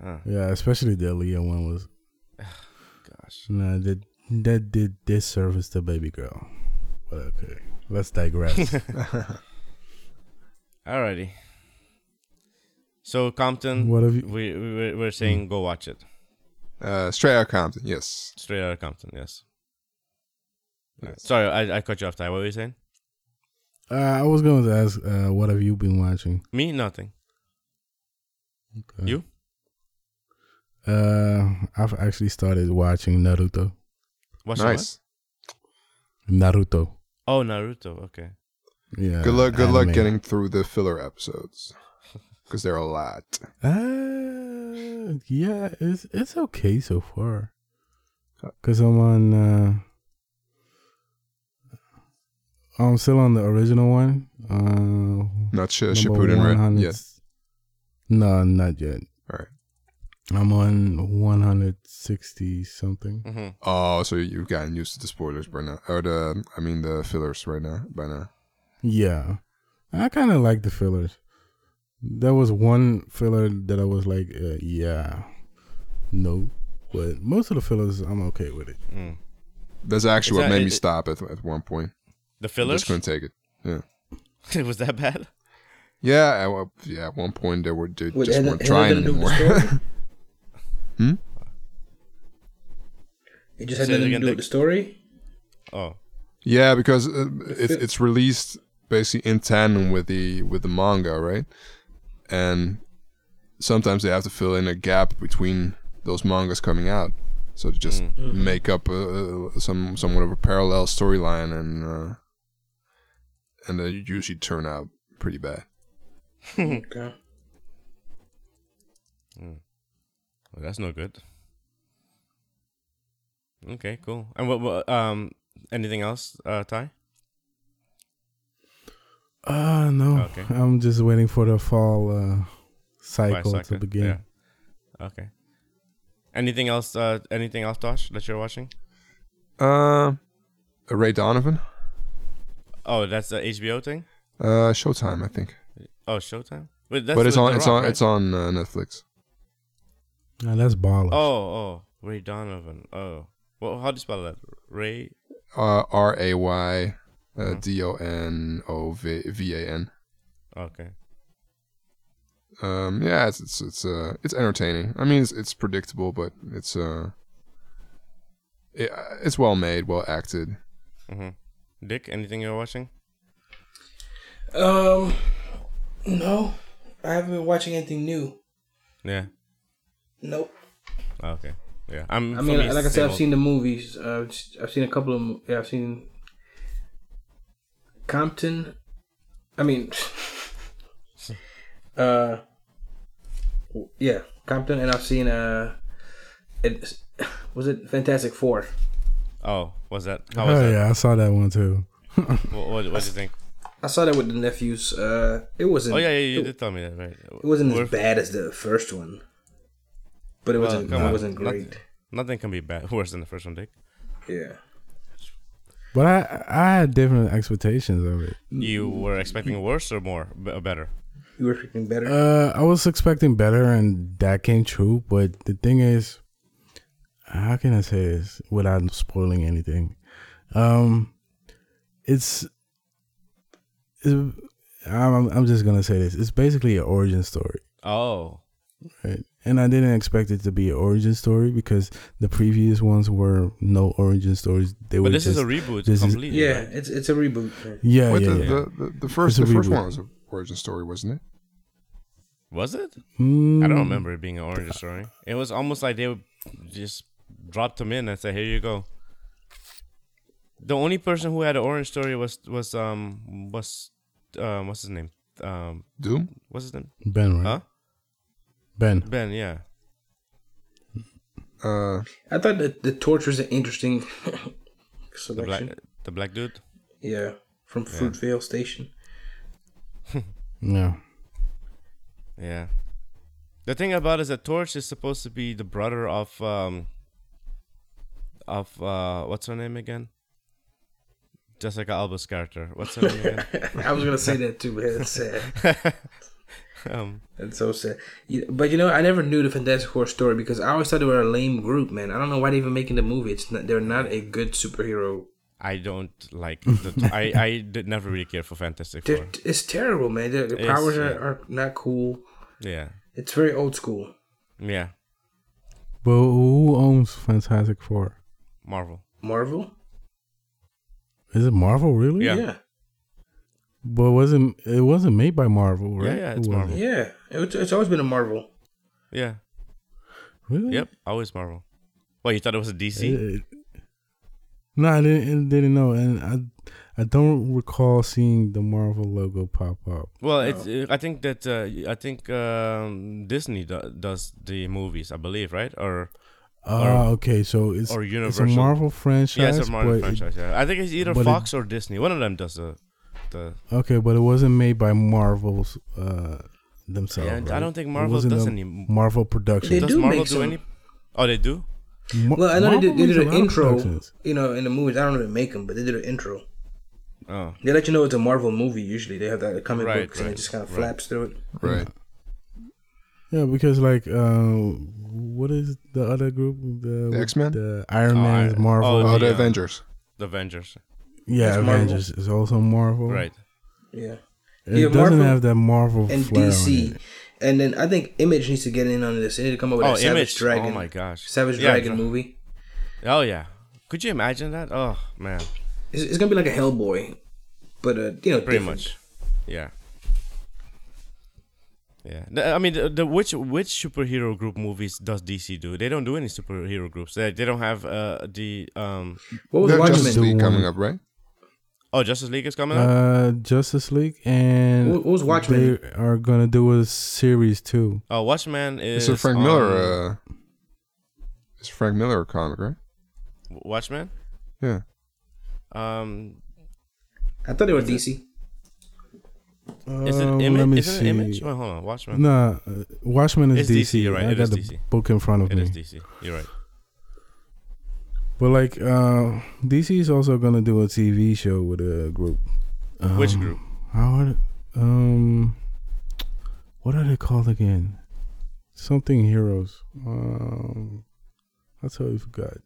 Uh, Yeah, especially the Aaliyah one was. Gosh. Nah, that that did disservice to baby girl. But okay, let's digress. Alrighty. So Compton, What have you- we, we we're- we're saying go watch it. Uh, Straight Outta Compton. Yes. Straight out of Compton, yes. Alright. Sorry, I, I cut you off. Ty. What were you saying? uh, I was going to ask, uh, what have you been watching? Me, nothing. Okay. You? Uh, I've actually started watching Naruto. What's your nice. Naruto. Oh, Naruto. Okay. Yeah. Good luck. Good luck getting through the filler episodes because there are a lot. Uh, yeah, it's it's okay so far. Cause I'm on. Uh, I'm still on the original one. Uh, Not sh- number Shippuden, right? 100 Yeah. No, not yet. All right. I'm on 160 something. hmm Oh, so you've gotten used to the spoilers by now, or the I mean the fillers right now by now. Yeah, I kind of like the fillers. There was one filler that I was like, uh, yeah, no, but most of the fillers I'm okay with it. Mm. That's actually Is what that- made me stop at at one point. The I fillers just couldn't take it. Yeah, it was that bad? yeah, at, one- yeah. At one point, they were they Wait, just had weren't that- trying that to do with anymore. the story? Hmm? It just had nothing to again, do with the story. Oh, Yeah, because uh, it's it's released basically in tandem with the with the manga, right? And sometimes they have to fill in a gap between those mangas coming out, so to just Mm. make up uh, some somewhat of a parallel storyline, and uh, and they usually turn out pretty bad. Okay. well, that's no good. Okay, cool. And what, what um anything else, uh Ty? Uh no, Okay. I'm just waiting for the fall uh, By cycle to begin. Yeah. Okay. Anything else uh anything else Tosh that you're watching? Uh, Ray Donovan, Oh, that's the HBO thing? uh, Showtime, I think, Oh, Showtime? Wait, that's but it's on The it's Rock, on right? it's on uh, Netflix. Now, that's baller. Oh, oh, Ray Donovan. Oh. Well, how do you spell that? Ray Uh, R A Y uh, Mhm. D O N O V V A N. Okay. Um, yeah, it's it's it's uh it's entertaining. I mean, it's it's predictable, but it's uh it, it's well made, well acted. Mm-hmm. Dick, anything you're watching? Um, no, I haven't been watching anything new. Yeah. Nope. Okay. Yeah. I'm I mean, me, like I said, I've seen the movies. Uh, I've seen a couple of. mo- Yeah, I've seen Compton. I mean, uh, yeah, Compton, and I've seen uh, it was it Fantastic Four. Oh, was that? How was oh that? yeah, I saw that one too. What, what, what do you think? I saw that with the nephews. Uh, it wasn't. Oh yeah, yeah, you it, did tell me that, right? it wasn't as bad as the first one, but it Well, wasn't. come it on. wasn't great. Nothing, nothing can be bad worse than the first one, Dick. Yeah. But I I had different expectations of it. You were expecting worse or more, b- better? You were expecting better. Uh, I was expecting better, and that came true. But the thing is, how can I say this without spoiling anything? Um, it's, it's I'm I'm just gonna say this. It's basically an origin story, Oh, right? And I didn't expect it to be an origin story because the previous ones were no origin stories. They were but this is a reboot this is- completely. yeah, right? it's it's a reboot. yeah, Wait, yeah, the, yeah. The, the, the first It's a the first reboot. one was a origin story, wasn't it? Was it? Mm, I don't remember it being an origin story. It was almost like they just dropped them in and said, "Here you go." The only person who had an orange story was was um was um what's his name um Doom. what's his name Ben, right? huh Ben. Ben yeah Uh, I thought that the torch was an interesting the selection. black the black dude Yeah, from Fruitvale Station. Yeah. yeah. The thing about it is that Torch is supposed to be the brother of um of uh what's her name again? Jessica Alba's character. What's her name again? I was gonna say that too, but it's sad. Um, It's so sad. But you know, I never knew the Fantastic Four story because I always thought they were a lame group, man. I don't know why they're even making the movie. It's not, they're not a good superhero. I don't like. The, I I did never really care for Fantastic They're, Four. it's terrible, man. Their, their powers are, yeah. are not cool. Yeah, It's very old school. yeah. But who owns Fantastic Four? Marvel. Marvel? Is it Marvel really? Yeah. Yeah. But wasn't it wasn't made by Marvel, right? yeah, Who it's was Marvel. it? Yeah. It's, it's always been a Marvel. Yeah. Really? Yep. Always Marvel. Well, you thought it was a DC? Uh, no, I didn't didn't know, and I I don't recall seeing the Marvel logo pop up. Well, it's. Uh, I think that. Uh, I think um, Disney do, does the movies. I believe, right? Or Ah, okay, so it's or it's a Universal. Marvel franchise. yeah, it's a Marvel but it- franchise. yeah, I think it's either but it- Fox or Disney. One of them does the. The okay, but it wasn't made by Marvel's uh, themselves. Yeah, I don't think It Marvel wasn't does any- Marvel production. They Does do Marvel make do some- any? Oh, they do. Ma- Well, I know they did, they Marvel did an intro, you know, in the movies. I don't know if they make them, but they did an intro. Oh, They let you know it's a Marvel movie. Usually, they have that comic Right, books and it just kind of right. flaps through it. Right. Yeah, because like, uh, what is the other group? The, The X-Men? the Iron Oh, Man, I- Marvel. oh, Oh, the Yeah. Avengers. the Avengers. Yeah, That's Marvel. Is also Marvel. Right. Yeah, It Yeah, doesn't Marvel have that Marvel and flair on DC, it. and then I think Image needs to get in on this. They need to come up with Oh, a Savage Image. Dragon. Oh my gosh. Savage Yeah, Dragon dra- movie. Oh yeah. Could you imagine that? Oh man, It's, it's gonna be like a Hellboy, but uh, you know, pretty different. much. Yeah. Yeah. I mean, the, the which which superhero group movies does DC do? They don't do any superhero groups. They, they don't have uh the um. What was There's Watchmen. Justice Watchmen? League Do coming up, right? Oh, Justice League is coming up. Uh, Justice League and What- what was Watchmen? They are gonna do a series too. oh, Watchmen is. It's a Frank on- Miller. Uh, it's a Frank Miller comic, right? Watchmen. Yeah. Um, I thought they were DC. is it Um, image? let me Is it see. image? Wait, hold on, Watchmen. Nah, uh, Watchmen is It's DC. DC, you're right, I it got is the DC. book in front of It me. is DC. You're right. But like, uh, DC is also gonna do a TV show with a group. Um, Which group? How are they- um, what are they called again? Something Heroes. Um, I totally forgot.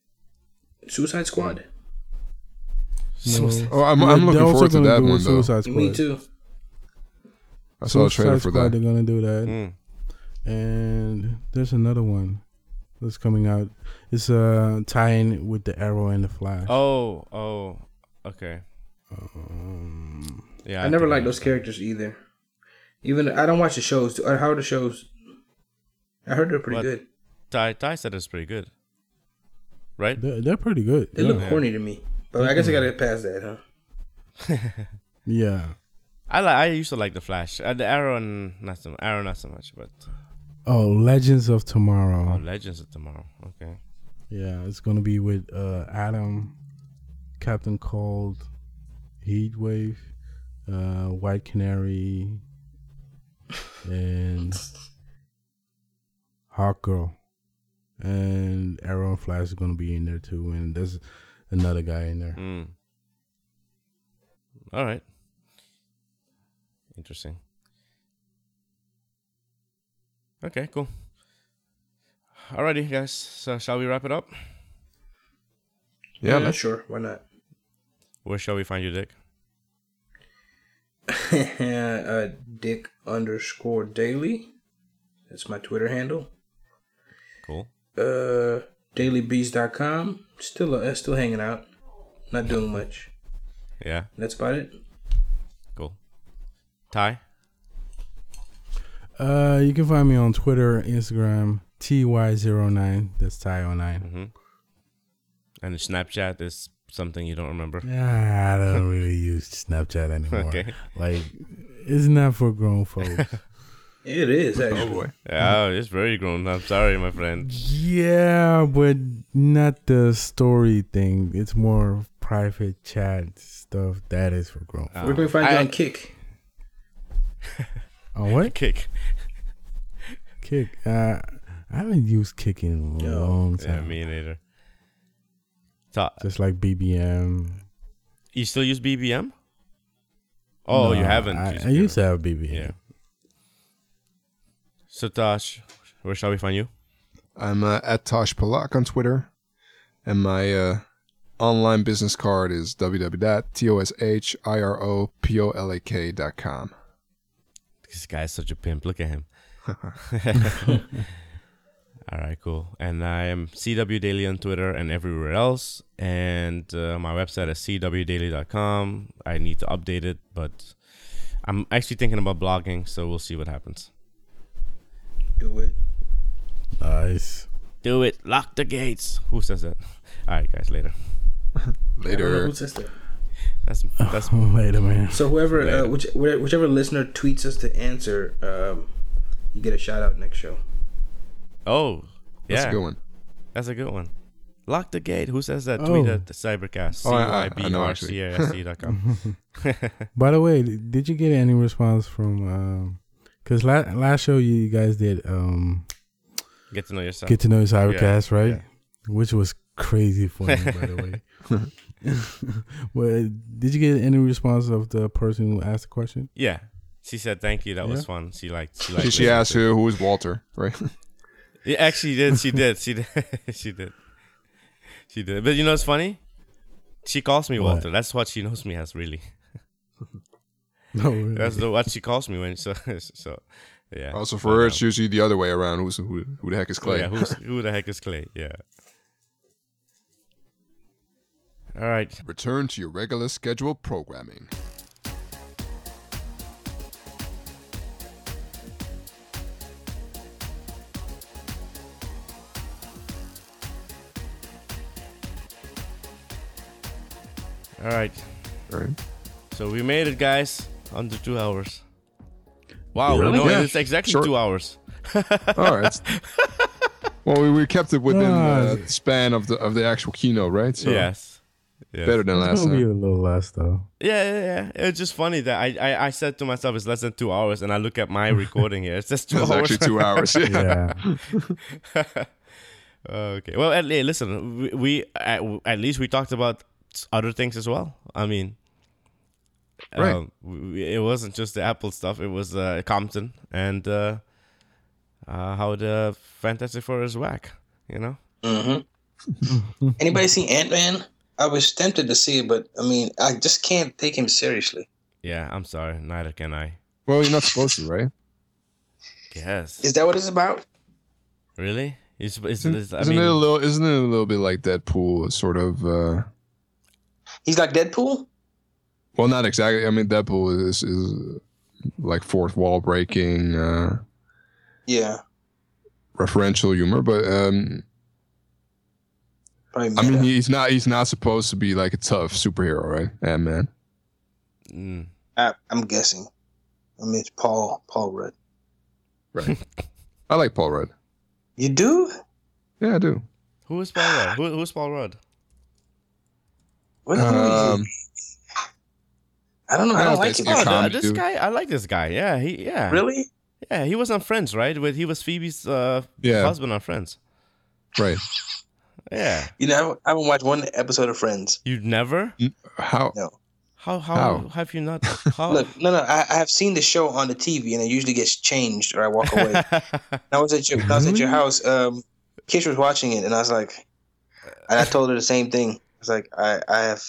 Suicide Squad. No. Oh, I'm, I'm looking also forward to that do one though. Suicide Squad. Me too. I saw a trailer for Squad, that. They're gonna do that, Mm. and there's another one that's coming out. It's uh tying with the Arrow and the Flash. Oh, oh, okay. Um, Yeah, I never think liked those characters either. Even I don't watch the shows. How are the shows? I heard they're pretty What? good. Ty Ty said it's pretty good, right? they're, they're pretty good. They yeah. look corny to me, but I guess I gotta get past that, huh? yeah. I like. I used to like the Flash. Uh, the Arrow, and not so Arrow, not so much. But Oh, Legends of oh, Tomorrow. Legends of Tomorrow. Okay. Yeah, it's gonna be with uh Atom, Captain Cold, Heatwave, uh White Canary, and Hawk Girl. And Arrow and Flash is gonna be in there too, and there's another guy in there. Mm. All right. Interesting. Okay, cool. Alrighty, guys. So shall we wrap it up? Yeah, yeah, let's- sure. Why not? Where shall we find you, Dick? uh, Dick underscore daily. That's my Twitter handle. Cool. Uh, dailybeast.com. Still, uh, still hanging out. Not doing much. Yeah. That's about it. Cool. Ty. Uh you can find me on Twitter, Instagram, TY09. That's Ty09. Mm-hmm. And Snapchat is something you don't remember. Yeah, I don't really use Snapchat anymore. Okay. Like, it's not for grown folks. It is actually. Oh boy. Yeah, it's very grown. I'm sorry, my friend. yeah, but not the story thing. It's more private chat stuff. That is for grown folks. Where can we find you I- on Kik? Oh, what? Kik. Kik. Uh, I haven't used Kik in a Yo. long Yeah, time. me neither. Ta- Just like BBM. you still use BBM? Oh, you haven't. I, used I used to have BBM. Yeah. So Tosh, where shall we find you? I'm uh, at Tosh Palak on Twitter, and my uh, online business card is www.toshirop.com. This guy's such a pimp. Look at him. All right, cool. And I am CW Daily on Twitter and everywhere else. And uh, my website is cwdaily.com. I need to update it, but I'm actually thinking about blogging, so we'll see what happens. Do it. Nice. Do it. Lock the gates. Who says that? All right, guys. Later. I don't know Later. who says that. That's that's. Later, man. So whoever, uh, which, whichever listener tweets us to answer, um, you get a shout out next show. Oh, yeah. That's a good one. That's a good one. Lock the gate. Who says that? Oh. Tweet at the Cybercast. Oh, I- I- I know, actually. C-Y-B-R-C-A-S-C dot com. By the way, did you get any response from? Because la- last show you guys did um Get to know yourself. get to know Cybercast, Yeah, right? yeah. Which was crazy funny, by the way. well, did you get any response of the person who asked the question? Yeah. She said thank you. That was fun. She liked. She She, liked. she listening asked to it. her who is Walter, right? Yeah, actually, did. She did. She did. she did. She did. But you know what's funny? She calls me What? Walter. That's what she knows me as, really. No, really. That's the, what she calls me when. So, so yeah. also for her, um, it's usually the other way around. Who's who? Who the heck is oh, Clay? yeah. Who's, who the heck is Clay? Yeah. All right. Return to your regular scheduled programming. All right. All right. So we made it, guys. Under two hours. Wow. Really? No, Yeah. it's exactly Short. two hours. All right. well, we, we kept it within Ah. uh, the span of the of the actual keynote, right? So yes. yes. better than It's last gonna be a little less though. Yeah, yeah, yeah. It's just funny that I, I, I said to myself it's less than two hours, and I look at my recording here. It's just two It's hours. actually two hours. Yeah. Yeah. okay. Well, at, hey, listen, we, we at, at least we talked about other things as well. I mean, Right. um, we, it wasn't just the Apple stuff. It was uh, Compton and uh, uh, how the Fantastic Four is whack. You know. Mm-hmm. Anybody see Ant Man? I was tempted to see it, but I mean, I just can't take him seriously. Yeah. I'm sorry. Neither can I. Well, you're not supposed to, right? Yes. Is that what it's about? really? It's, it's, Isn't, it's, I isn't mean, it a little? Isn't it a little bit like Deadpool? Sort of. Uh, He's like Deadpool. well, not exactly. I mean, Deadpool is is like fourth wall breaking, uh, Yeah, referential humor, but um. I mean, he's not. He's not supposed to be like a tough superhero, right? Ant Man. mm, I, I'm guessing. I mean, it's Paul Paul Rudd. Right. I like Paul Rudd. You do? Yeah, I do. who is Paul Rudd? Who, who's Paul Rudd? What Um. I don't know. I I don't don't like think him. Oh, a this dude. guy, I like this guy. Yeah, he, yeah, Really? yeah. He was on Friends, right? With he was Phoebe's uh, Yeah. husband on Friends. Right. Yeah, You know, I haven't watched one episode of Friends. you never. How? No. How how, How? have you not? How? Look, no, no. I, I have seen the show on the TV, and it usually gets changed, or I walk away. And I was at your, I was at your house. Um, Kish was watching it, and I was like, and I told her the same thing. I was like, I, I have,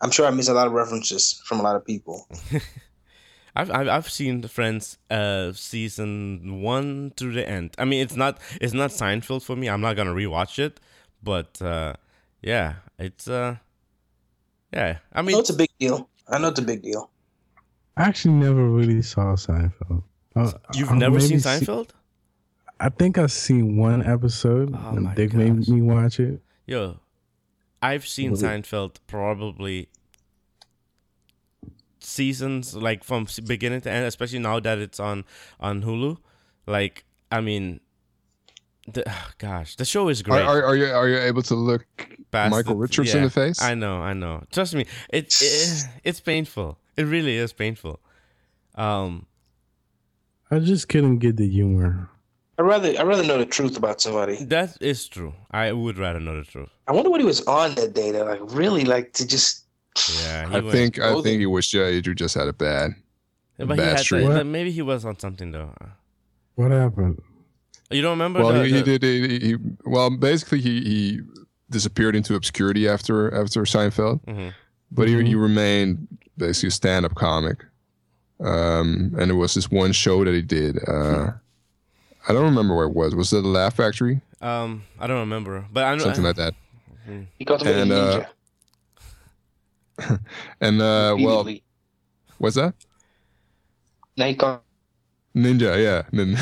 I'm sure I miss a lot of references from a lot of people. I've, I've I've seen the Friends uh season one to the end. I mean, it's not it's not Seinfeld for me. I'm not gonna rewatch it, but uh, yeah, it's uh, yeah. I I mean, know it's a big deal. I know it's a big deal. I actually never really saw Seinfeld. Uh, you've I never maybe seen see- Seinfeld? I think I've seen one episode. Oh and my Dick gosh. made me watch it. Yo, I've seen Really? Seinfeld probably seasons like from beginning to end, especially now that it's on on Hulu. Like, I mean, the gosh, the show is Are, great. are, are you are you able to look past Michael the- Richards yeah, in the face? I know, I know. Trust me, it, it it's painful. It really is painful. Um, I just couldn't get the humor. I rather, I rather know the truth about somebody. that is true. I would rather know the truth. I wonder what he was on that day. That like really like to just. Yeah, he I was- think I think he was Jay who just had a bad. but he bad had streak. to, maybe he was on something though. What happened? You don't remember? Well, the, he, he did. He, he, well, basically, he, he disappeared into obscurity after after Seinfeld, Mhm. but he, he Mhm. remained basically a stand up comic. Um, and there was this one show that he did. Uh, I don't remember where it was. Was it the Laugh Factory? Um, I don't remember, but I know Something like that. He called him And, a uh. And uh, well, what's that? now he called Ninja, yeah, Nin-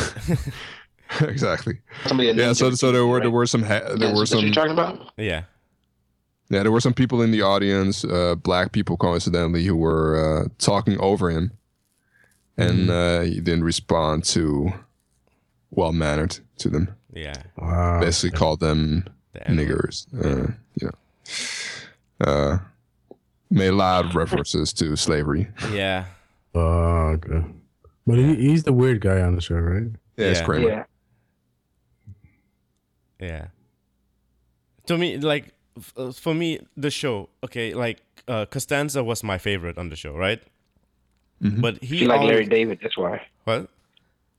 exactly. somebody. Yeah, so so there were there were some ha- there That's- were that's what some you're talking about. yeah. Yeah, there were some people in the audience, uh, black people coincidentally, who were uh, talking over him, and uh, he didn't respond to well mannered to them. Yeah, Wow. Basically, called them the N-word. niggers. Uh, you know, uh, made a lot of references to slavery. Yeah, Fuck. But he, he's the weird guy on the show, right? Yeah, it's Kramer. Yeah. Yeah. To me, like, f- uh, for me, the show, okay, like, uh, Costanza was my favorite on the show, right? But he You like Larry David, that's why. What?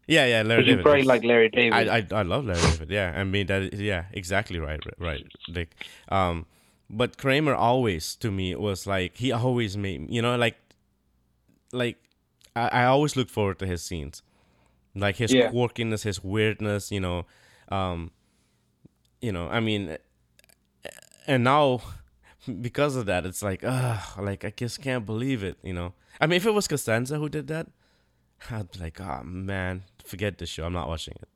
Yeah, yeah, Larry But you probably like Larry David. I, I I love Larry David. Yeah, I mean that. is- Yeah, exactly right. Right, Dick. Um, but Kramer always to me was like he always made you know like like I, I always look forward to his scenes, like his Yeah. quirkiness, his weirdness. You know, um, you know. I mean, and now because of that, it's like ah, like I just can't believe it. You know. I mean, if it was Costanza who did that, I'd be like, oh man, forget this show. I'm not watching it.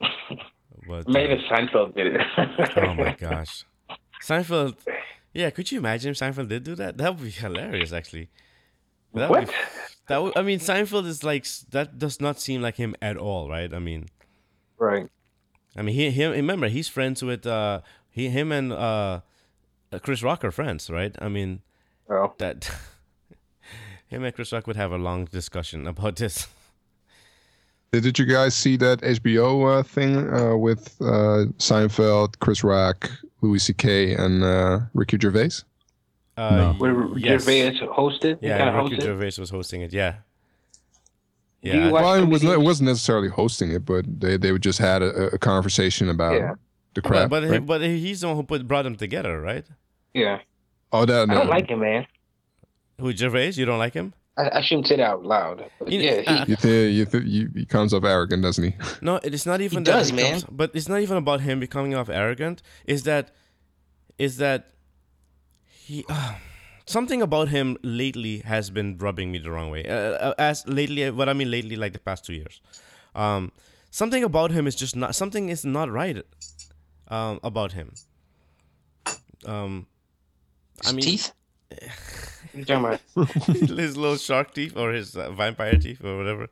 But, Maybe uh, Seinfeld did it. oh my gosh, Seinfeld. Yeah, could you imagine if Seinfeld did do that? That would be hilarious, actually. That would What? Be, that would, I mean, Seinfeld is like that. Does not seem like him at all, right? I mean, right. I mean, he him. Remember, he's friends with uh, he him and uh, Chris Rock are friends, right? I mean, Oh. that him and Chris Rock would have a long discussion about this. Did did you guys see that HBO uh, thing uh, with uh, Seinfeld, Chris Rock, Louis C.K., and uh, Ricky Gervais? Uh, Where yes. Gervais hosted? Yeah, kind of Ricky hosted? Gervais was hosting it. Yeah. Yeah. Well, it, was, it wasn't necessarily hosting it, but they, they just had a, a conversation about Yeah. the But crap. but, he, right? but he's the one who put brought them together, right? Yeah. oh, that no. I don't like him, man. Who Gervais? You don't like him? I, I shouldn't say that out loud. You yeah, he, uh, You think you think you, he comes off arrogant, doesn't he? No, it's not even He that does, he man. comes- but it's not even about him becoming off arrogant. Is that is that he uh, something about him lately has been rubbing me the wrong way. Uh, uh, as lately, what I mean lately, like the past two years, um, something about him is just not something is not right um, about him. Um, I mean, teeth? What you his little shark teeth or his uh, vampire teeth or whatever.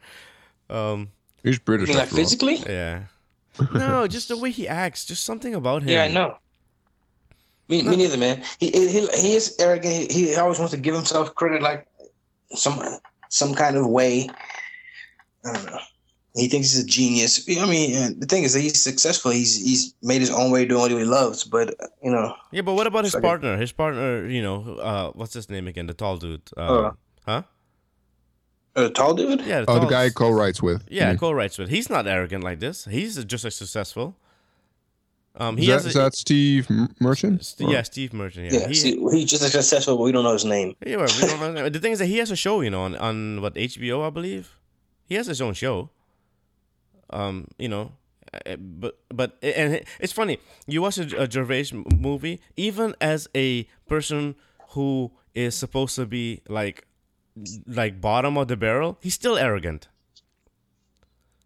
Um, He's You British. mean like after all. physically? yeah. No, just the way he acts, just something about him. Yeah, I know. Me, me neither, man. He, he he he is arrogant. He, he always wants to give himself credit, like some some kind of way. I don't know. He thinks he's a genius. I mean, uh, the thing is that he's successful. He's he's made his own way doing what he loves. But uh, you know, Yeah, but what about his Second. partner? His partner, you know, uh, what's his name again? The tall dude. Uh, Uh, huh? a tall dude. Yeah. The Oh, the guy he co-writes with. Yeah, you mean. co-writes with. He's not arrogant like this. He's just as successful. Um, he Is that, has. is that Steve Merchant? St- yeah, Steve Merchant. Yeah, Yeah, he, see, he's just as successful, but we don't know his name. yeah. we don't know. the thing is that he has a show, you know, on, on what HBO, I believe. He has his own show. Um, you know, uh, but but and it's funny. You watch a, a Gervais movie, even as a person who is supposed to be like like bottom of the barrel, he's still arrogant.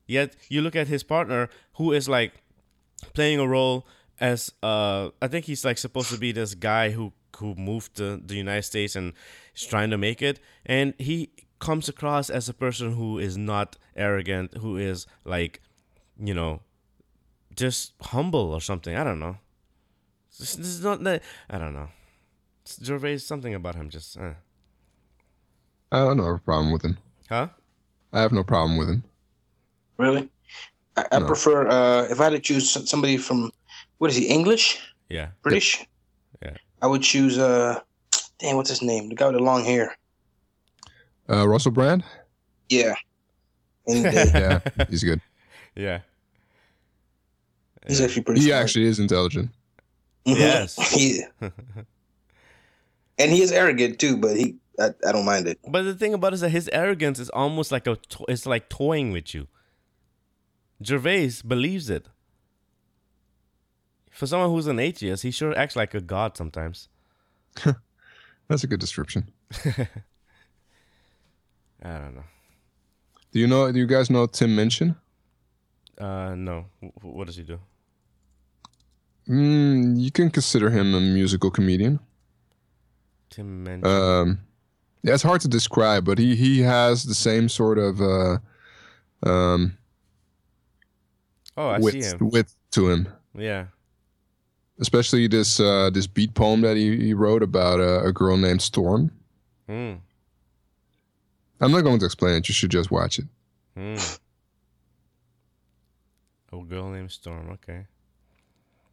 Yet you look at his partner, who is like playing a role as uh, I think he's like supposed to be this guy who who moved to the United States and is trying to make it, and he comes across as a person who is not arrogant, who is like, you know, just humble or something. I don't know. This, this is not that. I don't know. Gervais, something about him just. Uh. I don't have a problem with him. Huh? I have no problem with him. Really, I, I No. prefer uh, if I had to choose somebody from what is he English, Yeah. British? Yeah. I would choose uh, damn, what's his name? The guy with the long hair. Uh, Russell Brand? Yeah. Yeah, he's good. Yeah. He's actually pretty. He smart. actually is intelligent. Mhm. Yes. he, and he is arrogant too, but he I, I don't mind it. But the thing about it is that his arrogance is almost like a to- it's like toying with you. Gervais believes it. For someone who's an atheist, he sure acts like a god sometimes. That's a good description. I don't know. Do you know? Do you guys know Tim Minchin? Uh, no. Wh- What does he do? Mm, you can consider him a musical comedian. Tim Minchin. Um, yeah, it's hard to describe, but he he has the same sort of uh, um, oh, I see him. width to him. Yeah. Especially this uh, this beat poem that he, he wrote about uh, a girl named Storm. Hmm. I'm not going to explain it. You should just watch it. Hmm. A girl named Storm. Okay.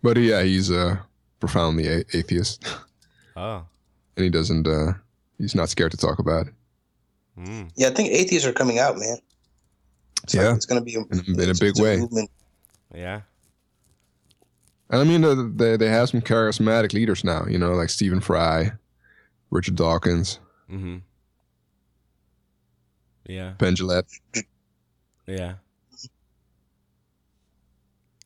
But yeah, he's uh, profoundly a- atheist, Oh. and he doesn't. Uh, he's not scared to talk about it. Hmm. Yeah, I think atheists are coming out, man. It's yeah, like, it's gonna be a, in, a- in a big it's a way. movement. Yeah. And I mean, uh, they they have some charismatic leaders now. You know, like Stephen Fry, Richard Dawkins, Mm-hmm. Yeah. Penn Jillette. Yeah.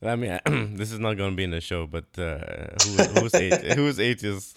I mean, this is not going to be in the show, but uh, who, who's eight, who's atheist?